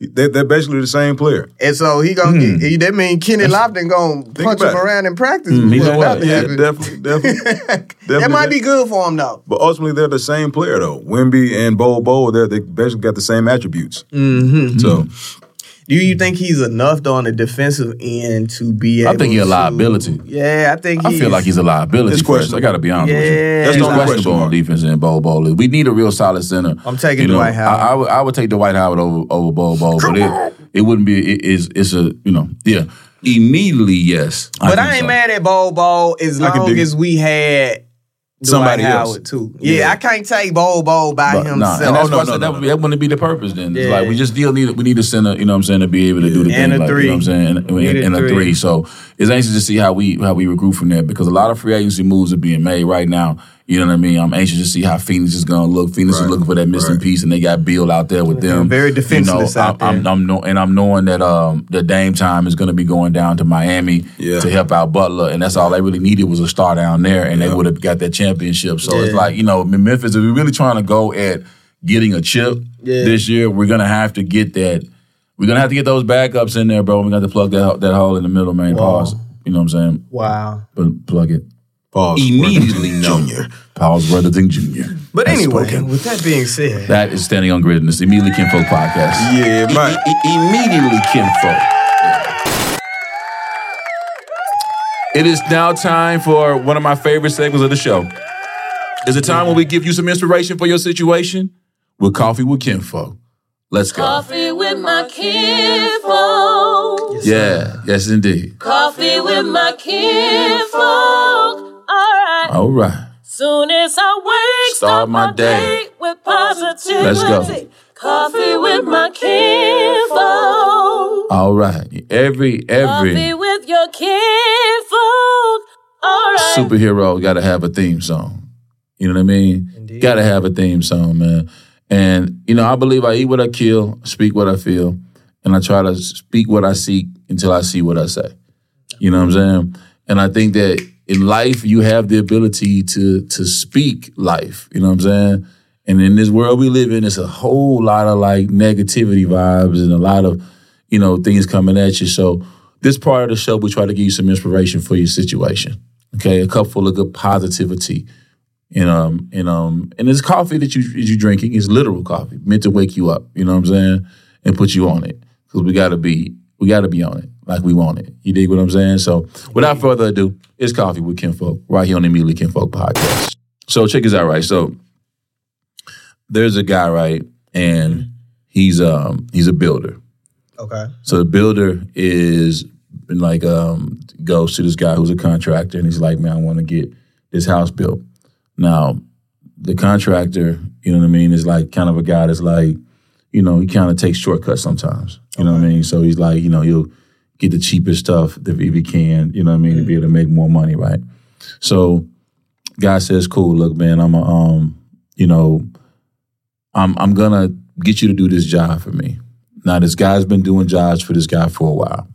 They, they're basically the same player. And so he gonna Hmm. get, he, that mean Kenny Lofton gonna punch him it. around in practice. Hmm, he's before yeah, happen. definitely, definitely. that might be good for him though. But ultimately, they're the same player though. Wemby and Bol Bol, they're they basically got the same attributes. Mm-hmm. So Do you think he's enough though on the defensive end to be able I think he's a to- liability. Yeah, I think I feel like he's a liability. It's Chris. I got to be honest with you. Yeah, That's He's the only question questionable on defense and Bol Bol. We need a real solid center. I'm taking You know, Dwight Howard. I, I would I would take Dwight Howard over over Bol Bol, but it, it wouldn't be. It, it's it's a you know yeah. Immediately, yes. But I, think ain't so. mad at Bol Bol as I can long dig it. as we had Somebody Dwight else. Howard too. Yeah, I can't take Bol Bol by But, nah, himself. and that's Oh, no, why no, no, that, would be, that wouldn't be the purpose. Then it's Yeah. like we just still need we need a center. You know what I'm saying to be able to do the And thing. a like, three. You know what I'm saying and, Need a and a three. three. So it's anxious to see how we how we recruit from there because a lot of free agency moves are being made right now. You know what I mean? I'm anxious to see how Phoenix is going to look. Phoenix is looking for that missing Right. piece, and they got Beal out there with them. very You know, defenseless out I'm, I'm, there. I'm know, and I'm knowing that um the Dame time is going to be going down to Miami Yeah. to help out Butler, and that's all they really needed was a star down there, and they would have got that championship. So it's like you know, Memphis, if we're really trying to go at getting a chip Yeah. this year, we're gonna have to get that. We're gonna have to get those backups in there, bro. We got to plug that that hole in the middle, man. Pause. You know what I'm saying? wow. But plug it. Pause. Immediately, no. Junior. Pause. Worthington Jr. But has anyway, spoken. with that being said, that is standing on grid and it's immediately Kinfolk podcast. Yeah, man. Immediately, Kinfolk. It is now time for one of my favorite segments of the show. It's a time when we give you some inspiration for your situation with Coffee with Kinfolk. Let's go. Coffee with my kinfolk. Yeah, yes, indeed. Coffee with my kinfolk. All right. All right. Soon as I wake, Start my day. with positivity. Let's go. Coffee with my kinfolk. All right. Every Coffee every with your kinfolk. All right. superhero got to have a theme song. You know what I mean? Got to have a theme song, man. And you know, I believe I eat what I kill, speak what I feel, and I try to speak what I seek until I see what I say. You know what I'm saying? And I think that in life you have the ability to to speak life. You know what I'm saying? And in this world we live in, it's a whole lot of like negativity vibes and a lot of, you know, things coming at you. So this part of the show, we try to give you some inspiration for your situation. Okay, a cup full of good positivity. And um and um and this coffee that you you drinking is literal coffee, meant to wake you up. You know what I'm saying? And put you on it because we gotta be we gotta be on it like we want it. You dig what I'm saying? So without further ado, it's coffee with Kim Kinfolk right here on the Immediately Kinfolk podcast. So check this out, right? So there's a guy, right, and he's um he's a builder. Okay. So the builder is like um goes to this guy who's a contractor and he's like, man, I want to get this house built. Now, the contractor, you know what I mean, is like kind of a guy that's like, you know, he kind of takes shortcuts sometimes. You know what I mean? So he's like, you know, he'll get the cheapest stuff if he can, you know what I mean, to be able to make more money, right? So guy says, Cool, look, man, I'm a um, you know, I'm I'm gonna get you to do this job for me. Now this guy's been doing jobs for this guy for a while.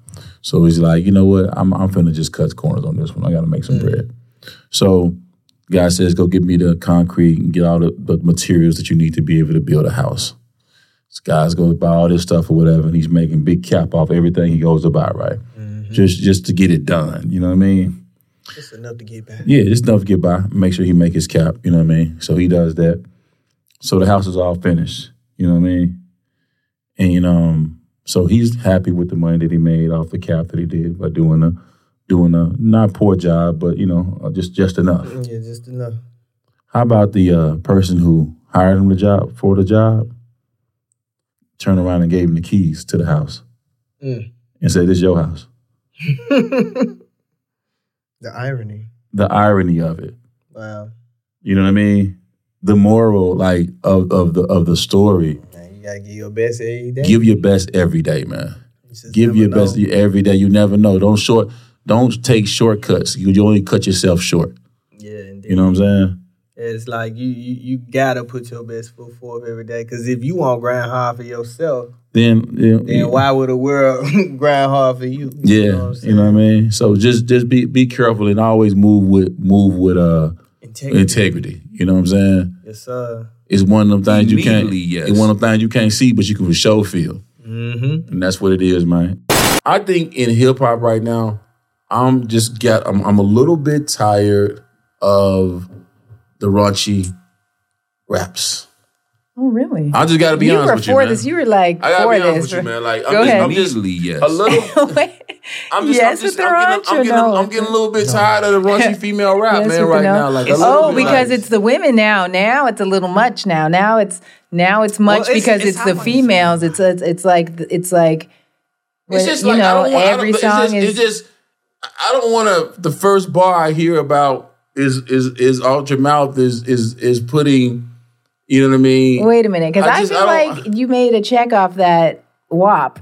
So he's like, you know what? I'm I'm finna just cut corners on this one. I gotta make some bread. So guy says, go get me the concrete and get all the, the materials that you need to be able to build a house. This guy's goes buy all this stuff or whatever, and he's making big cap off everything he goes to buy, right? Just just to get it done. You know what I mean? Just enough to get back. Yeah, just enough to get by. Make sure he make his cap. You know what I mean? So he does that. So the house is all finished. You know what I mean? And um, so he's happy with the money that he made off the cap that he did by doing a doing a not poor job, but you know, uh, just just enough. Yeah, just enough. How about the uh, person who hired him the job for the job? Turned around and gave him the keys to the house Mm. and said, "This is your house." The irony. The irony of it. Wow. You know what I mean? The moral, like of of the of the story. Man, you gotta give your best every day. Give your best every day, man. Give your best every day. You never know. Don't short. Don't take shortcuts. You, you only cut yourself short. Yeah, indeed. You know what I'm saying? It's like you, you you gotta put your best foot forward every day. Cause if you want grind hard for yourself, Then, yeah, then why would the world grind hard for you? yeah, you know what I mean. So just just be be careful and always move with move with uh Integrity. integrity. You know what I'm saying? Yes, sir. It's one of them things you can't. Immediately, yes. It's one of them things you can't see, but you can for sure feel. Mm-hmm. And that's what it is, man. I think in hip hop right now, I'm just get I'm, I'm a little bit tired of the raunchy raps. Oh, really? I just gotta be you honest were with you, for man. this. You were like I gotta for be honest this. with you, man. Like Go I'm just, ahead. I'm just Immediately, yes. a little. I'm just, Yes I'm just, with the I'm getting, I'm getting, no? I'm getting a little bit tired of the raunchy female rap, Yes man, right no? now. Like, a oh, bit because like- it's the women now. Now it's a little much. Now, now it's now it's much Well, it's- because it's it's, how the females. It's it's, it's like it's like It's just you like know I don't want, I every don't, song it's just, is It's just I don't want to. The first bar I hear about is is is Ultra Mouth is is is putting. You know what I mean? Wait a minute, because I I, just- feel I like you made a check off that WAP.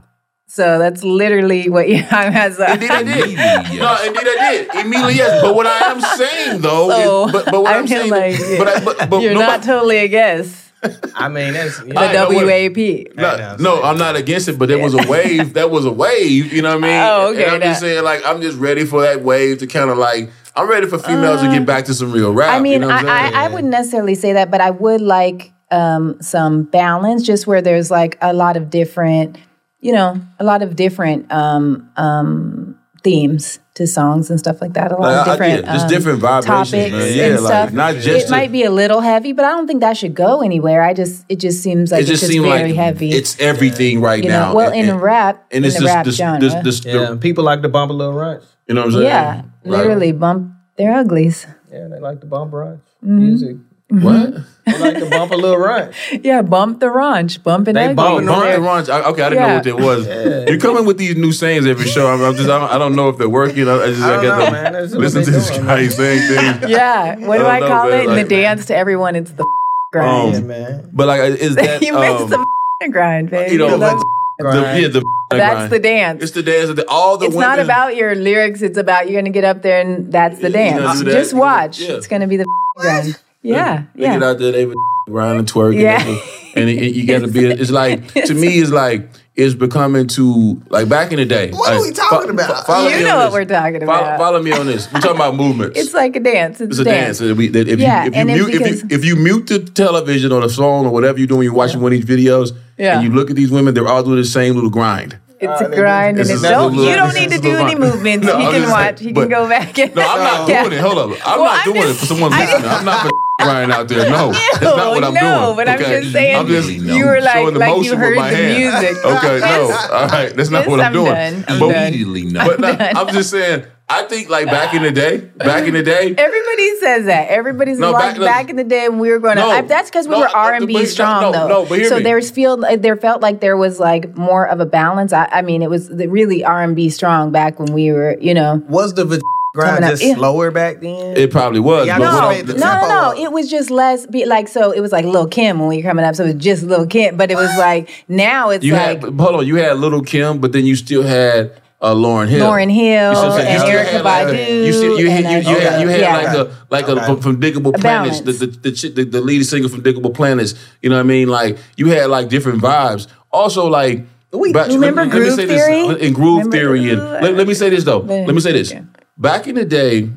So that's literally what you has. Indeed, I did. Yes. No, indeed, I did. Immediately, yes. But what I am saying though, So, is, but, but what I I'm saying, like but, I, but, but You're no, not totally against I mean, that's the know what- WAP. No, no, I'm not against it, but there was a wave. That was a wave. You know what I mean? Oh, okay, And I'm just saying, like, I'm just ready for that wave to kind of like. I'm ready for females to get back to some real rap. Uh, I mean, you know what I'm I. I, I wouldn't necessarily say that, but I would like um, some balance, just where there's like a lot of different, you know, a lot of different um, um, themes to songs and stuff like that. A lot Like, of I- I- different, yeah, just um, different vibrations, topics man. Yeah, and like, stuff. not just it to- might be a little heavy, but I don't think that should go anywhere. I just it just seems like it just it's seems very like heavy. it's everything right you know, now. well, And- in and- rap, and in it's the just rap this, genre, this, this, yeah. the, People like to bump a little ranch. you know what I'm saying? yeah, Right. literally bump their uglies. Yeah, they like to bump ranch Mm-hmm. music. What? They like to bump a little ranch. Yeah, bump the raunch, bump and They ugly. bump bump the ranch. I- Okay, I didn't know what that was. Yeah. You're coming with these new sayings every show. I'm, I'm just, I don't, I don't know if they're working. I, I just, I I, don't got know, to man. That's listen to this doing, guy man. saying things. Yeah, what do I I, know, call man, it? In like- the dance to everyone, it's the grind. Yeah, man. But like, is that you missed um, the grind, baby. you know, That's- the, yeah, the that's grind. the dance. It's the dance. Of the, all the women. It's women, not about your lyrics. It's about you're gonna get up there and that's the Yeah, you gonna dance. do that, Just you gonna- watch. yeah. It's gonna be the grind. Yeah, They get out there, they would grind and twerk. yeah. And and it, it- you got to be. It's like to me, it's like it's becoming to like back in the day. What are we talking about? follow you know what this. we're talking about. follow me on this. We're talking about movements. It's like a dance. It's, It's a dance. That we- that If Yeah, you, if you and mute if you, if you mute the television or the phone or whatever you're doing, you're watching one of these videos, Yeah. and you look at these women, they're all doing the same little grind. It's uh, a grind, and it's is a don't. You don't need to do any movements. No, you I'm can watch. saying, You can go back. And, No, I'm not Yeah. doing it. Hold up. I'm Well, not I'm doing just- it for someone I listening. I'm not for grind out there. No, that's not what I'm no, doing. but I'm just saying. I'm just you were like, like you heard the hand. music. Okay, no, all right, that's not what I'm, I'm doing. done. I'm but immediately no. But no, I'm just saying. I think like back in the day, back in the day, Everybody says that. Everybody's No, like back- back, in the day when we were going to. No, that's because we no, were R and but B strong no, though. no, but hear so me. there's feel there felt like there was like more of a balance. I, I mean, it was really R and B strong back when we were, you know. Was the v- grind Coming just yeah. slower back then? it probably was. Yeah, but No, the no, no, no. It was just less. Be like so. It was like Lil Kim when we were coming up. So it was just Lil Kim. But it was like now it's you like had hold on, you had Lil Kim, but then you still had uh, Lauryn Hill. Lauryn Hill You see what You and still Erykah had like Badu. You, still, you, had, you, you, uh, had, you had yeah. like a like a from, from Diggable A Planets, the balance. the, the, the the lead singer from Diggable Planets. You know what I mean? Like you had like different vibes. Also, like We- back- remember let, me- let me Groove say Theory? this in Groove Remember Theory, and let, let me say this though. Let me say this. Back in the day,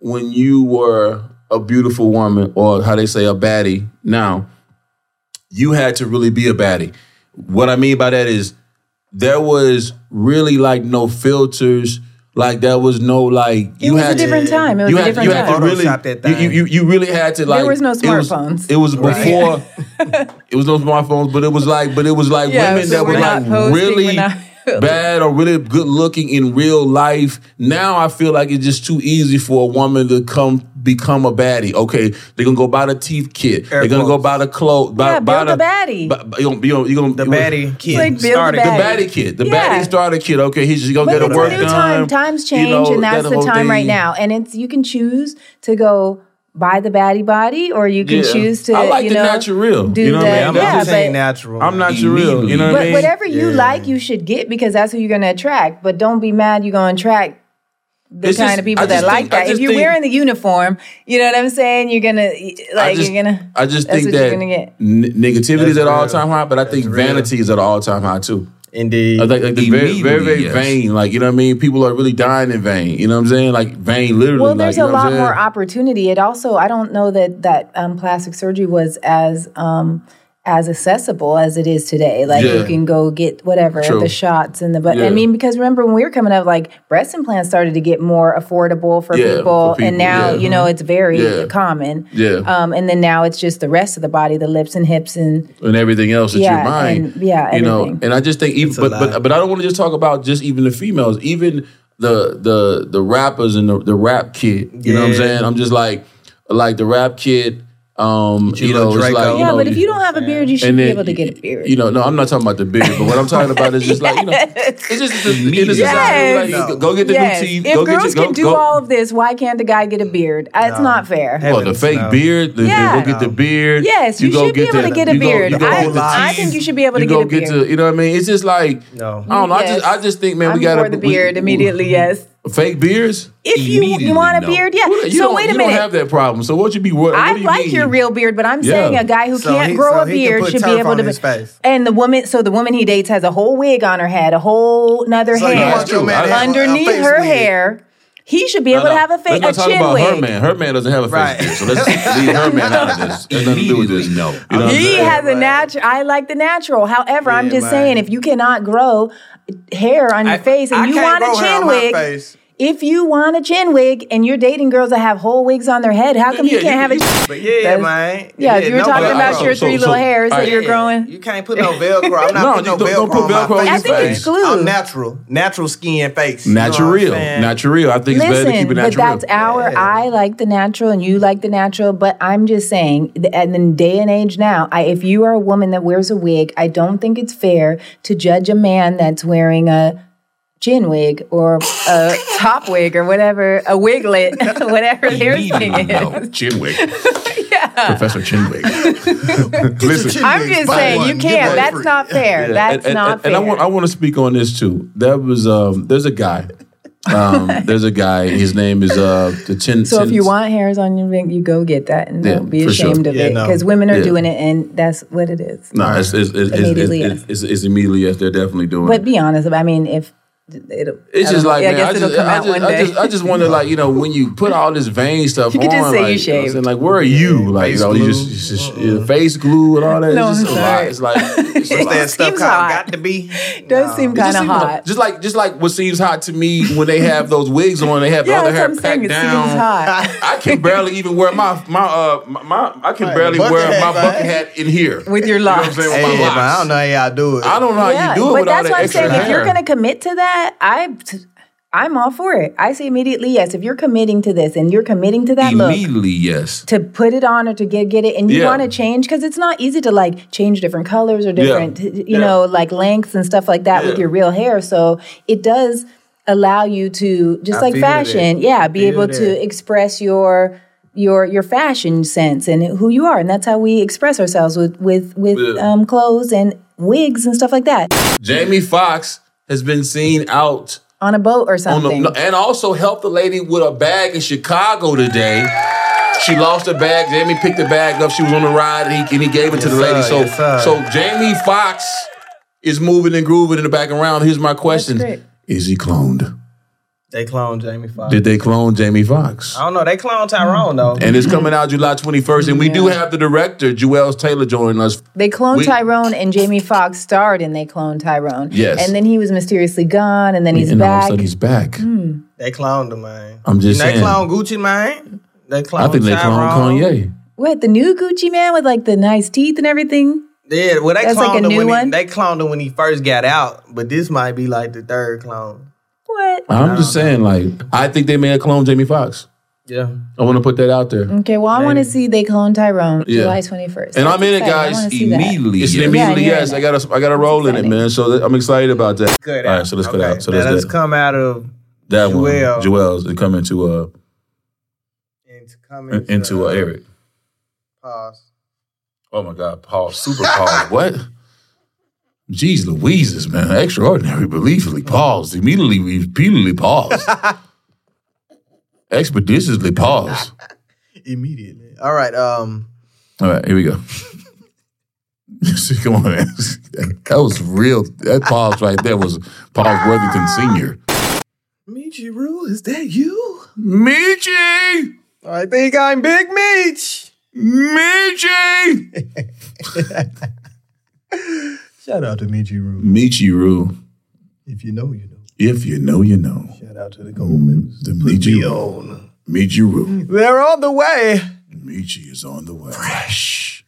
when you were a beautiful woman, or how they say a baddie, now you had to really be a baddie. What I mean by that is there was really like no filters. Like there was no like you was a had to- different time. It was you a had, different you had time. to really that you, you, you you really had to like there was no it was- smartphones. It was, before it was no smartphones, but it was like but it was like Yeah, women so that were we're like posting, really we're bad or really good looking in real life. Now I feel like it's just too easy for a woman to come become a baddie. Okay, they're gonna go buy the teeth kit. Air they're gonna go buy the clothes. Buy, Yeah, buy build the baddie. bu- bu- you gonna, you gonna, gonna, The baddie kid like build the baddie. baddie kid, the Yeah. baddie starter kid. Okay, he's just gonna But get it's a work a new done. time. Times change, you know, and that's that the whole time right now. And it's you can choose to go buy the baddie body, or you can Yeah. choose to. I like you the know, natural. Do You know what I mean? I'm yeah, just saying but, natural. I'm not your real. You know what I mean? But whatever you Yeah. like, you should get because that's who you're going to attract. But don't be mad you're going to attract the It's kind just- of people that like think- that. If you're think- wearing the uniform, you know what I'm saying. You're gonna like just- you're gonna. I just think what you're that gonna get. n- negativity is at all time high, but I think That's real. vanity is at all time high too. Indeed. I think like the very, very, very yes. vain. Like you know what I mean. People are really dying in vain. You know what I'm saying? Like vain, literally. Well, like, there's you a what lot more opportunity. It also, I don't know that that um, plastic surgery was as um, as accessible as it is today. Like Yeah. you can go get whatever True. the shots and the but. Yeah. I mean, because remember when we were coming up, like breast implants started to get more affordable for, Yeah, people, for people, and now yeah. you know it's very Yeah. common. Yeah. Um, and then now it's just the rest of the body, the lips and hips, and and everything else that Yeah, you're buying. and- yeah, you know. And I just think even, It's but but but I don't want to just talk about just even the females, even the the the rappers and the, the rap kid. You know what I'm saying? I'm just like like the rap kid. Um, you you know, little it's like Draco. you yeah. know, but if you don't have a beard, you should and be able to get a beard. You know, no, I'm not talking about the beard, but what I'm talking about is just like you know, it's just the, in the society, Yes. like, go get the yes. new teeth. If go get girls your, go, can do go, all of this, why can't the guy get a beard? Uh, It's not fair. Well, the fake no. beard, the, the- Yeah. go get the beard. Yes, you, go should be able the- to get a you go- beard. you go I, get I think you should be able to you get a beard. get to, you know what I mean? It's just like, No. I don't know. I just, I just think, man, we got for the beard immediately. Yes, fake beards. if you, you want a no. beard, yeah. You so wait a you minute. don't have that problem. So what you be? What, I what do you like mean? your real beard, but I'm Yeah. saying a guy who So can't he- grow so a beard should be able on to. his face. And the woman, so the woman he dates has a whole wig on her head, a whole another So hair want your man to have a- a underneath her wig. hair. He should be able no. to have a, fa- Let's a not talk chin about wig. her man. Her man doesn't have a face Right. beard, so let's leave her man out of this. There's nothing to do with this. No. You know He saying? has a natural. I like the natural. However, I'm just man. saying, if you cannot grow hair on your I- face and I you want a chin wig. If you want a chin wig and you're dating girls that have whole wigs on their head, how come Yeah, you can't you- have a? you- But yeah, That's- man. Yeah, you were no talking Velcro. about uh, your So- three so- little hairs that you're growing. You can't put no Velcro. I'm not No, putting no don't- Velcro, don't put on my Velcro face. I think it's man. glue. I'm natural. Natural skin face. You know Natural, what I'm saying? natural. I think it's better to keep it natural. but that's our. I like the natural, and you like the natural. But I'm just saying, th- and in day and age now, I, if you are a woman that wears a wig, I don't think it's fair to judge a man that's wearing a chin wig or a top wig or whatever, a wiglet, whatever their thing Immediately, no. is. Chin wig. Professor Chinwig. Listen, I'm just saying one, you can't. That's free. not fair. Yeah, That's and, and- not and, fair. And I want I want to speak on this too. There was um there's a guy Um, there's a guy. His name is uh the Chin. So if you want hairs on your neck, you go get that and Yeah, don't be for sure. ashamed of Yeah, it no. because women are Yeah. doing it and that's what it is. no, it's it's it's, it's, Immediately, it's, it's, it's immediately yes, they're definitely doing But it. be honest, I mean, if it'll, It's just don't like Yeah, I man, I just, come I just, I just, I just wonder, like you know, when you put all this vein stuff You on, just say like, you you know what I'm shaved. saying? like where are you? Like you know, you just, you just yeah, face glue and all that. No, it's just I'm a lot. It's like it's a that stuff Seems called? hot. Got to be. does seem kind of hot. like- just like just like what seems hot to me when they have those wigs on, they have the other hair I'm packed down. I can barely even wear my my uh my, my I can barely wear hat, my bucket hat in here. with your You I'm locks. saying? With Hey, my man, I don't know how y'all do it. I don't know how you do it but with all that's that what I'm saying. If you're going to commit to that, I. I'm all for it. I say immediately yes. If you're committing to this and you're committing to that look, Immediately, yes. to put it on or to get get it and you Yeah. want to change because it's not easy to like change different colors or different you Yeah. know like lengths and stuff like that with your real hair so it does allow you to just I like fashion that. yeah be able that. to express your your your fashion sense and who you are and that's how we express ourselves with with with Yeah. um clothes and wigs and stuff like that Jamie Foxx has been seen out on a boat or on something the and also helped the lady with a bag in Chicago today. She lost her bag. Jamie picked the bag up. She was on the ride, and he, and he gave it to Yes, the lady. so, Yes, so Jamie Foxx is moving and grooving in the back around. Here's my question: great. Is he cloned? They cloned Jamie Foxx. Did they clone Jamie Foxx? I don't know. They cloned Tyrone though. And it's coming out July 21st, and we do have the director Juel Taylor joining us. They cloned We- Tyrone and Jamie Foxx starred in They Cloned Tyrone. Yes. And then he was mysteriously gone and then he's and all of a back. sudden he's back. Hmm. They cloned him, man. I'm just And they saying. cloned Gucci Mane. They cloned I think they cloned Tyrone. Kanye. What, the new Gucci Mane with like the nice teeth and everything? Yeah, well, they That's cloned like a him new when one? He, they cloned him when he first got out, but this might be like the third clone. What? I'm just saying, like, I think they may have cloned Jamie Foxx. Yeah. I want to put that out there. Okay, well, I want to see They clone Tyrone Yeah. July 21st. And That's I'm in it, exciting. I guys. wanna see that. Immediately, it's Yeah, immediately you're yes. in I got to, I got to roll in it, man. So that, I'm excited about that. Good. All right, so let's cut okay. out. So now let's, let's that, come out of that Jewel. one, Juel's, and come into uh into coming into uh, Eric. pause. Oh my God, pause, super pause. what? Jeez Louises, man. Extraordinary, believably paused. Immediately, repeatedly paused. Expeditiously paused. Immediately. All right. Um. All right, here we go. Come on, man. That was real. That pause right there was Paul Worthington Sr. Michi Rule, is that you? Michi! I think I'm Big Meech. Michi! Shout out to Michi Rule. Michi Rule. If you know, you know. If you know, you know. Shout out to the Goldmans. The Michi Rule. Michi Rule. They're on the way. Michi is on the way. Fresh.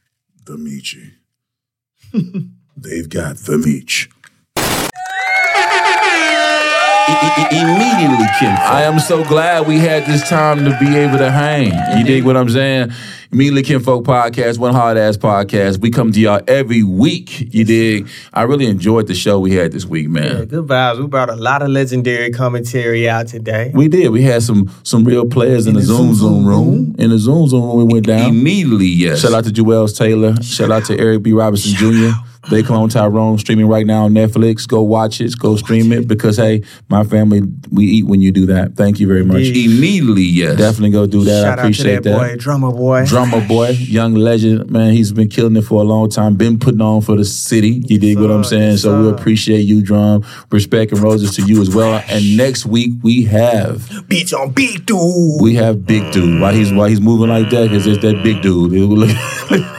The Michi. They've got the Meech. Immediately, Kim. I am so glad we had this time to be able to hang. You dig what I'm saying? Immediately Kim Kinfolk Podcast, one hard ass podcast. We come to y'all every week. You dig? I really enjoyed the show we had this week, man. Yeah, good vibes. We brought a lot of legendary commentary out today. We did. We had some some real players in, the, Zoom Zoom room. In the Zoom Zoom room, we went down. Immediately, yes. Shout out to Juel Taylor. Shout out to Eric B. Robinson Jr. They Clone Tyrone streaming right now on Netflix. Go watch it. Go stream it because hey, my family, we eat when you do that. Thank you very much. Immediately, yes. Definitely go do that. Shout I out to appreciate that boy, Drumma Boy. Drumma Boy, young legend, man. He's been killing it for a long time. Been putting on for the city. You dig what I'm saying? so we appreciate you, drum. Respect and roses to you as well. And next week we have Beats on big dude. we have Big Dude. Why he's why he's moving like that? Because it's that Big Dude.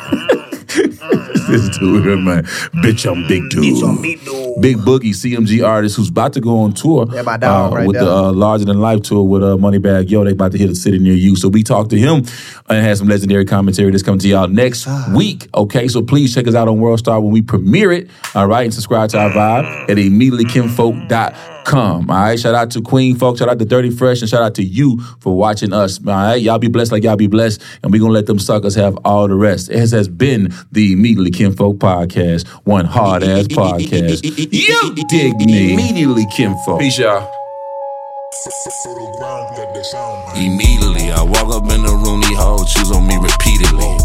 this dude here, man. Bitch, I'm Big Dude. Big Boogie, CMG artist who's about to go on tour Yeah, my dog uh, right with there. the uh, Larger Than Life tour with uh, Moneybag Yo. They about to hit a city near you. So we talked to him and had some legendary commentary that's coming to y'all next Ah. week. Okay, so please check us out on World Star when we premiere it. All right, and subscribe to our vibe at immediatelykinfolk.com. All right, shout out to Queen folks. shout out to Dirty Fresh, and shout out to you for watching us. All right, y'all be blessed like y'all be blessed, and we're gonna let them suckers have all the rest. It has been the Immediately Kinfolk podcast, one hard ass podcast. You dig me? Immediately, Kinfolk. Peace, y'all. Immediately, I walk up in the room, he hold shoes on me repeatedly.